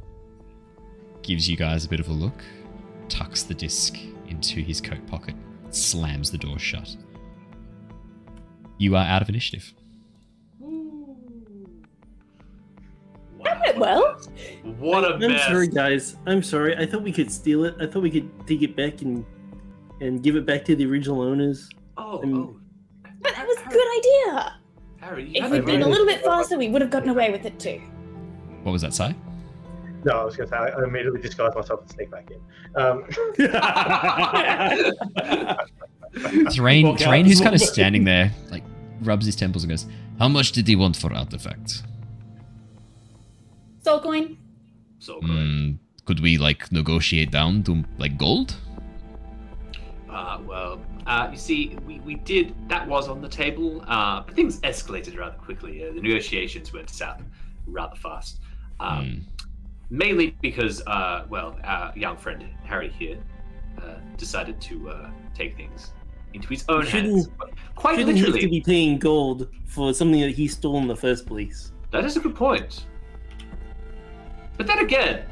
gives you guys a bit of a look, tucks the disc into his coat pocket, slams the door shut. You are out of initiative. Wow. went well. What a I'm mess. sorry, guys. I'm sorry. I thought we could steal it. I thought we could take it back and and give it back to the original owners. Oh, I'm- oh. But that was a good idea. Harry, you If we'd been a little bit faster, we would have gotten away with it too. What was that, say? No, I was going to say, I I immediately disguise myself and sneak back in. Um, Threign, Walk out. Threign, who's kind of standing there, like rubs his temples and goes, "How much did he want for artifacts? Soul coin. So good. Hmm, could we like negotiate down to like gold? Uh, well, uh, you see, we, we did, that was on the table, uh, but things escalated rather quickly. Uh, the negotiations went south rather fast. Um, Hmm. Mainly because, uh, well, our young friend Harry here uh, decided to uh, take things into his own Shouldn't- hands. Quite Shouldn't have to be paying gold for something that he stole in the first place. That is a good point. But then again,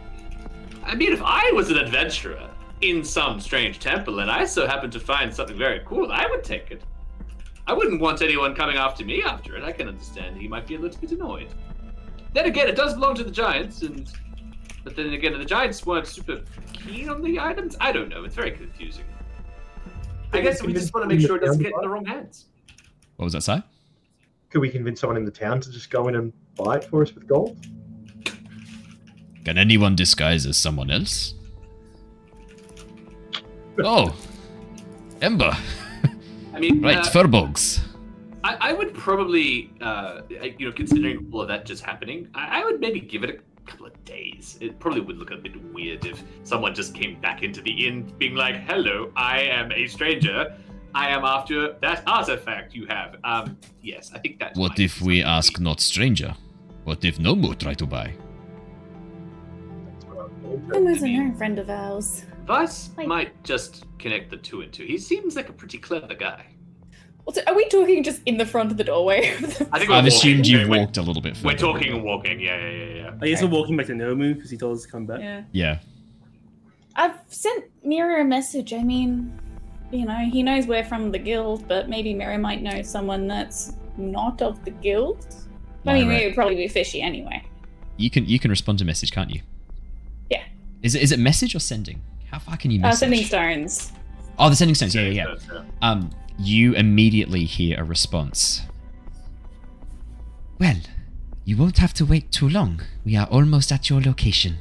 I mean, if I was an adventurer in some strange temple and I so happened to find something very cool, I would take it. I wouldn't want anyone coming after me after it. I can understand he might be a little bit annoyed. Then again, it does belong to the giants, and but then again, the giants weren't super keen on the items. I don't know. It's very confusing. I guess we just want to make sure it doesn't get in the wrong hands. What was that say? Could we convince someone in the town to just go in and buy it for us with gold? Can anyone disguise as someone else? Oh, Ember. I mean, Right, uh, Firbolgs. I, I would probably, uh, you know, considering all of that just happening, I, I would maybe give it a couple of days. It probably would look a bit weird if someone just came back into the inn being like, "Hello, I am a stranger. I am after that artifact you have." Um, yes, I think that. What if we ask not stranger? What if Nomu try to buy? That's what I'm doing. Almost a known friend of ours. Vice Like- might just connect the two and two. He seems like a pretty clever guy. Also, are we talking just in the front of the doorway? of the- I think I've assumed you've We're- walked a little bit further. We're talking and walking. Yeah, yeah, yeah, yeah. I guess we're walking back to Nomu because he told us to come back. yeah. Yeah. I've sent Mira a message. I mean, you know, he knows we're from the guild, but maybe Mira might know someone that's not of the guild. I mean, Lyra, it would probably be fishy anyway. you can you can respond to message, can't you? Yeah. Is it is it message or sending? How far can you Uh, message? sending stones. Oh, the sending stones. Yeah, yeah, yeah. yeah. Um, you immediately hear a response. Well, you won't have to wait too long. We are almost at your location.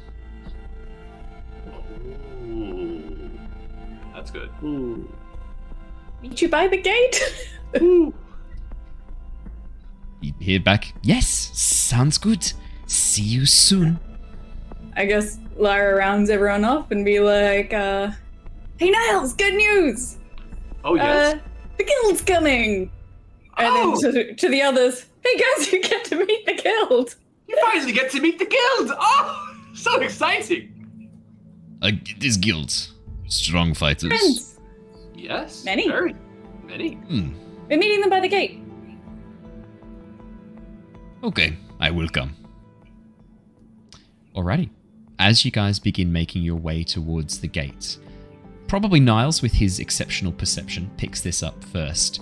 Ooh. That's good. Ooh. Meet you by the gate. You hear back. Yes, sounds good. See you soon. I guess Lyra rounds everyone up and be like, uh, "Hey Niles, good news! Oh yes. Uh, the guild's coming!" And Oh! then to, to the others, "Hey guys, you get to meet the guild." you finally get to meet the guild. Oh, so exciting. Uh, this guild. Strong fighters. Friends, Yes. Many. Very many. Hmm. we're meeting them by the gate. Okay, I will come. Alrighty. As you guys begin making your way towards the gate, probably Niles, with his exceptional perception, picks this up first.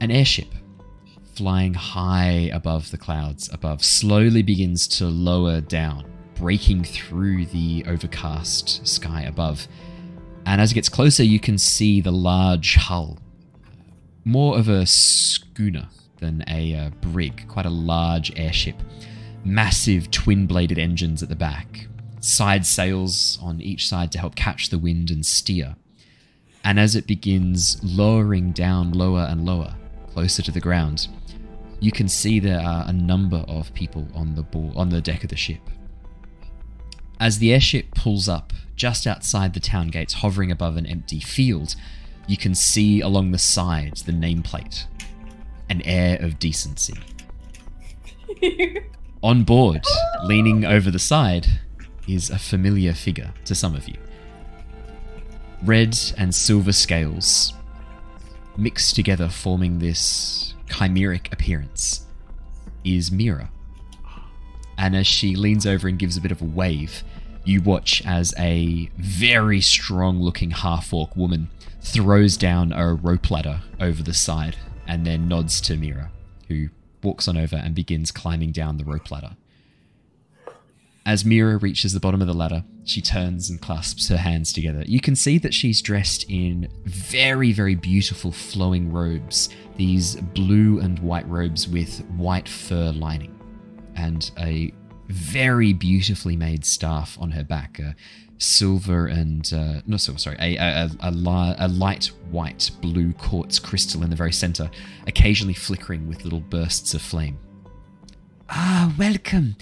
An airship flying high above the clouds above slowly begins to lower down, breaking through the overcast sky above. And as it gets closer, you can see the large hull. More of a schooner than a uh, brig, quite a large airship massive twin bladed engines at the back, side sails on each side to help catch the wind and steer. And as it begins lowering down lower and lower, closer to the ground, you can see there are a number of people on the on the deck of the ship. As the airship pulls up just outside the town gates, hovering above an empty field, you can see along the sides the nameplate, an air of decency. On board, leaning over the side, is a familiar figure to some of you. Red and silver scales mixed together, forming this chimeric appearance, is Mira. And as she leans over and gives a bit of a wave, you watch as a very strong looking half orc woman throws down a rope ladder over the side and then nods to Mira, who walks on over and begins climbing down the rope ladder. As Mira reaches the bottom of the ladder, she turns and clasps her hands together. You can see that she's dressed in very, very beautiful flowing robes. These blue and white robes with white fur lining. And a very beautifully made staff on her back. Silver and, uh, no, silver, sorry, a, a, a, li- a light white blue quartz crystal in the very center, occasionally flickering with little bursts of flame. Ah, welcome.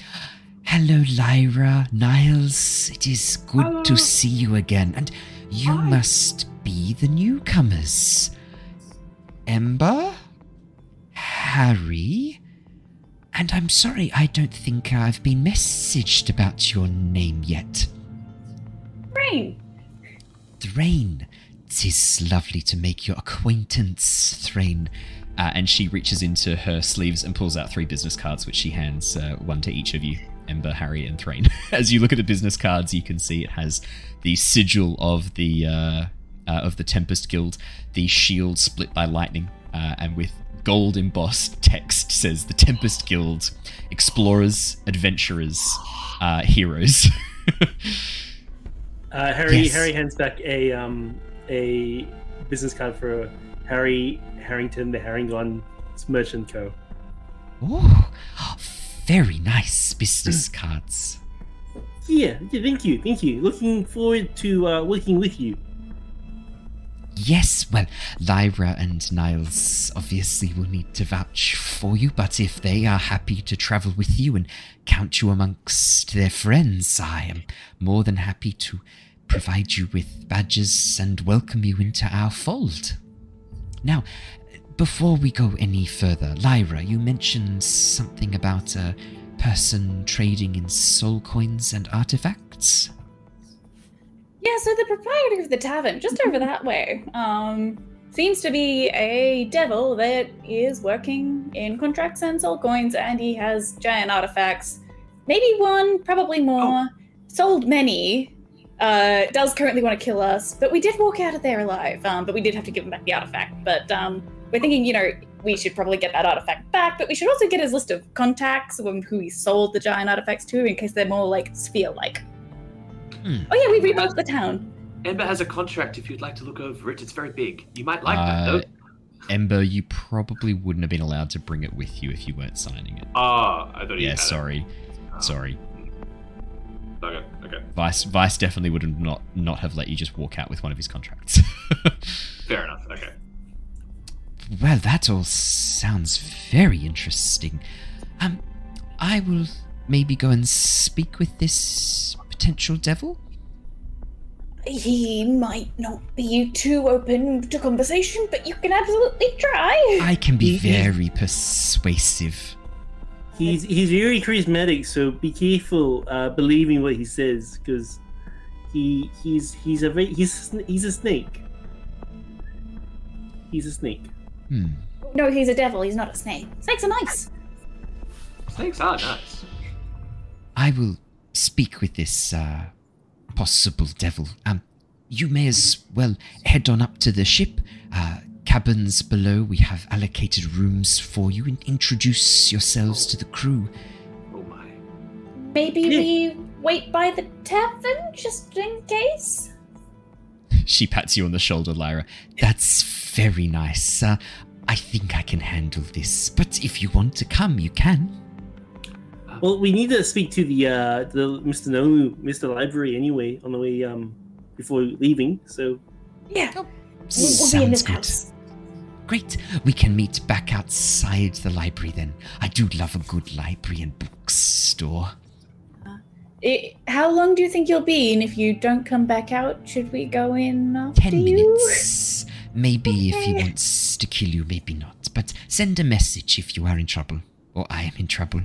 Hello, Lyra, Niles. It is good Hello. to see you again. And you Hi. must be the newcomers. Ember? Harry? And I'm sorry, I don't think I've been messaged about your name yet. Rain. Threign. Tis lovely to make your acquaintance, Threign. Uh, and she reaches into her sleeves and pulls out three business cards, which she hands uh, one to each of you. Ember, Harry, and Threign. As you look at the business cards, you can see it has the sigil of the uh, uh, of the Tempest Guild, the shield split by lightning, uh, and with gold embossed text says the Tempest Guild, explorers, adventurers, uh, heroes. Uh, Harry Yes. Harry hands back a um a business card for Harry Harrington, the Harringon Merchant Co. Oh, very nice business cards. Yeah, yeah, thank you, thank you. Looking forward to uh, working with you. Yes, well, Lyra and Niles obviously will need to vouch for you, but if they are happy to travel with you and count you amongst their friends, I am more than happy to provide you with badges and welcome you into our fold. Now, before we go any further, Lyra, you mentioned something about a person trading in soul coins and artifacts. Yeah, so the proprietor of the tavern, just over that way, um, seems to be a devil that is working in contracts and soul coins, and he has giant artifacts. Maybe one, probably more. Sold many. Uh, does currently want to kill us, but we did walk out of there alive. Um, but we did have to give him back the artifact. But um, we're thinking, you know, we should probably get that artifact back, but we should also get his list of contacts of who he sold the giant artifacts to, in case they're more like sphere-like. Hmm. Oh yeah, we rebuilt the town. Ember has a contract if you'd like to look over it. It's very big. You might like that, Uh, though. Ember, you probably wouldn't have been allowed to bring it with you if you weren't signing it. Ah, I thought you Yeah, had it. sorry, Ah, sorry. Okay, okay. Vice Vice definitely would have not not have let you just walk out with one of his contracts. Fair enough. Okay. Well, that all sounds very interesting. Um, I will maybe go and speak with this potential devil. He might not be too open to conversation, but you can absolutely try. I can be He- he- very persuasive. He's he's very charismatic, so be careful uh, believing what he says because he he's he's a very, he's he's a snake. He's a snake. hmm. No, he's a devil. He's not a snake. Snakes are nice. Snakes are nice. I will speak with this uh, possible devil. Um, you may as well head on up to the ship. Uh, cabins below. We have allocated rooms for you, and introduce yourselves to the crew. Oh my. Maybe Yeah. we wait by the tavern just in case. She pats you on the shoulder, Lyra. That's very nice. Uh, I think I can handle this, but if you want to come, you can. Well, we need to speak to the uh, the Mr. No Mr. Library anyway on the way um before leaving. So Yeah, we'll, we'll be in this Sounds good. house. Great. We can meet back outside the library then. I do love a good library and bookstore. I how long do you think you'll be? And if you don't come back out, should we go in after Ten you? minutes. Maybe if he wants to kill you, maybe not. But send a message if you are in trouble, or I am in trouble.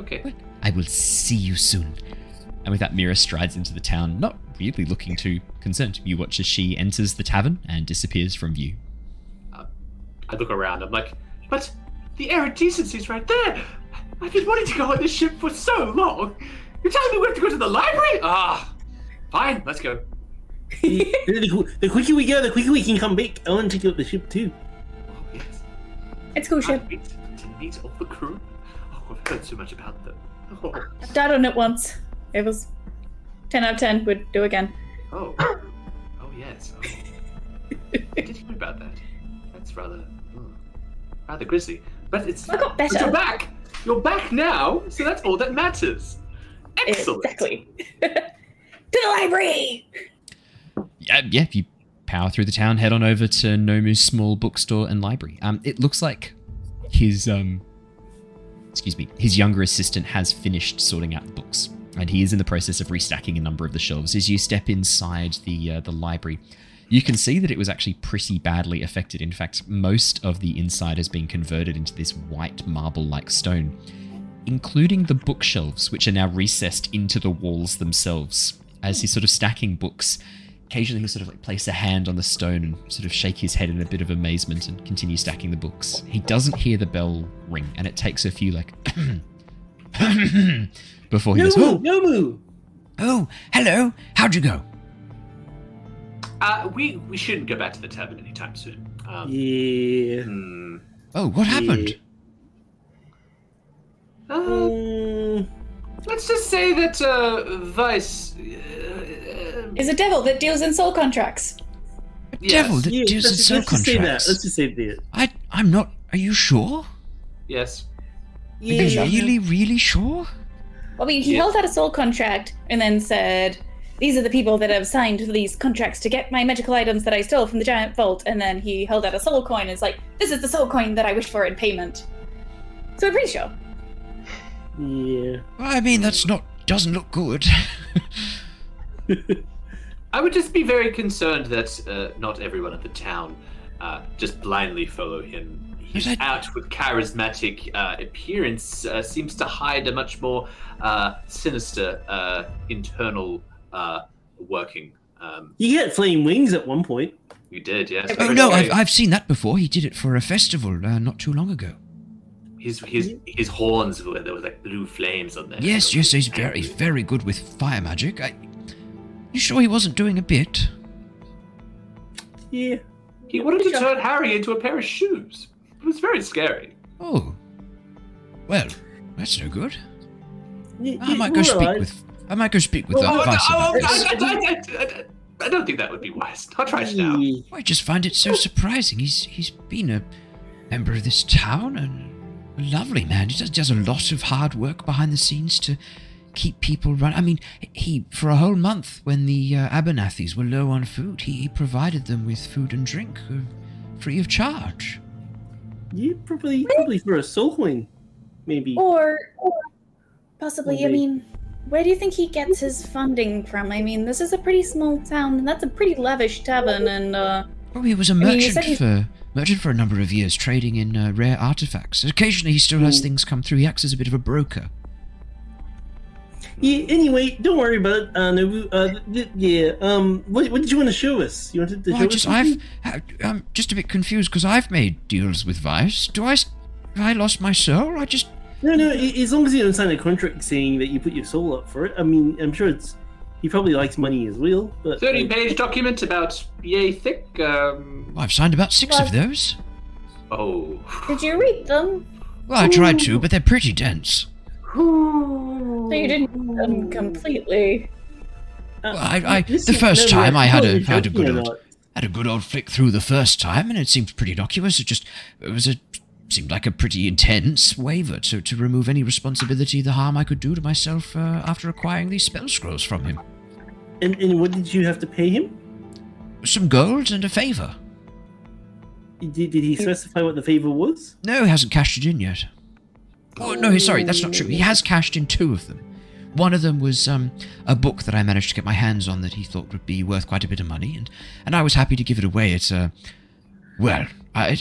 Okay. I will see you soon. And with that, Mira strides into the town, not really looking too concerned. You watch as she enters the tavern and disappears from view. I look around. I'm like, but the air of decency's right there. I've been wanting to go on this ship for so long. You're telling me we have to go to the library? Ah, fine. Let's go. the, the, the quicker we go, the quicker we can come back. I want to take up the ship too. Oh yes. It's cool ship. Can't wait to meet all the crew. I've heard so much about them. Oh, I've died on it once. It was ten out of ten. Would do again. oh, oh yes. Oh. I did hear about that. That's rather, oh, rather grisly. But it's. I got better. you're back. You're back now, so that's all that matters. Excellent. Exactly. to the library. Yeah, yeah. If you power through the town, head on over to Nomu's small bookstore and library. Um, it looks like his um, excuse me, his younger assistant has finished sorting out the books, and he is in the process of restacking a number of the shelves. As you step inside the uh, the library, you can see that it was actually pretty badly affected. In fact, most of the inside has been converted into this white marble-like stone, including the bookshelves, which are now recessed into the walls themselves. As he's sort of stacking books, occasionally he'll sort of like place a hand on the stone and sort of shake his head in a bit of amazement and continue stacking the books. He doesn't hear the bell ring, and it takes a few like Before he No goes, oh, no move. oh, hello. How'd you go? Uh, we we shouldn't go back to the tavern anytime soon. Um, Yeah. hmm, Oh, what happened? uh, Mm, let's just say that uh, Vice. Uh, Is a devil that deals in soul contracts. yes, Devil that yeah, deals in let's, soul let's just say that. contracts. Let's just say that. I, I'm not. Are you sure? Yes. Are you really, really sure? I mean, he Yeah. held out a soul contract and then said, "These are the people that have signed these contracts to get my magical items that I stole from the giant vault." And then he held out a soul coin and is like, "This is the soul coin that I wished for in payment." So I'm pretty sure. Yeah. Well, I mean, that's not. Doesn't look good. I would just be very concerned that uh, not everyone at the town uh, just blindly follow him. His Is that- out with charismatic uh, appearance uh, seems to hide a much more uh, sinister uh, internal uh, working. Um, You get flame wings at one point. you did, yes. oh no, I've, I've seen that before. He did it for a festival uh, not too long ago. His his his horns were there was like blue flames on them. Yes, yes, he's very, he's very good with fire magic. I, you sure he wasn't doing a bit? Yeah. He wanted to turn Harry into a pair of shoes. It was very scary. Oh, well, that's no good. Y- I y- might go speak alright. with. I might go speak with Oh, uh, no, oh, about I. I, I, I, I, I don't think that would be wise. I'll try it now. I just find it so surprising. He's he's been a member of this town and a lovely man. He does, does a lot of hard work behind the scenes to keep people running. I mean, he for a whole month when the uh, Abernathy's were low on food, he, he provided them with food and drink uh, free of charge. Yeah, probably probably for a soul coin, maybe. Or, or possibly, I mean, where do you think he gets his funding from? I mean, this is a pretty small town, and that's a pretty lavish tavern, and uh, Oh, he was a mean, merchant said he- for merchant for a number of years, trading in uh, rare artifacts. Occasionally, he still has Mm. things come through. He acts as a bit of a broker. Yeah. Anyway, don't worry about it. Uh, Nobu. Uh, th- yeah. Um. What, what did you want to show us? You wanted to Well, show I us just, something? I've, I'm just a bit confused because I've made deals with Vice. Do I? have I lost my soul? I just, No, no. As long as you don't sign a contract saying that you put your soul up for it. I mean, I'm sure it's. He probably likes money as well. But Thirty page document about yay thick. Um, I've signed about six of those. oh. did you read them? Well, I tried to, but they're pretty dense. So you didn't read them completely. Well, I, I the first time I had a had a good old had a good old flick through the first time, and it seemed pretty innocuous. It just it was a seemed like a pretty intense waiver to to remove any responsibility the harm I could do to myself uh, after acquiring these spell scrolls from him. And, and what did you have to pay him? Some gold and a favor. Did, did he specify what the favor was? No, he hasn't cashed it in yet. Oh no, sorry, that's not true. He has cashed in two of them. One of them was um, a book that I managed to get my hands on that he thought would be worth quite a bit of money, and, and I was happy to give it away. It's a well, I,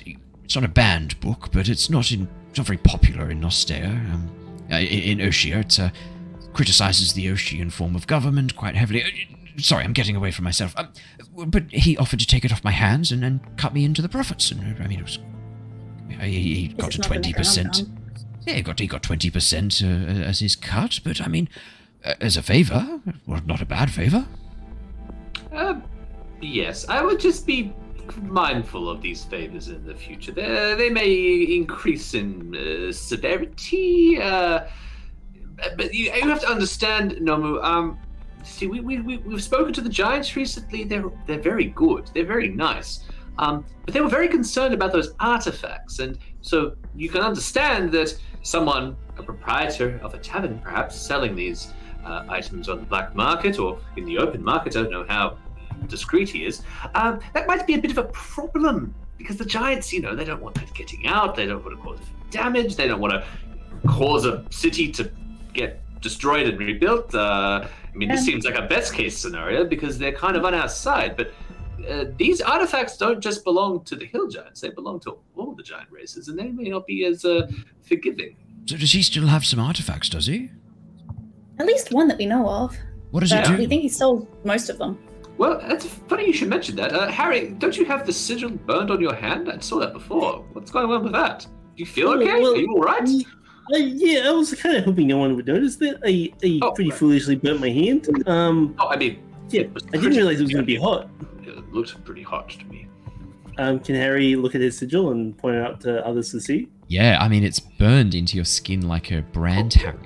it's not a banned book, but it's not in it's not very popular in Nostea. Um, uh, in, in Oshia, it uh, criticizes the Ocean form of government quite heavily. Uh, Sorry, I'm getting away from myself. Um, but he offered to take it off my hands and, and cut me into the profits. And uh, I mean, it was he, he got This to is not the twenty percent. Yeah, he got he got twenty percent uh, as his cut, but I mean, uh, as a favour, well, not a bad favour. Uh, yes, I would just be mindful of these favors in the future. They, they may increase in uh, severity, uh, but you, you have to understand, Nomu. Um, see, we, we, we, we've spoken to the Giants recently. They're, they're very good, they're very nice. Um, but they were very concerned about those artifacts, and so you can understand that someone, a proprietor of a tavern, perhaps selling these uh, items on the black market or in the open market. I don't know how discreet he is. Um, that might be a bit of a problem because the giants, you know, they don't want that getting out. They don't want to cause damage. They don't want to cause a city to get destroyed and rebuilt. Uh, I mean, this seems like a best case scenario because they're kind of on our side. But uh, these artifacts don't just belong to the hill giants; they belong to all the giant races, and they may not be as uh, forgiving. So does he still have some artifacts? Does he? At least one that we know of. What does But do? we think he stole most of them. Well, that's funny you should mention that. Uh, Harry, don't you have the sigil burned on your hand? I saw that before. What's going on with that? Do you feel okay? Well, Are you all right? He, Uh, yeah, I was kind of hoping no one would notice that. I, I Oh, pretty right. foolishly burnt my hand. Um, Oh, I mean, yeah, I didn't realize it was going to be hot. It looked pretty hot to me. Um, can Harry look at his sigil and point it out to others to see? Yeah, I mean, it's burned into your skin like a brand Harry.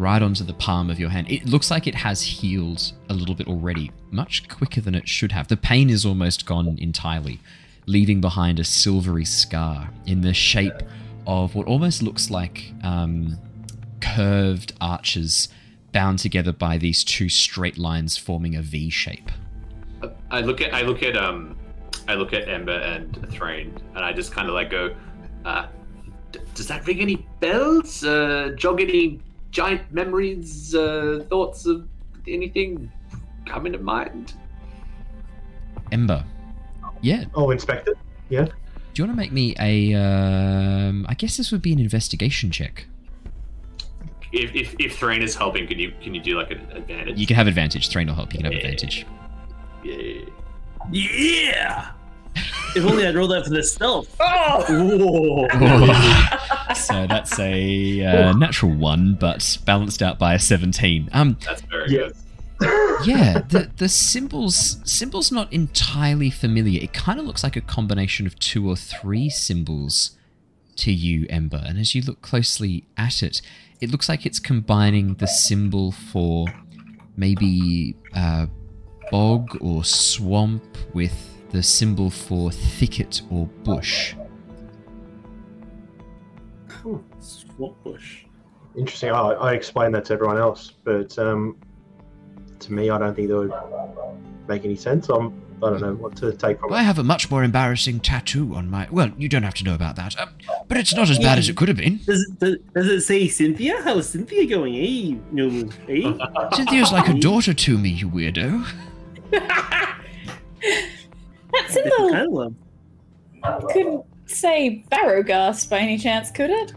Right onto the palm of your hand. It looks like it has healed a little bit already, much quicker than it should have. The pain is almost gone entirely, leaving behind a silvery scar in the shape of what almost looks like um, curved arches bound together by these two straight lines forming a V shape. I look at I look at um I look at Ember and Threign, and I just kind of like go, uh, does that ring any bells? Uh, jog any giant memories, uh, thoughts of anything coming to mind? Ember. Yeah, Oh, inspect it. Yeah. Do you want to make me a? Um, I guess this would be an investigation check. If if, if Threign is helping, can you can you do like an advantage? You can have advantage. Threign will help. You can have Yeah. advantage. Yeah. Yeah! If only I'd rolled that for the stealth. Oh! Whoa. so that's a uh, natural one, but balanced out by a seventeen. Um, That's very Yeah. good. yeah, the the symbols symbols not entirely familiar. It kind of looks like a combination of two or three symbols to you, Ember. And as you look closely at it, it looks like it's combining the symbol for maybe uh, bog or swamp with the symbol for thicket or bush. Swamp bush. Interesting. I, I explained that to everyone else, but um, to me, I don't think that would make any sense. I'm, I don't know what to take from it. I it. have a much more embarrassing tattoo on my. Well, you don't have to know about that. Um, but it's not as bad as it could have been. Does it, does, does it say Cynthia? How's Cynthia going? Hey, no, hey. Cynthia's like a daughter to me, you weirdo. that Different symbol kind of couldn't say Barrowgast by any chance, could it?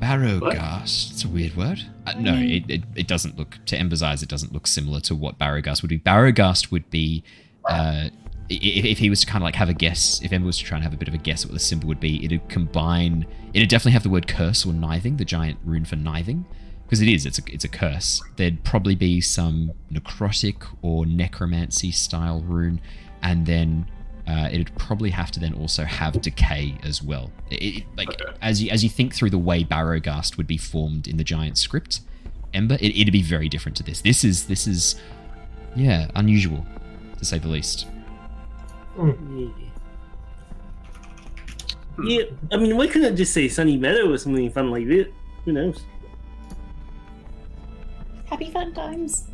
Barrowgast. It's a weird word. Uh, no, it, it, it doesn't look, to Ember's eyes, it doesn't look similar to what Barrowgast would be. Barrowgast would be, uh, if, if he was to kind of like have a guess, if Ember was to try and have a bit of a guess at what the symbol would be, it'd combine, it'd definitely have the word curse or kniving, the giant rune for kniving. Because it is, it's a, it's a curse. There'd probably be some necrotic or necromancy style rune, and then uh, it'd probably have to then also have decay as well. It, it- like Okay. as you as you think through the way Barrowgast would be formed in the giant script, Ember, it, it'd be very different to this. This is this is yeah unusual to say the least. Yeah. yeah, I mean, why couldn't I just say Sunny Meadow or something fun like that? Who knows? Happy fun times.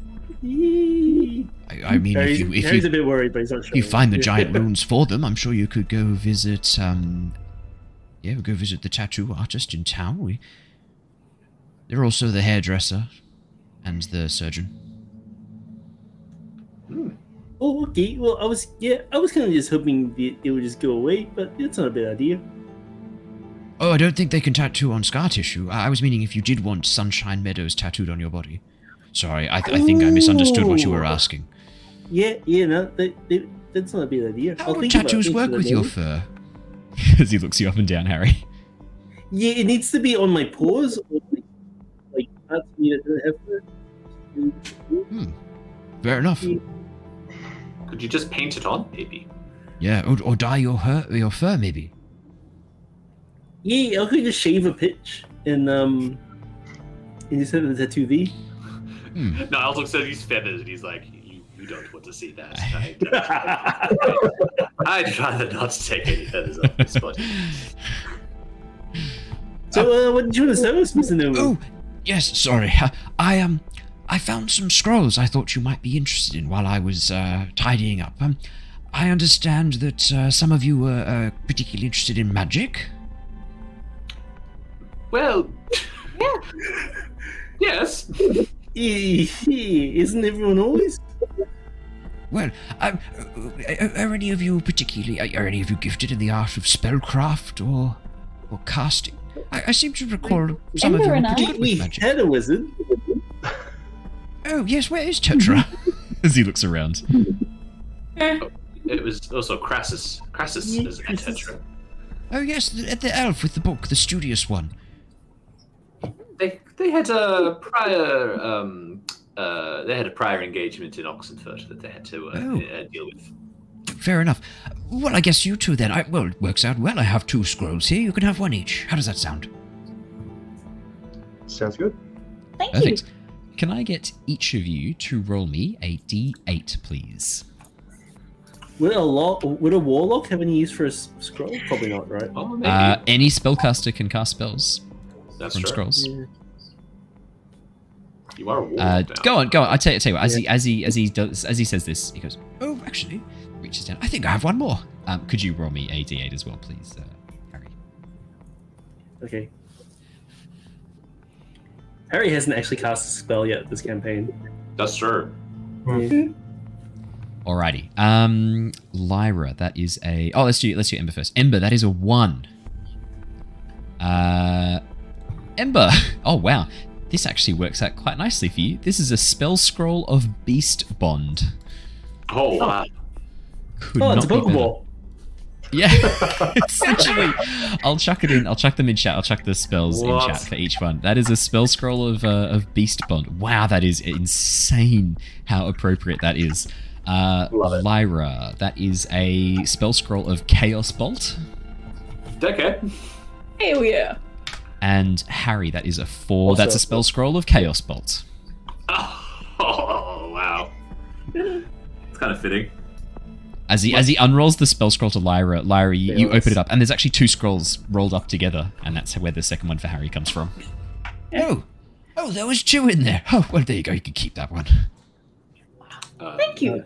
I, I mean, if you if Harry's you a bit worried, but he's not sure. you find the giant runes for them, I'm sure you could go visit. Um, yeah, go visit the tattoo artist in town. We. They're also the hairdresser, and the surgeon. Oh, okay. Well, I was yeah, I was kind of just hoping that it would just go away, but it's not a bad idea. Oh, I don't think they can tattoo on scar tissue. I, I was meaning if you did want Sunshine Meadows tattooed on your body. Sorry, I, th- I think I misunderstood what you were asking. Yeah, yeah, no, that, that, that's not a bad idea. How I'll do think about tattoos Thanks work with your fur? as he looks you up and down, Harry. Yeah, it needs to be on my paws or like, like parts of me that don't have fur. Hmm. Fair enough. Could you just paint it on, maybe? Yeah, or, or dye your hair, your fur maybe. Yeah, I could just shave a pitch and um, and just have the tattoo V. Niles looks at these feathers and he's like, "You, you don't want to see that. I, I'd rather not take any feathers off this body." so, uh, what did you want to say, Mr. Newman? Oh, yes. Sorry. Uh, I um, I found some scrolls. I thought you might be interested in while I was uh, tidying up. Um, I understand that uh, some of you were uh, particularly interested in magic. Well, yes. Yeah, yeah, isn't everyone always? Well, um, are, are any of you particularly are, are any of you gifted in the art of spellcraft or or casting? I, I seem to recall some of you Ember were and I- good We with magic. had a wizard. Oh yes, where is Tetra? as he looks around. It was also Crassus. Crassus Yeah, is a Crassus. tetra. oh yes, the, the elf with the book, the studious one. They they had a prior um uh they had a prior engagement in Oxenfurt that they had to uh, Oh. uh, deal with. Fair enough. Well, I guess you two then. I, well, it works out well. I have two scrolls here. You can have one each. How does that sound? Sounds good. Thank Perfect. you. Can I get each of you to roll me a d8, please? Would a lo- would a warlock have any use for a s- scroll? Probably not, right? Oh, Uh, any spellcaster can cast spells that's from true. scrolls. Yeah. You are a Uh, go on, go on. I tell you, I tell you what. As he as he as he does as he says this, he goes, "Oh, actually," reaches down. I think I have one more. Um, could you roll me a d8 as well, please, uh, Harry? Okay. Harry hasn't actually cast a spell yet this campaign. That's true. Alrighty. Um, Lyra, that is a. Oh, let's do let's do Ember first. Ember, that is a one. Ember. Oh wow, this actually works out quite nicely for you. This is a spell scroll of Beast Bond. Oh wow. Could Oh, it's a not be better. Pokeball. Yeah, it's literally. I'll chuck it in. I'll chuck them in chat. I'll chuck the spells What? in chat for each one. That is a spell scroll of uh, of Beast Bond. Wow, that is insane. How appropriate that is. Uh, Love it. Lyra, that is a spell scroll of Chaos Bolt. Okay. Hell yeah. And Harry, that is a four. Also That's a a spell scroll of Chaos Bolt. Oh, wow. It's kind of fitting. As he as he unrolls the spell scroll to Lyra, Lyra, you, you open it up, and there's actually two scrolls rolled up together, and that's where the second one for Harry comes from. Oh, oh, there was two in there. Oh, well, there you go. You can keep that one. Uh, Thank you.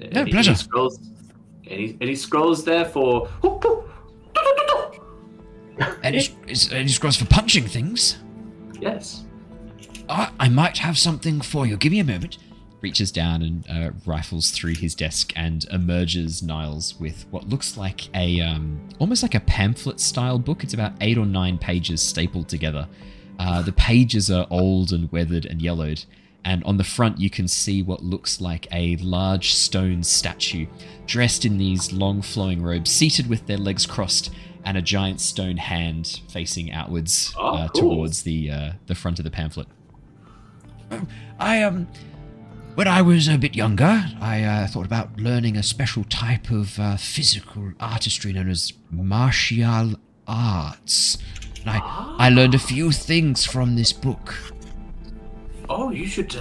any, pleasure. Any scrolls, any, any scrolls there for. Any, is, any scrolls for punching things? Yes. I, I might have something for you. Give me a moment. reaches down and uh, rifles through his desk and emerges Niles with what looks like a um, almost like a pamphlet style book. It's about eight or nine pages stapled together. Uh, the pages are old and weathered and yellowed, and on the front you can see what looks like a large stone statue dressed in these long flowing robes, seated with their legs crossed. And a giant stone hand facing outwards Oh, uh, cool. towards the uh, the front of the pamphlet. I um, when I was a bit younger, I uh, thought about learning a special type of uh, physical artistry known as martial arts. And I, I learned a few things from this book. Oh, you should.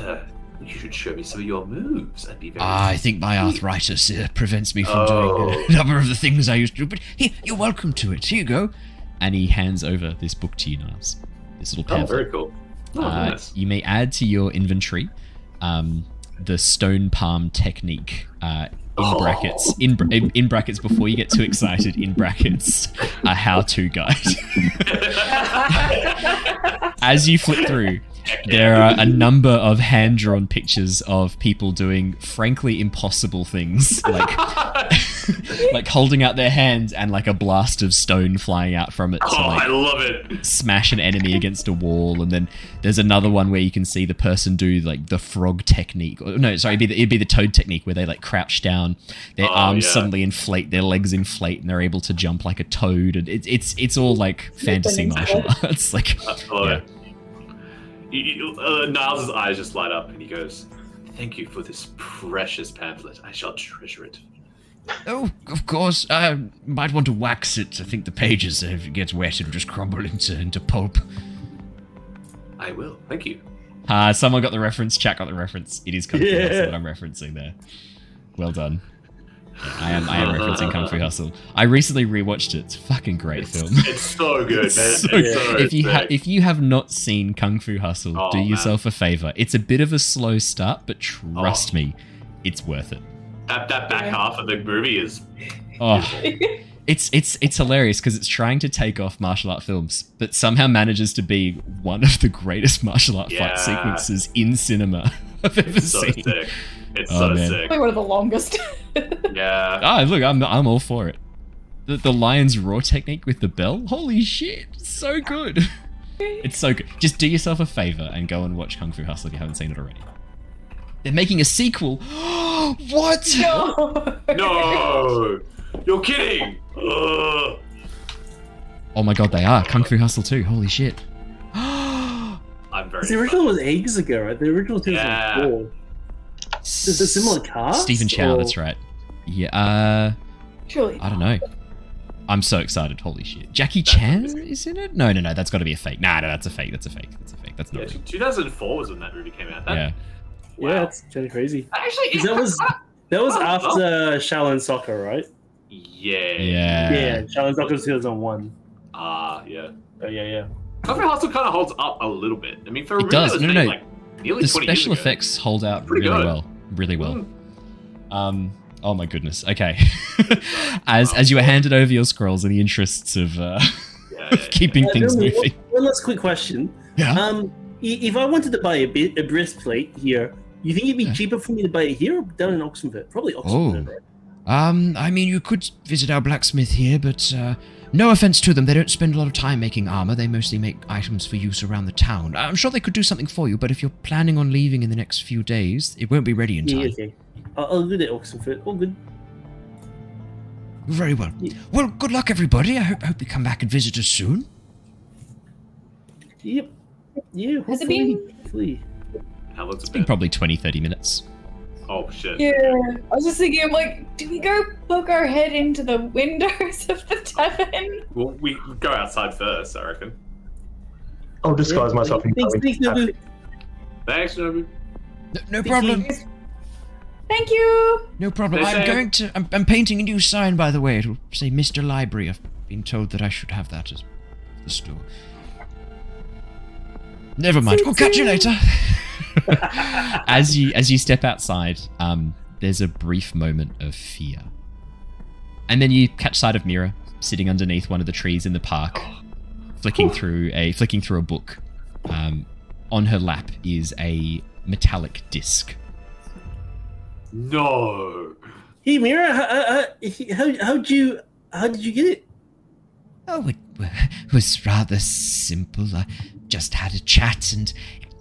You should show me some of your moves. I'd be very. I think my arthritis uh, prevents me from Oh. doing a number of the things I used to do. But here, you're welcome to it. Here you go. and he hands over this book to you, Niles. This little pamphlet. oh, very cool. Oh, Uh, nice. You may add to your inventory um, the stone palm technique uh, in Oh. brackets. In, br- in, in brackets, before you get too excited, in brackets, a how-to guide. As you flip through, there are a number of hand-drawn pictures of people doing frankly impossible things, like like holding out their hands and like a blast of stone flying out from it to oh, like I love it. smash an enemy against a wall, and then there's another one where you can see the person do like the frog technique. No, sorry, it'd be, the, it'd be the toad technique where they like crouch down, their Oh, arms yeah. suddenly inflate, their legs inflate, and they're able to jump like a toad. And it's it's it's all like fantasy martial arts. Like Yeah. it. You- you- uh, Niles' eyes just light up, and he goes, "Thank you for this precious pamphlet. I shall treasure it." Oh, of course. I might want to wax it. I think the pages, if it gets wet, it'll just crumble into, into pulp. I will. Thank you. uh, someone got the reference. Chat got the reference. It is Kung Fu Yeah. Hustle that I'm referencing there. Well done. Yeah, I am I am referencing Kung Fu Hustle. I recently rewatched it. It's a fucking great It's, film. it's so good, man. It's It's so so good. if you ha- if you have not seen Kung Fu Hustle, Oh, do man. yourself a favor. It's a bit of a slow start, but oh. trust Oh. me, it's worth it. that, that back half of the movie is Oh, it's it's it's hilarious because it's trying to take off martial art films, but somehow manages to be one of the greatest martial art Yeah. fight sequences in cinema I've ever so seen. sick. It's Oh, so man. sick. Probably one of the longest. Yeah. Ah, look, I'm I'm all for it. The the lion's roar technique with the bell, holy shit, so good. It's so good. Just do yourself a favor and go and watch Kung Fu Hustle if you haven't seen it already. They're making a sequel. what? no. No, you're kidding. Ugh. Oh my god, they are Kung Fu Hustle too. Holy shit. I'm very. The original was ages ago, right? The original was Yeah. 2004. Is it similar cast? Stephen Chow, or- that's right. Yeah, uh, Surely. I don't know. I'm so excited. Holy shit. Jackie Chan is in it? No, no, no. That's got to be a fake. Nah, no, that's a fake. That's a fake. That's a fake. That's Yeah, not real. 2004 was when that movie came out. That, Yeah. Yeah, Wow. that's kind of crazy. Actually, that was that was Oh, after Shaolin Soccer, right? Yeah. Yeah. yeah, Shaolin Soccer was 2001. Ah, yeah. Oh yeah, yeah. Kung Fu Hustle kind of holds up a little bit. I mean, for a It movie does. that was No, no, no. like nearly The 20 years special ago. effects hold out Pretty really good. well. Really well. Mm. Um, oh my goodness. Okay. as as you were handed over your scrolls in the interests of, uh, of keeping Uh, things moving. One, one last quick question. Yeah. Um, if I wanted to buy a, bit, a breastplate here, you think it'd be Yeah. cheaper for me to buy it here or down in Oxenford? Probably Oxenford, Oh. right? Um, I mean, you could visit our blacksmith here, but uh, no offense to them, they don't spend a lot of time making armor. They mostly make items for use around the town. I'm sure they could do something for you, but if you're planning on leaving in the next few days, it won't be ready in time. Yeah, time. okay. I'll, I'll do that Oxenford. All good. Very well. Yeah. Well, good luck, everybody. I hope, hope you come back and visit us soon. Yep. Yeah, hopefully. Has it been- hopefully. How long's It's it been been? probably 20, 30 minutes. Oh shit. Yeah, I was just thinking, I'm like, do we go poke our head into the windows of the tavern? Well, we go outside first, I reckon. I'll disguise Yeah, myself in Thanks, thanks, Nobu. Thanks, Nobu. No, no problem. Thank you. No problem. They I'm say- going to. I'm, I'm painting a new sign, by the way. It'll say Mr. Library. I've been told that I should have that as the store. Never mind. We'll catch you later. as you as you step outside, um, there's a brief moment of fear, and then you catch sight of Mira sitting underneath one of the trees in the park, flicking through a flicking through a book. Um, on her lap is a metallic disc. No. Hey, Mira, how, how, how, how'd you, how did you get it? Oh, it was rather simple. I just had a chat and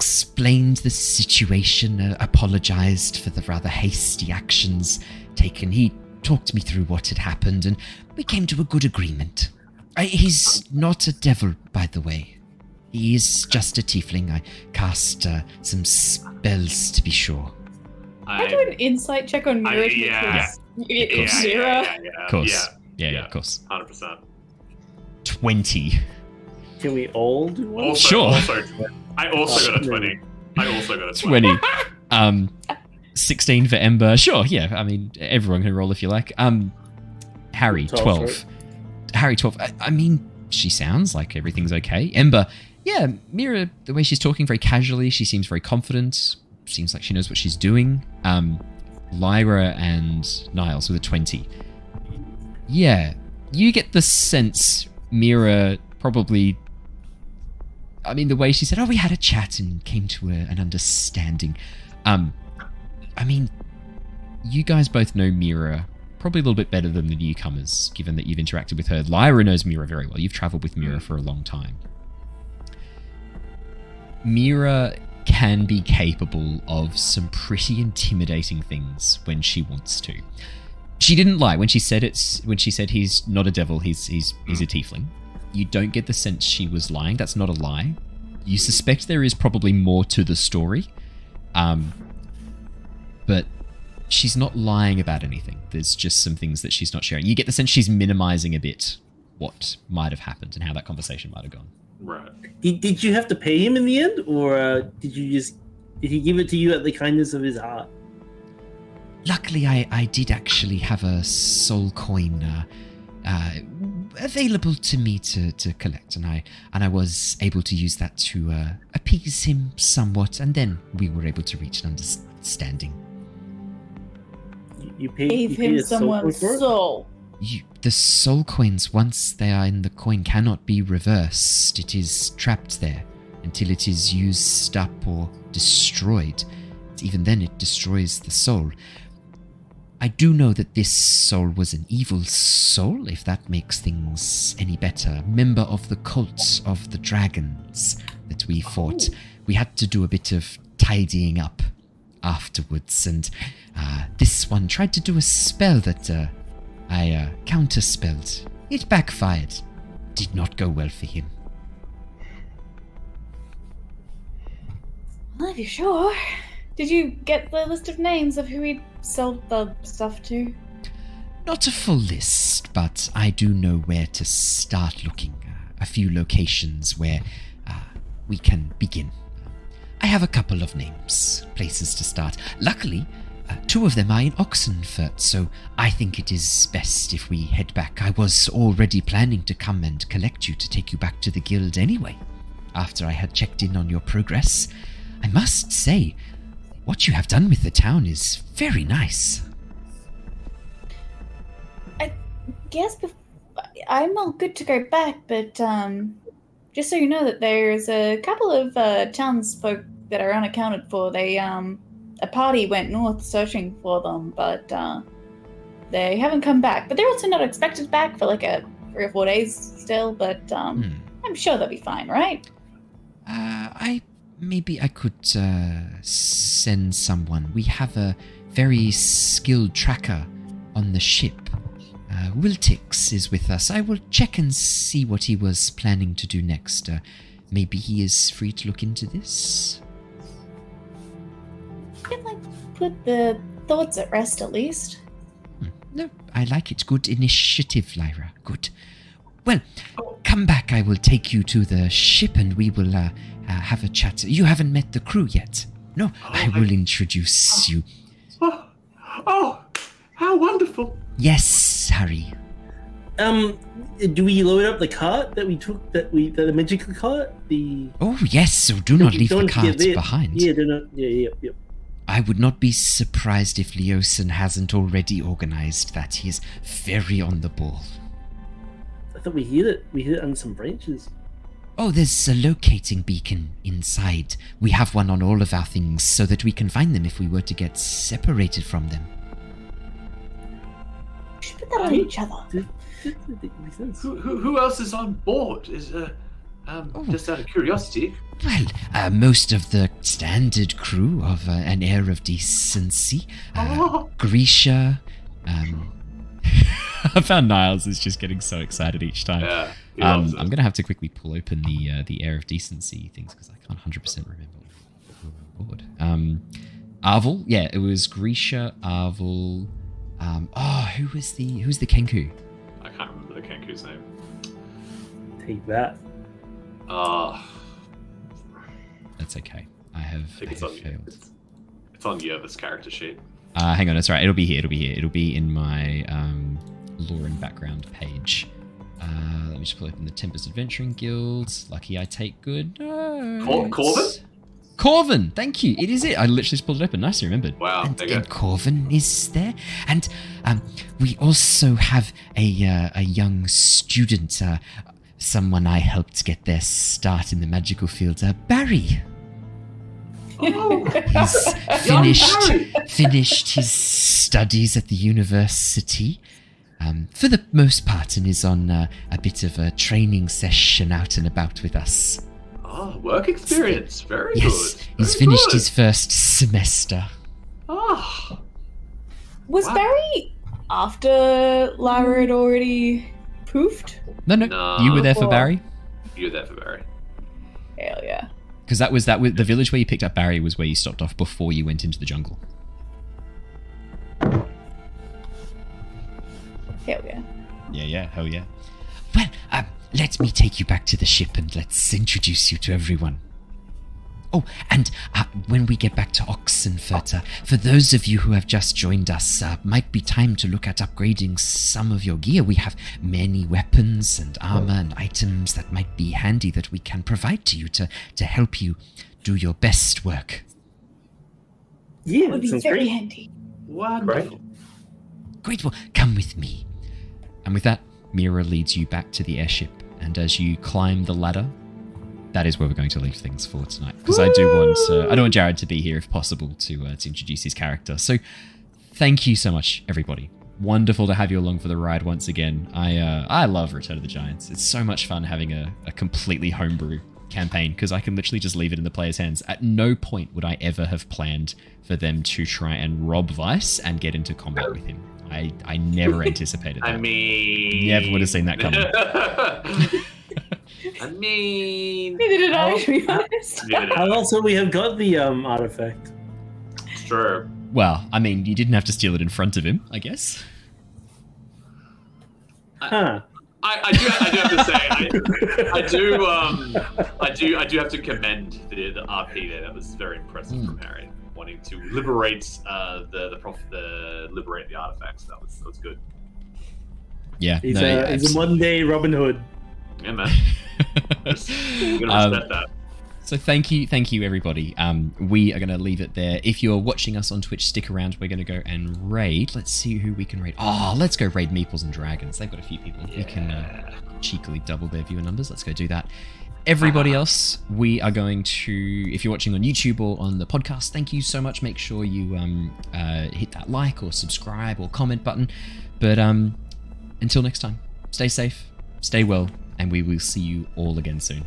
explained the situation, uh, apologized for the rather hasty actions taken. He talked me through what had happened, and we came to a good agreement. I, he's not a devil, by the way. He is just a tiefling. I cast uh, some spells to be sure. Can I do an insight check on I- Mira? yeah. yeah, yeah, Mira. yeah, yeah, yeah, Of course. Yeah, Yeah, yeah, yeah. of course. hundred percent. Twenty. Can we all do one? Also, Sure. also, I also got a 20. I also got a twenty. 20. Um, 16 for Ember. Sure, yeah. I mean, everyone can roll if you like. Um, Harry, 12, 12. right? Harry, 12. I, I mean, she sounds like everything's okay. Ember, yeah, Mira, the way she's talking very casually, she seems very confident. Seems like she knows what she's doing. Um, Lyra and Niles with a 20. Yeah, you get the sense Mira probably I mean, the way she said, "Oh, we had a chat and came to a, an understanding." Um, I mean, you guys both know Mira probably a little bit better than the newcomers, given that you've interacted with her. Lyra knows Mira very well. You've traveled with Mira for a long time. Mira can be capable of some pretty intimidating things when she wants to. She didn't lie when she said it's when she said he's not a devil, he's he's he's a tiefling. You don't get the sense she was lying. That's not a lie. You suspect there is probably more to the story. Um but she's not lying about anything. There's just some things that she's not sharing. You get the sense she's minimizing a bit what might have happened and how that conversation might have gone. Right. Did, did you have to pay him in the end, or uh, did you just did he give it to you at the kindness of his heart? Luckily, I, I did actually have a soul coin uh, uh, available to me to, to collect, and I and I was able to use that to uh, appease him somewhat, and then we were able to reach an understanding. You, you paid, Gave you paid him a soul someone's soul. You, the soul coins, once they are in the coin, cannot be reversed. It is trapped there until it is used up or destroyed. Even then, it destroys the soul. I do know that this soul was an evil soul, if that makes things any better. Member of the cult of the dragons that we fought. We had to do a bit of tidying up afterwards, and uh, this one tried to do a spell that uh, I uh, counterspelled. It backfired. Did not go well for him. Well, if you're sure. Did you get the list of names of who we sold the stuff to? Not a full list, but I do know where to start looking. Uh, a few locations where uh, we can begin. I have a couple of names, places to start. Luckily, uh, two of them are in Oxenfurt, so I think it is best if we head back. I was already planning to come and collect you to take you back to the guild anyway, after I had checked in on your progress. I must say, what you have done with the town is very nice. I guess bef- I'm all good to go back, but um, just so you know that there's a couple of uh, townsfolk that are unaccounted for. They um, a party went north searching for them, but uh, they haven't come back. But they're also not expected back for like a three or four days still. But um, Hmm. I'm sure they'll be fine, right? Uh, I maybe I could uh, send someone. We have a very skilled tracker on the ship. Uh, Wiltix is with us. I will check and see what he was planning to do next. Uh, maybe he is free to look into this. Can like put the thoughts at rest at least. Hmm. No, I like it. Good initiative, Lyra. Good. Well, come back. I will take you to the ship and we will uh, uh, have a chat. You haven't met the crew yet. No, I I- will introduce you. Oh, oh, how wonderful! Yes, Harry. Um, do we load up the cart that we took? That we that the magical cart? The Oh, yes, so do not leave the Don't- carts behind. Yeah, they're not. Yeah, yeah, yeah. I would not be surprised if Leosin hasn't already organized that. He is very on the ball. I thought we hit it. We hit it on some branches. Oh, there's a locating beacon inside. We have one on all of our things so that we can find them if we were to get separated from them. We should put that on Right. each other. Who, who, who else is on board? Is uh, um, Oh. just out of curiosity. Well, uh, most of the standard crew of uh, an air of decency. Uh, Oh, Grisha. Um, I found Niles is just getting so excited each time. yeah. He Um. I'm gonna have to quickly pull open the uh, the air of decency things because I can't 100 percent remember who were board. Um, Arvel, yeah, it was Grisha, Arvel. Um, oh, who was the who's the Kenku? I can't remember the Kenku's name. Take that. Ah, That's okay. I have, I think I it's have on you. failed. It's, it's on you, this character sheet. Uh, hang on, it's alright. It'll be here. It'll be here. It'll be in my um, lore and background page. Uh, let me just pull open the Tempest Adventuring Guild. Lucky I take good notes. Corvin? Corvin, thank you. It is it. I literally just pulled it open. Nicely remembered. Wow, and, there you and go. Corvin is there, and um, we also have a uh, a young student, uh, someone I helped get their start in the magical field, uh, Barry. Oh, He's finished finished his studies at the university. Um, for the most part, and is on uh, a bit of a training session out and about with us. Oh, work experience. Very yes, good. he's finished good. his first semester. Ah, Was Wow. Barry after Lara had already poofed? No, no, No. you were there for Barry You were there for Barry. Hell yeah. because that was that was the village where you picked up Barry was where you stopped off before you went into the jungle. Hell yeah. Yeah, yeah, hell yeah. Well, um, let me take you back to the ship and let's introduce you to everyone. Oh, and uh, when we get back to Oxenfurt, uh, for those of you who have just joined us, uh, might be time to look at upgrading some of your gear. We have many weapons and armor and items that might be handy that we can provide to you to, to help you do your best work. Yeah, That would be very great. handy. Wonderful. Great, well, come with me. And with that, Mira leads you back to the airship, and as you climb the ladder, that is where we're going to leave things for tonight. Because I do want uh, I don't want Jared to be here if possible to uh, to introduce his character. So, thank you so much, everybody. Wonderful to have you along for the ride once again. I uh, I love Return of the Giants. It's so much fun having a, a completely homebrew campaign because I can literally just leave it in the player's hands. At no point would I ever have planned for them to try and rob Vice and get into combat with him. I, I never anticipated that. I mean, Never would have seen that coming. I mean, Neither did I, to be honest. neither did I. And also, we have got the um artifact. Sure. Well, I mean, you didn't have to steal it in front of him, I guess. Huh. I, I do. I do have to say, I, I do. Um, I do. I do have to commend the, the RP there. That was very impressive Mm. from Harry, wanting to liberate uh, the the prof, the liberate the artifacts. That was that was good. Yeah. He's, no, a, yeah, he's a one day Robin Hood. Yeah, man. I'm gonna Um, respect that. So thank you, thank you, everybody. Um, we are going to leave it there. If you're watching us on Twitch, stick around. We're going to go and raid. Let's see who we can raid. Oh, let's go raid Meeples and Dragons. They've got a few people. We can uh, cheekily double their viewer numbers. Let's go do that. Everybody else, we are going to. If you're watching on YouTube or on the podcast, thank you so much. Make sure you um, uh, hit that like or subscribe or comment button. But um, until next time, stay safe, stay well, and we will see you all again soon.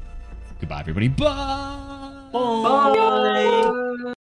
Goodbye, everybody. Bye. Bye.